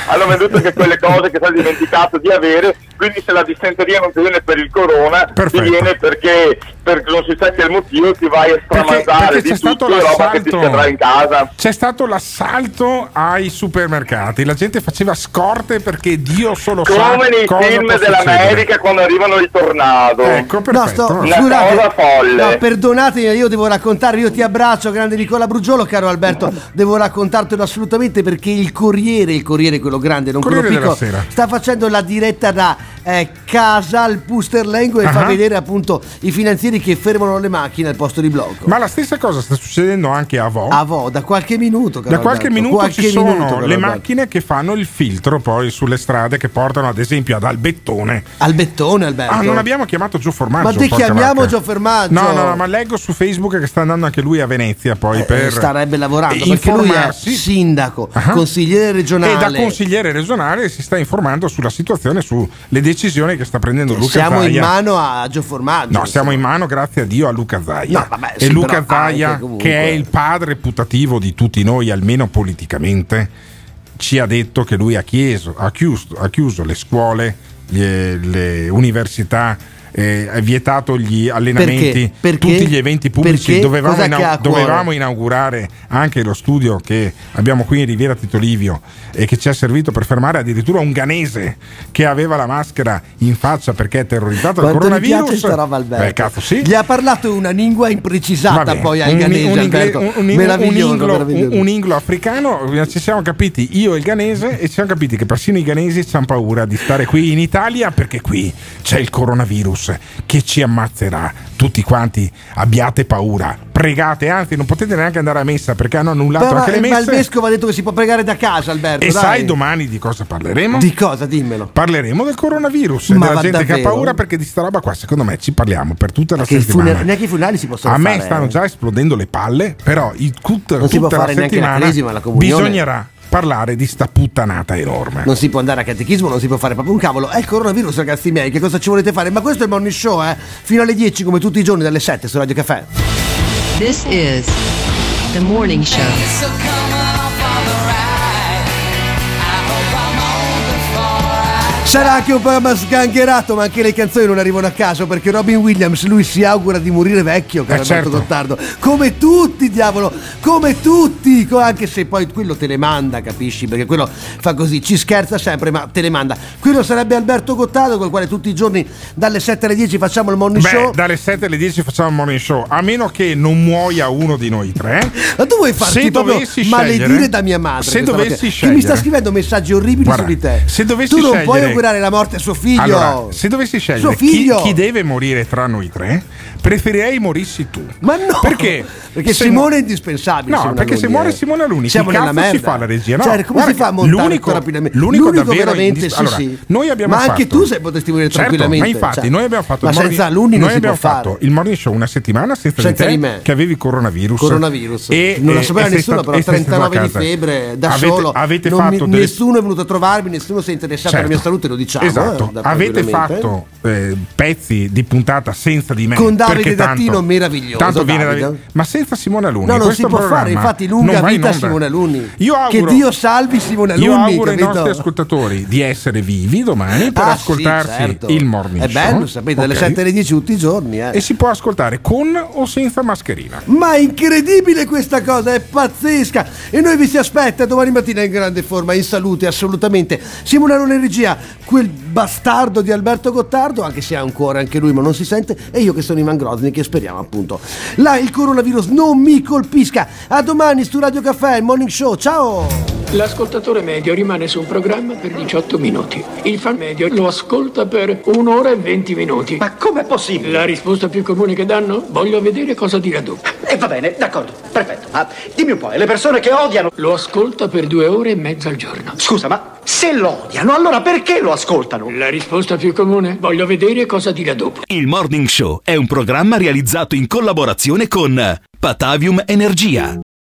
hanno venduto anche quelle cose che si è dimenticato di avere quindi se la dissenteria non ti viene per il corona Perfetto. ti viene perché, perché non si sa che il motivo ti vai a Perché, stramanzare perché di tutto roba che ti terrà in casa C'è stato l'assalto ai supermercati, la gente faceva scorte perché Dio solo sa come nei cosa film dell'America quando arrivano i tornado Ecco, No, perfetto. sto, Una scusate, cosa folle. no, perdonatemi, io devo raccontare, io ti abbraccio, grande Nicola Brugiolo, caro Alberto, devo raccontartelo assolutamente perché il Corriere, il Corriere quello grande, non Corriere quello della piccolo, Sera. sta facendo la diretta da eh, casa al Pusterlengo e fa Ah. vedere appunto i finanzieri che fermano le macchine al posto di blocco. Ma la stessa cosa sta succedendo anche a Vo. A vo, da qualche minuto, caro Da qualche Alberto, minuto qualche ci sono minuto, le macchine che fanno il filtro poi sulle strade che portano ad esempio ad Albettone. Al bettone, Alberto. Ah, non abbiamo chiamato Gio Formaggio. Ma porca chiamiamo. Gio Formaggio. No, no, no, ma leggo su Facebook che sta andando anche lui a Venezia poi Eh, per starebbe lavorando perché lui è sindaco, Ah. consigliere regionale. E da consigliere regionale si sta informando sulla situazione, sulle decisioni che sta prendendo Luca Siamo in Zaia. mano a Gio Formaggio. No, siamo in mano, grazie a Dio, a Luca Zaia. No, vabbè, e sì, Luca però Zaia, che è il padre putativo di tutti noi, almeno politicamente, ci ha detto che lui ha, chieso- ha chiuso, ha chiuso le scuole, le, le università. Eh, ha vietato gli allenamenti, Perché? Perché? tutti gli eventi pubblici. Dovevamo, inau- ha dovevamo inaugurare anche lo studio che abbiamo qui in Riviera Tito Livio e che ci è servito per fermare addirittura un ganese che aveva la maschera in faccia perché è terrorizzato dal Quanto mi coronavirus. piace sta roba Alberto. Eh, cazzo, sì. Gli ha parlato una lingua imprecisata Vabbè, poi al un- ganese un, ingle- un- un- inglo, un- un inglo africano, ci siamo capiti io e il ganese e ci siamo capiti che persino i ganesi hanno paura di stare qui in Italia perché qui c'è il coronavirus che ci ammazzerà. Tutti quanti abbiate paura, pregate, anzi non potete neanche andare a messa perché hanno annullato Però, anche le ma il messe. vescovo ha detto che si può pregare da casa Alberto. E dai. sai domani di cosa parleremo? Di cosa? Dimmelo. Parleremo del coronavirus, Ma della gente che ha davvero? paura perché di sta roba qua secondo me ci parliamo per tutta la i settimana. funer- neanche i funerali si possono A me fare. stanno già esplodendo le palle, però il, può tutta la settimana bisognerà parlare di sta puttanata enorme. Non si può andare a catechismo, non si può fare proprio un cavolo. È il coronavirus, ragazzi miei, che cosa ci volete fare? Ma questo è il morning show, eh? Fino alle 10, come tutti i giorni, dalle 7 su Radio Caffè. This is the morning show. Sarà anche un po' sgangherato, ma anche le canzoni non arrivano a caso perché Robin Williams lui si augura di morire vecchio, caro Eh, certo. Alberto Gottardo. Come tutti, diavolo, come tutti, anche se poi quello te le manda, capisci? Perché quello fa così, ci scherza sempre, ma te le manda. Quello sarebbe Alberto Gottardo, col quale tutti i giorni dalle 7 alle 10 facciamo il morning Beh, show. dalle 7 alle 10 facciamo il morning show, a meno che non muoia uno di noi tre. Ma tu vuoi farti Se proprio maledire scegliere- da mia madre? Se dovessi mattina, scegliere, Che mi sta scrivendo messaggi orribili Guarda, su di te. se dovessi tu non puoi augurare la morte a suo figlio. Allora, se dovessi scegliere chi, chi deve morire tra noi tre, preferirei morissi tu. Ma no! Perché? Perché Se Simone è indispensabile. No, perché se muore eh. Simone Alunni, Siamo nella cazzo si fa la regia? No, Cioè, come guarda si fa a che montare l'unico- rapidamente? l'unico davvero veramente, indis- sì, allora, sì. noi abbiamo Ma anche fatto- tu sei potresti morire Certo, tranquillamente. ma infatti cioè. noi abbiamo fatto Ma senza alunni non noi si abbiamo fatto il morning show una settimana senza, Senza di me. che avevi coronavirus. Coronavirus. E, non lo e- sapeva nessuno, però e sei stato 39 a di febbre da solo. Avete fatto Nessuno è venuto a trovarmi, nessuno si è interessato alla Certo. mia salute, lo diciamo. Esatto, eh, avete fatto eh, pezzi di puntata senza di me Con Davide tanto- Dattino meraviglioso, Tanto viene Davide. Ma senza Simone Alunni. No, non si può fare, infatti lunga vita a. Simone Alunni. Io auguro, che Dio salvi Simone Alunni. io auguro ai capito? nostri ascoltatori di essere vivi domani per Ah, ascoltarsi sì, certo. il morning È bello, sapete, dalle Ok? 7 alle 10 tutti i giorni. Eh. E si può ascoltare con o senza mascherina. Ma è incredibile questa cosa, è pazzesca! E noi vi si aspetta domani mattina in grande forma, in salute, assolutamente. Simone Alunni in regia, quel bastardo di Alberto Gottardo, anche se ha un cuore anche lui, ma non si sente, e io che sono Ivan Grozny, che speriamo appunto. Là il coronavirus non mi colpisca. A domani su Radio Caffè, il morning show, ciao! L'ascoltatore medio rimane su un programma per 18 minuti. Il fan medio lo ascolta per un'ora e 20 minuti. Ma com'è possibile? La risposta più comune che danno? Voglio vedere cosa dirà dopo. E va bene, d'accordo, perfetto. Ma dimmi un po', e le persone che odiano... Lo ascolta per due ore e mezza al giorno. Scusa, ma se lo odiano, allora perché lo ascoltano? La risposta più comune? Voglio vedere cosa dirà dopo. Il Morning Show è un programma realizzato in collaborazione con Patavium Energia.